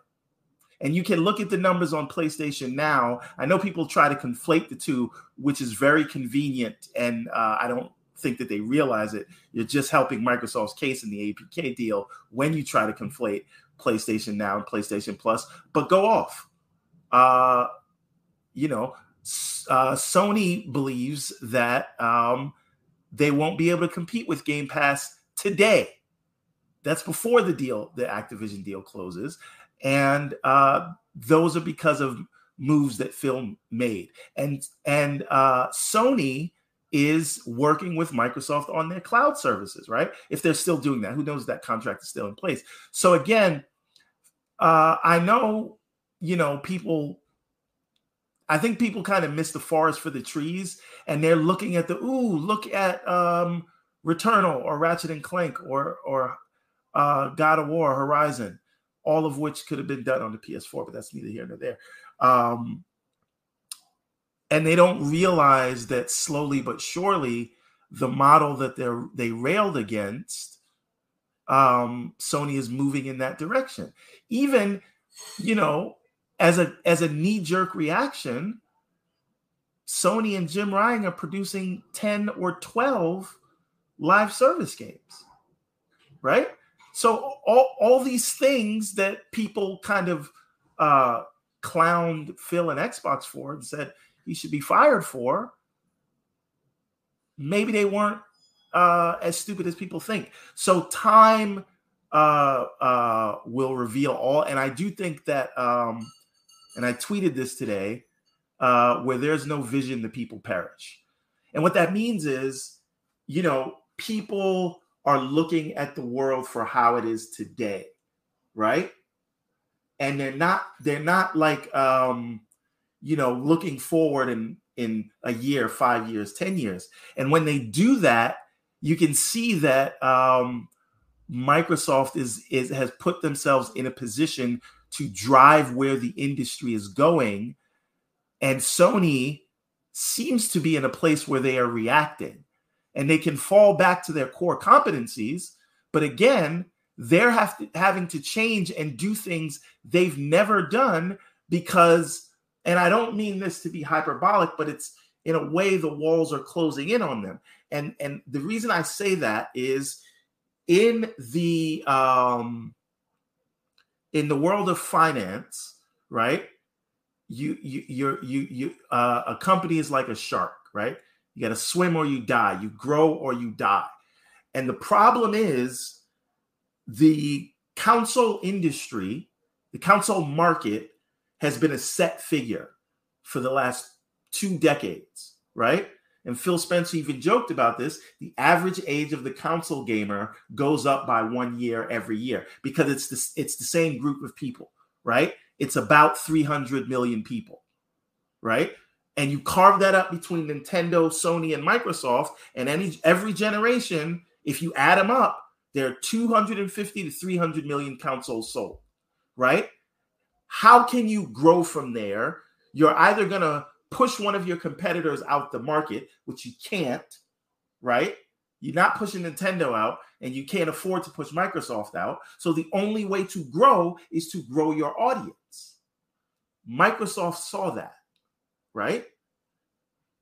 Speaker 6: And you can look at the numbers on PlayStation Now. I know people try to conflate the two, which is very convenient, and uh, I don't think that they realize it. You're just helping Microsoft's case in the ABK deal when you try to conflate PlayStation Now and PlayStation Plus. But go off. Uh, you know, uh, Sony believes that um, they won't be able to compete with Game Pass today. That's before the deal, the Activision deal closes, and uh, those are because of moves that Phil made. And and uh, Sony is working with Microsoft on their cloud services, right? If they're still doing that, who knows that contract is still in place. So again, uh, I know you know people I think people kind of miss the forest for the trees, and they're looking at the ooh, look at um, Returnal or Ratchet and Clank or or uh, God of War Horizon, all of which could have been done on the PS4, but that's neither here nor there. Um, and they don't realize that slowly but surely, the model that they're they railed against, um, Sony is moving in that direction. Even, you know, as a as a knee jerk reaction, Sony and Jim Ryan are producing 10 or 12 live service games. Right? So all, all these things that people kind of uh clowned Phil and Xbox for and said he should be fired for, maybe they weren't uh as stupid as people think. So time uh uh will reveal all and I do think that um and I tweeted this today, uh, where there's no vision, the people perish. And what that means is, you know, people are looking at the world for how it is today, right? And they're not, they're not like um, you know, looking forward in in a year, five years, ten years. And when they do that, you can see that um Microsoft is is has put themselves in a position to drive where the industry is going. And Sony seems to be in a place where they are reacting and they can fall back to their core competencies. But again, they're to, having to change and do things they've never done because, and I don't mean this to be hyperbolic, but it's in a way the walls are closing in on them. And and the reason I say that is in the um in the world of finance, right? You you you're you you uh, a company is like a shark, right? You got to swim or you die. You grow or you die. And the problem is the console industry, the console market has been a set figure for the last two decades, right? And Phil Spencer even joked about this. The average age of the console gamer goes up by one year every year because it's the, it's the same group of people, right? It's about 300 million people, right? And you carve that up between Nintendo, Sony, and Microsoft, and any every generation, if you add them up, there are 250 to 300 million consoles sold, right? How can you grow from there? You're either gonna push one of your competitors out the market, which you can't, right? You're not pushing Nintendo out and you can't afford to push Microsoft out. So the only way to grow is to grow your audience. Microsoft saw that, right?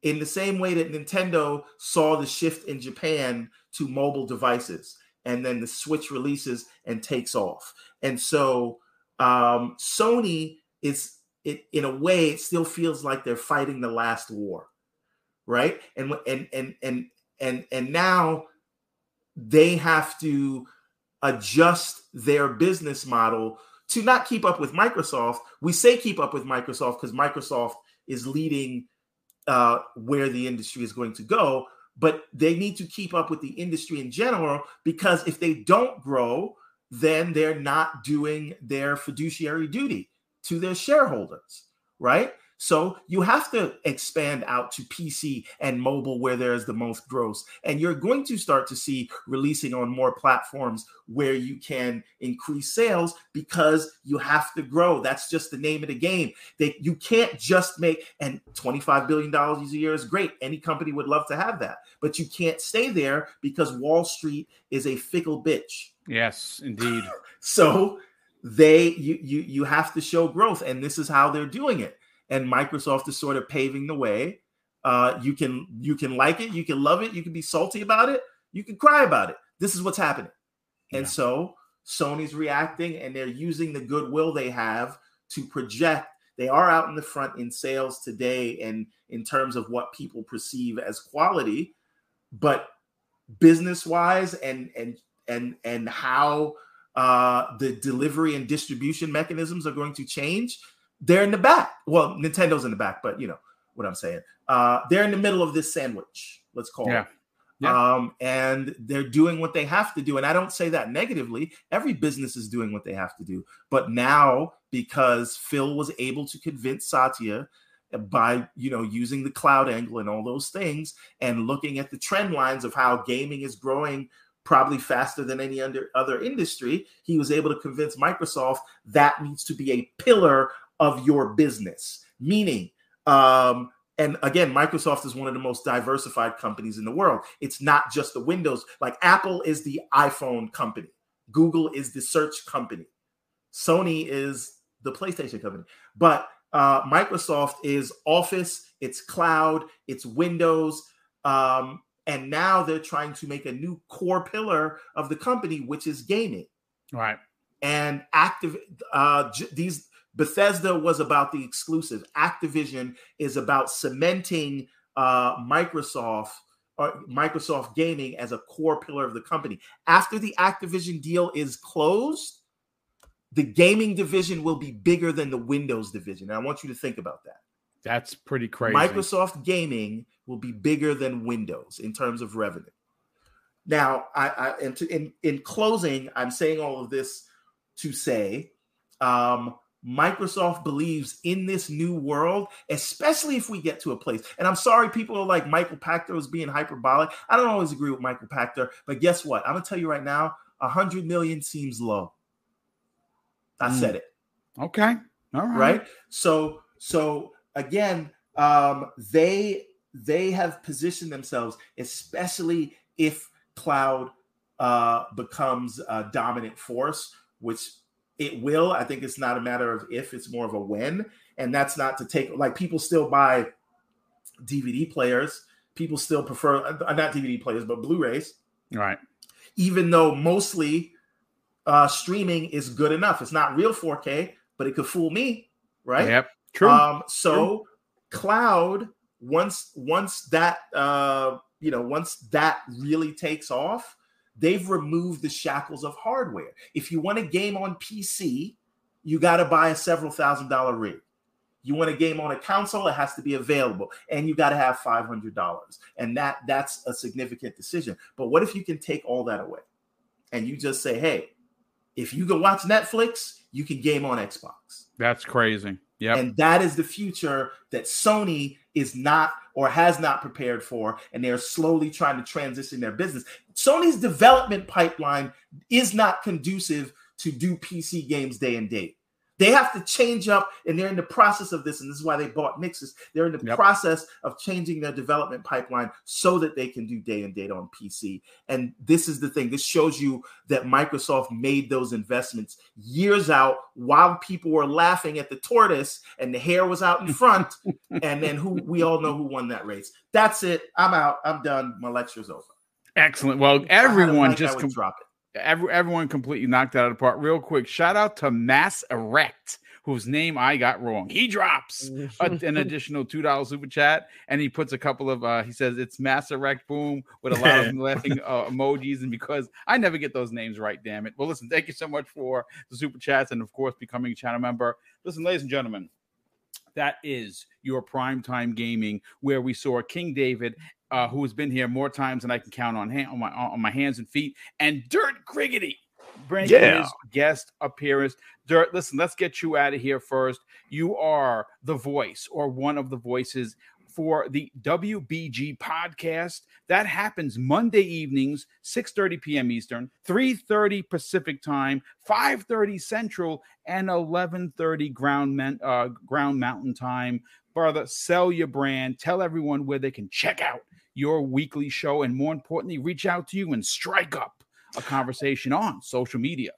Speaker 6: In the same way that Nintendo saw the shift in Japan to mobile devices and then the Switch releases and takes off. And so um, Sony is it in a way it still feels like they're fighting the last war, right? And and and and and and now they have to adjust their business model to not keep up with Microsoft. We say keep up with Microsoft because Microsoft is leading uh, where the industry is going to go, but they need to keep up with the industry in general because if they don't grow, then they're not doing their fiduciary duty to their shareholders, right? So you have to expand out to PC and mobile where there is the most growth. And you're going to start to see releasing on more platforms where you can increase sales because you have to grow. That's just the name of the game. They you can't just make and $25 billion a year is great. Any company would love to have that, but you can't stay there because Wall Street is a fickle bitch.
Speaker 1: Yes, indeed. [LAUGHS]
Speaker 6: so they you you you have to show growth, and this is how they're doing it. And Microsoft is sort of paving the way. Uh, you can you can like it, you can love it, you can be salty about it, you can cry about it. This is what's happening, yeah. and so Sony's reacting, and they're using the goodwill they have to project. They are out in the front in sales today, and in terms of what people perceive as quality, but business wise and and and and how uh, the delivery and distribution mechanisms are going to change, they're in the back. Well, Nintendo's in the back, but you know what I'm saying. Uh, they're in the middle of this sandwich. Let's call yeah. it. Yeah. Um, and they're doing what they have to do. And I don't say that negatively. Every business is doing what they have to do. But now, because Phil was able to convince Satya by you know using the cloud angle and all those things and looking at the trend lines of how gaming is growing probably faster than any under, other industry, he was able to convince Microsoft that needs to be a pillar of your business. Meaning, um, and again, Microsoft is one of the most diversified companies in the world. It's not just the Windows, like Apple is the iPhone company, Google is the search company, Sony is the PlayStation company. But uh, Microsoft is Office, it's cloud, it's Windows. Um, and now they're trying to make a new core pillar of the company which is gaming
Speaker 1: right
Speaker 6: and active uh these bethesda was about the exclusive activision is about cementing uh microsoft or uh, microsoft gaming as a core pillar of the company. After the activision deal is closed the gaming division will be bigger than the windows division. And i want you to think about that.
Speaker 1: That's pretty crazy.
Speaker 6: Microsoft gaming will be bigger than Windows in terms of revenue. Now, I, I and to, in in closing, I'm saying all of this to say, um, Microsoft believes in this new world, especially if we get to a place. And I'm sorry, people are like Michael Pachter was being hyperbolic. I don't always agree with Michael Pachter, but guess what? I'm gonna tell you right now, a hundred million seems low. I mm. said it.
Speaker 1: Okay. All right.
Speaker 6: Right. So so again, um, they they have positioned themselves, especially if cloud uh, becomes a dominant force, which it will. I think it's not a matter of if, it's more of a when. And that's not to take, like, people still buy DVD players. People still prefer, uh, not DVD players, but Blu rays.
Speaker 1: Right.
Speaker 6: Even though mostly uh, streaming is good enough. It's not real 4K, but it could fool me. Right.
Speaker 1: Yep. True.
Speaker 6: Um, so, True. cloud once once that uh, you know once that really takes off, they've removed the shackles of hardware. If you want a game on PC, you got to buy a several thousand dollar rig. You want a game on a console, it has to be available, and you got to have five hundred dollars, and that that's a significant decision. But what if you can take all that away, and you just say, hey, if you can watch Netflix, you can game on Xbox.
Speaker 1: That's crazy. Yeah.
Speaker 6: And that is the future that Sony is not or has not prepared for. And they're slowly trying to transition their business. Sony's development pipeline is not conducive to do PC games day and date. They have to change up, and they're in the process of this, and this is why they bought Nixxes. They're in the
Speaker 1: Yep.
Speaker 6: process of changing their development pipeline so that they can do day and date on PC. And this is the thing. This shows you that Microsoft made those investments years out while people were laughing at the tortoise and the hare was out in [LAUGHS] front. and then who we all know who won that race. That's it. I'm out. I'm done. My lecture's over.
Speaker 1: Excellent. Well,
Speaker 6: If I had a
Speaker 1: everyone
Speaker 6: I
Speaker 1: just com-
Speaker 6: drop it.
Speaker 1: Every, everyone completely knocked that out of the park. Real quick, shout out to Mass Erect, whose name I got wrong. He drops [LAUGHS] a- an additional two dollars super chat, and he puts a couple of uh, he says it's Mass Erect Boom with a lot of [LAUGHS] laughing uh, emojis, and because I never get those names right, damn it. Well, listen, thank you so much for the super chats, and of course becoming a channel member. Listen, ladies and gentlemen. That is your primetime gaming, where we saw King David, uh, who has been here more times than I can count on, hand, on my on my hands and feet, and Dirt Griggity bring
Speaker 3: Yeah.
Speaker 1: his guest appearance. Dirt, listen, let's get you out of here first. You are the voice or one of the voices for the WBG podcast. That happens Monday evenings, 6:30 p.m. Eastern, 3:30 Pacific time, 5:30 Central, and 11:30 ground man, uh, ground mountain time. Brother, sell your brand. Tell everyone where they can check out your weekly show, and more importantly, reach out to you and strike up a conversation on social media.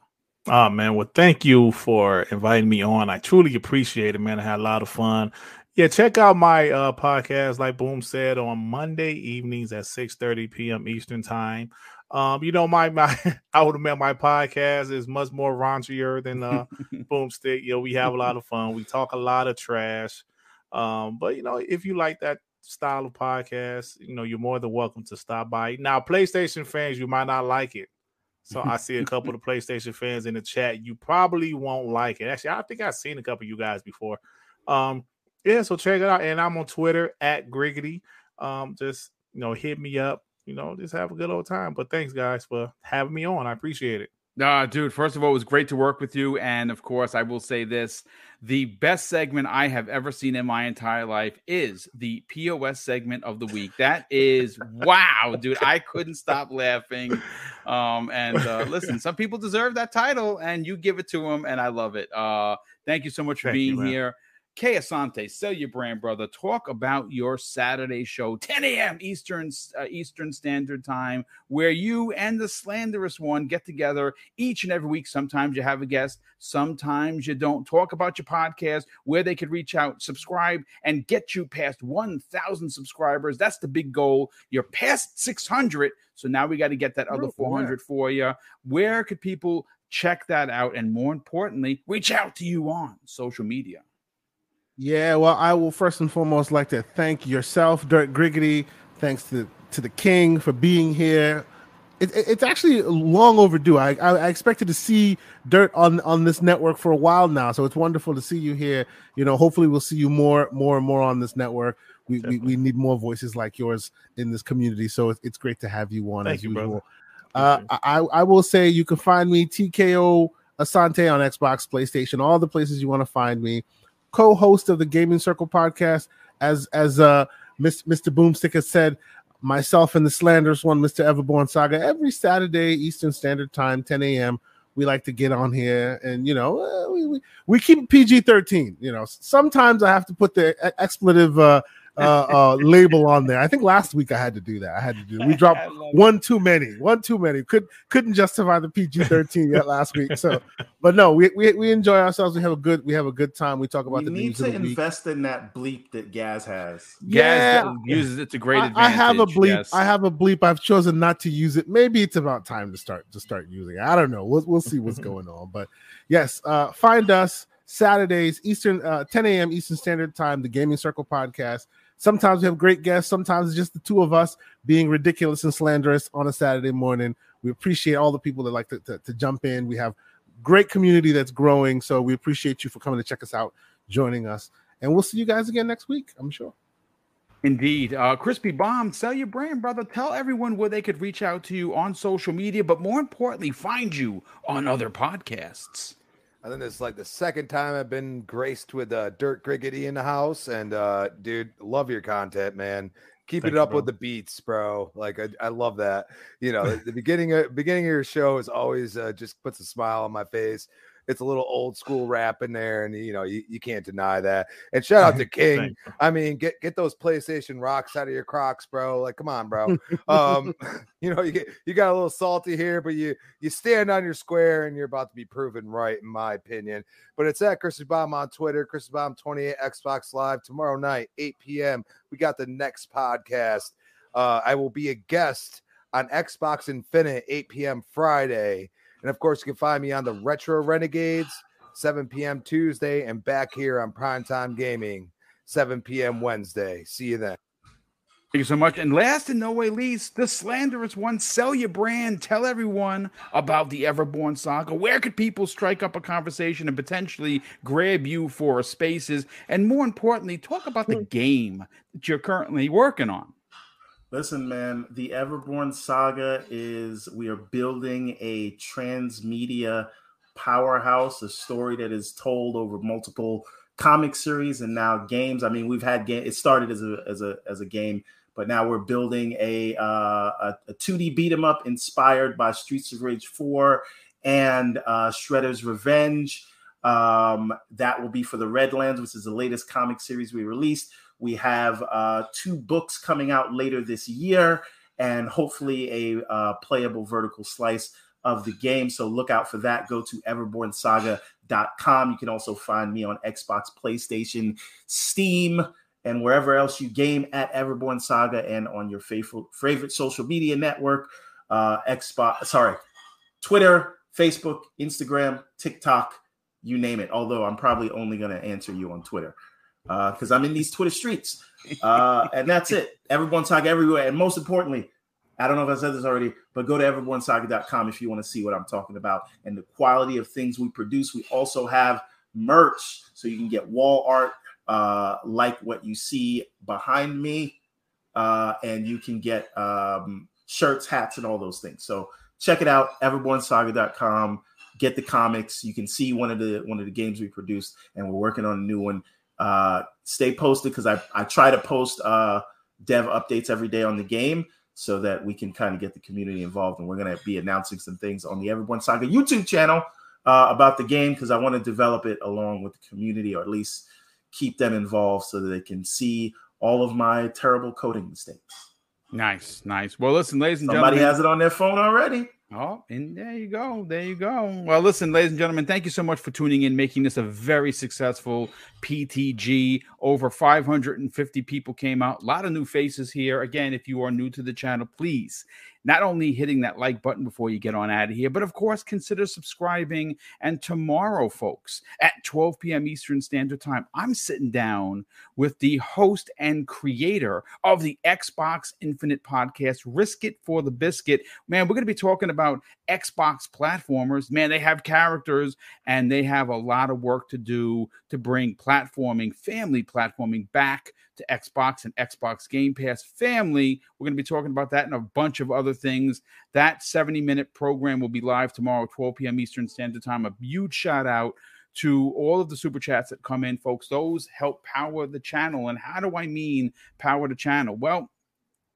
Speaker 3: Oh man, well, thank you for inviting me on. I truly appreciate it, man. I had a lot of fun. Yeah, check out my uh podcast, like Boom said, on Monday evenings at 6 30 p.m. Eastern time. Um, you know, my my [LAUGHS] I would admit my podcast is much more raunchier than uh [LAUGHS] Boomstick. You know, we have a lot of fun. We talk a lot of trash. Um, but you know, if you like that style of podcast, you know, you're more than welcome to stop by. Now, PlayStation fans, you might not like it. So I see a couple of [LAUGHS] PlayStation fans in the chat. You probably won't like it. Actually, I think I've seen a couple of you guys before. Um, yeah, so check it out. And I'm on Twitter at Griggity. Um, just you know, hit me up. You know, just have a good old time. But thanks, guys, for having me on. I appreciate it.
Speaker 1: Uh, dude, first of all, it was great to work with you. And of course, I will say this the best segment I have ever seen in my entire life is the POS segment of the week. That is wow, dude. I couldn't stop laughing. Um, and uh, listen, some people deserve that title, and you give it to them, and I love it. Uh, thank you so much for
Speaker 3: Thank you,
Speaker 1: being
Speaker 3: man.
Speaker 1: here. Kay Asante, sell your brand, brother. Talk about your Saturday show, 10 a.m. Eastern uh, Eastern Standard Time, where you and the slanderous one get together each and every week. Sometimes you have a guest, sometimes you don't. Talk about your podcast, where they could reach out, subscribe, and get you past 1,000 subscribers. That's the big goal. You're past 600, so now we got to get that other
Speaker 5: Ooh,
Speaker 1: 400 for you. Where could people check that out? And more importantly, reach out to you on social media.
Speaker 4: Yeah, well, I will first and foremost like to thank yourself, Dirt Griggity. Thanks to to the King for being here. It, it- it's actually long overdue. I, I I expected to see Dirt on on this network for a while now, so it's wonderful to see you here. You know, hopefully we'll see you more more and more on this network. We we, we need more voices like yours in this community, so it's, it's great to have you on
Speaker 3: Thank
Speaker 4: as
Speaker 3: you,
Speaker 4: usual. Uh, I I will say you can find me TKO Asante on Xbox, PlayStation, all the places you want to find me co-host of the Gaming Circle podcast, as as uh Mr. Boomstick has said, myself and the slanderous one, Mr. Everborn Saga, every Saturday Eastern Standard Time, 10 a.m. We like to get on here and you know uh, we, we we keep PG 13. You know, sometimes I have to put the expletive uh, uh, uh, label on there. I think last week I had to do that. I had to do. We [LAUGHS] dropped
Speaker 1: I it.
Speaker 4: one too many, one too many. Could couldn't justify the PG thirteen [LAUGHS] yet last week. So, but no, we, we we enjoy ourselves. We have a good we have a good time. We talk about
Speaker 6: We
Speaker 4: the
Speaker 6: need to
Speaker 4: of the week.
Speaker 6: invest in that bleep that Gaz has.
Speaker 1: Gaz
Speaker 4: Yeah.
Speaker 1: uses it to great
Speaker 4: I,
Speaker 1: advantage.
Speaker 4: I have a bleep.
Speaker 1: yes.
Speaker 4: I have a bleep. I've chosen not to use it. Maybe it's about time to start to start using it. I don't know. We'll we'll see what's [LAUGHS] going on. But yes, uh, find us Saturdays Eastern uh, 10 a.m. Eastern Standard Time. The Gaming Circle podcast. Sometimes we have great guests. Sometimes it's just the two of us being ridiculous and slanderous on a Saturday morning. We appreciate all the people that like to, to, to jump in. We have great community that's growing. So we appreciate you for coming to check us out, joining us, and we'll see you guys again next week. I'm sure.
Speaker 1: Indeed. Uh, Crispy Bomb, sell your brand, brother. Tell everyone where they could reach out to you on social media, but more importantly, find you on other podcasts.
Speaker 5: I think this is like the second time I've been graced with uh, Dirt Griggity in the house, and uh, dude, love your content, man. Keep
Speaker 3: Thank
Speaker 5: it up
Speaker 3: bro.
Speaker 5: with the beats, bro. Like I, I love that. You know, [LAUGHS] the beginning of beginning of your show is always uh, just puts a smile on my face. It's a little old school rap in there, and you know you, you can't deny that. And shout out to [LAUGHS] King. I mean, get get those PlayStation rocks out of your Crocs, bro. Like, come on, bro. um, [LAUGHS] you know, you get you got a little salty here, but you you stand on your square, and you're about to be proven right, in my opinion. But it's at Chris Bomb on Twitter, Chris Bomb 28 Xbox Live tomorrow night, 8 p.m. We got the next podcast. Uh, I will be a guest on Xbox Infinite 8 p.m. Friday. And of course, you can find me on the Retro Renegades 7 p.m. Tuesday and back here on Primetime Gaming 7 p.m. Wednesday. See you then.
Speaker 1: Thank you so much. And last and no way least, the slanderous one, sell your brand. Tell everyone about the Everborn saga. Where could people strike up a conversation and potentially grab you for spaces? And more importantly, talk about the hmm. game that you're currently working on.
Speaker 6: Listen, man, the Everborn saga is we are building a transmedia powerhouse, a story that is told over multiple comic series and now games. I mean, we've had game. It started as a as a as a game, but now we're building a uh, a, a 2D beat 'em up inspired by Streets of Rage 4 and uh, Shredder's Revenge. Um, that will be for the Redlands, which is the latest comic series we released. We have uh, two books coming out later this year, and hopefully a uh, playable vertical slice of the game. So look out for that. Go to everbornsaga.com. You can also find me on Xbox, PlayStation, Steam, and wherever else you game at Everborn Saga and on your favorite favorite social media network, uh, Xbox, sorry, Twitter, Facebook, Instagram, TikTok, you name it. Although I'm probably only going to answer you on Twitter because uh, I'm in these Twitter streets. Uh, and that's it. Everborn Saga everywhere. And most importantly, I don't know if I said this already, but go to everbornsaga.com if you want to see what I'm talking about and the quality of things we produce. We also have merch, so you can get wall art uh, like what you see behind me, uh, and you can get um, shirts, hats, and all those things. So check it out, everbornsaga.com. Get the comics. You can see one of the one of the games we produced, and we're working on a new one uh, stay posted because I, I try to post uh, dev updates every day on the game so that we can kind of get the community involved. And we're going to be announcing some things on the Everborn Saga YouTube channel uh, about the game because I want to develop it along with the community or at least keep them involved so that they can see all of my terrible coding mistakes.
Speaker 1: Nice, nice. Well, listen, ladies and
Speaker 6: Somebody
Speaker 1: gentlemen.
Speaker 6: has it on their phone already.
Speaker 1: Oh, and there you go. There you go. Well, listen, ladies and gentlemen, thank you so much for tuning in, making this a very successful PTG. Over 550 people came out. A lot of new faces here. Again, if you are new to the channel, please not only hitting that like button before you get on out of here, but of course, consider subscribing. And tomorrow, folks, at 12 p.m. Eastern Standard Time, I'm sitting down with the host and creator of the Xbox Infinite podcast, Risk It for the Biscuit. Man, we're going to be talking about Xbox platformers. Man, they have characters and they have a lot of work to do to bring platforming, family platforming back to Xbox and Xbox Game Pass family. We're going to be talking about that and a bunch of other things. That 70 minute program will be live tomorrow, 12 p.m. Eastern Standard Time. A huge shout out to all of the super chats that come in, folks. Those help power the channel. And how do I mean power the channel? Well,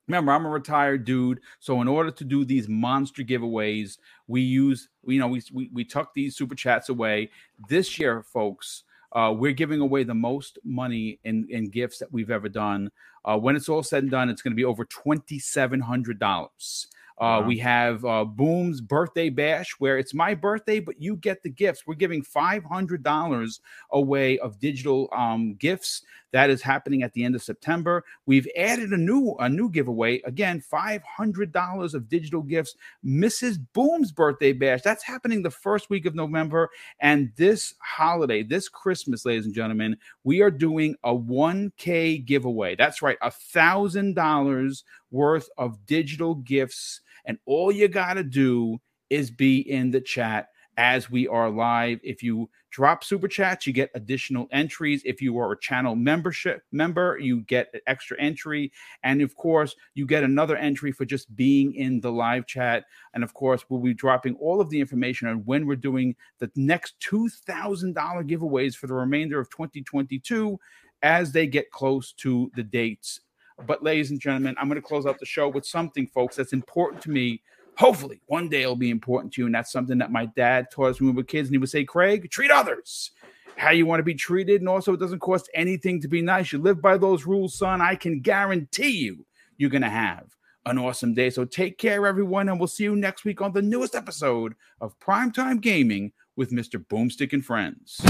Speaker 1: Remember, I'm a retired dude, so in order to do these monster giveaways, we use, you know, we we, we tuck these super chats away. This year, folks, uh, we're giving away the most money in, in gifts that we've ever done. Uh, when it's all said and done, it's going to be over $2,700 wow. We have uh, Boom's birthday bash, where it's my birthday, but you get the gifts. We're giving five hundred dollars away of digital um, gifts. That is happening at the end of September. We've added a new a new giveaway again, five hundred dollars of digital gifts. Mrs. Boom's birthday bash. That's happening the first week of November, and this holiday, this Christmas, ladies and gentlemen, we are doing a one K giveaway. That's right, a thousand dollars worth of digital gifts and all you got to do is be in the chat as we are live. If you drop super chats, you get additional entries. If you are a channel membership member, you get an extra entry. And of course, you get another entry for just being in the live chat. And of course, we'll be dropping all of the information on when we're doing the next $2,000 giveaways for the remainder of 2022 as they get close to the dates but, ladies and gentlemen, I'm going to close out the show with something, folks, that's important to me. Hopefully, one day it'll be important to you. And that's something that my dad taught us when we were kids. And he would say, Craig, treat others how you want to be treated. And also, it doesn't cost anything to be nice. You live by those rules, son. I can guarantee you, you're going to have an awesome day. So take care, everyone. And we'll see you next week on the newest episode of Primetime Gaming with Mr. Boomstick and Friends.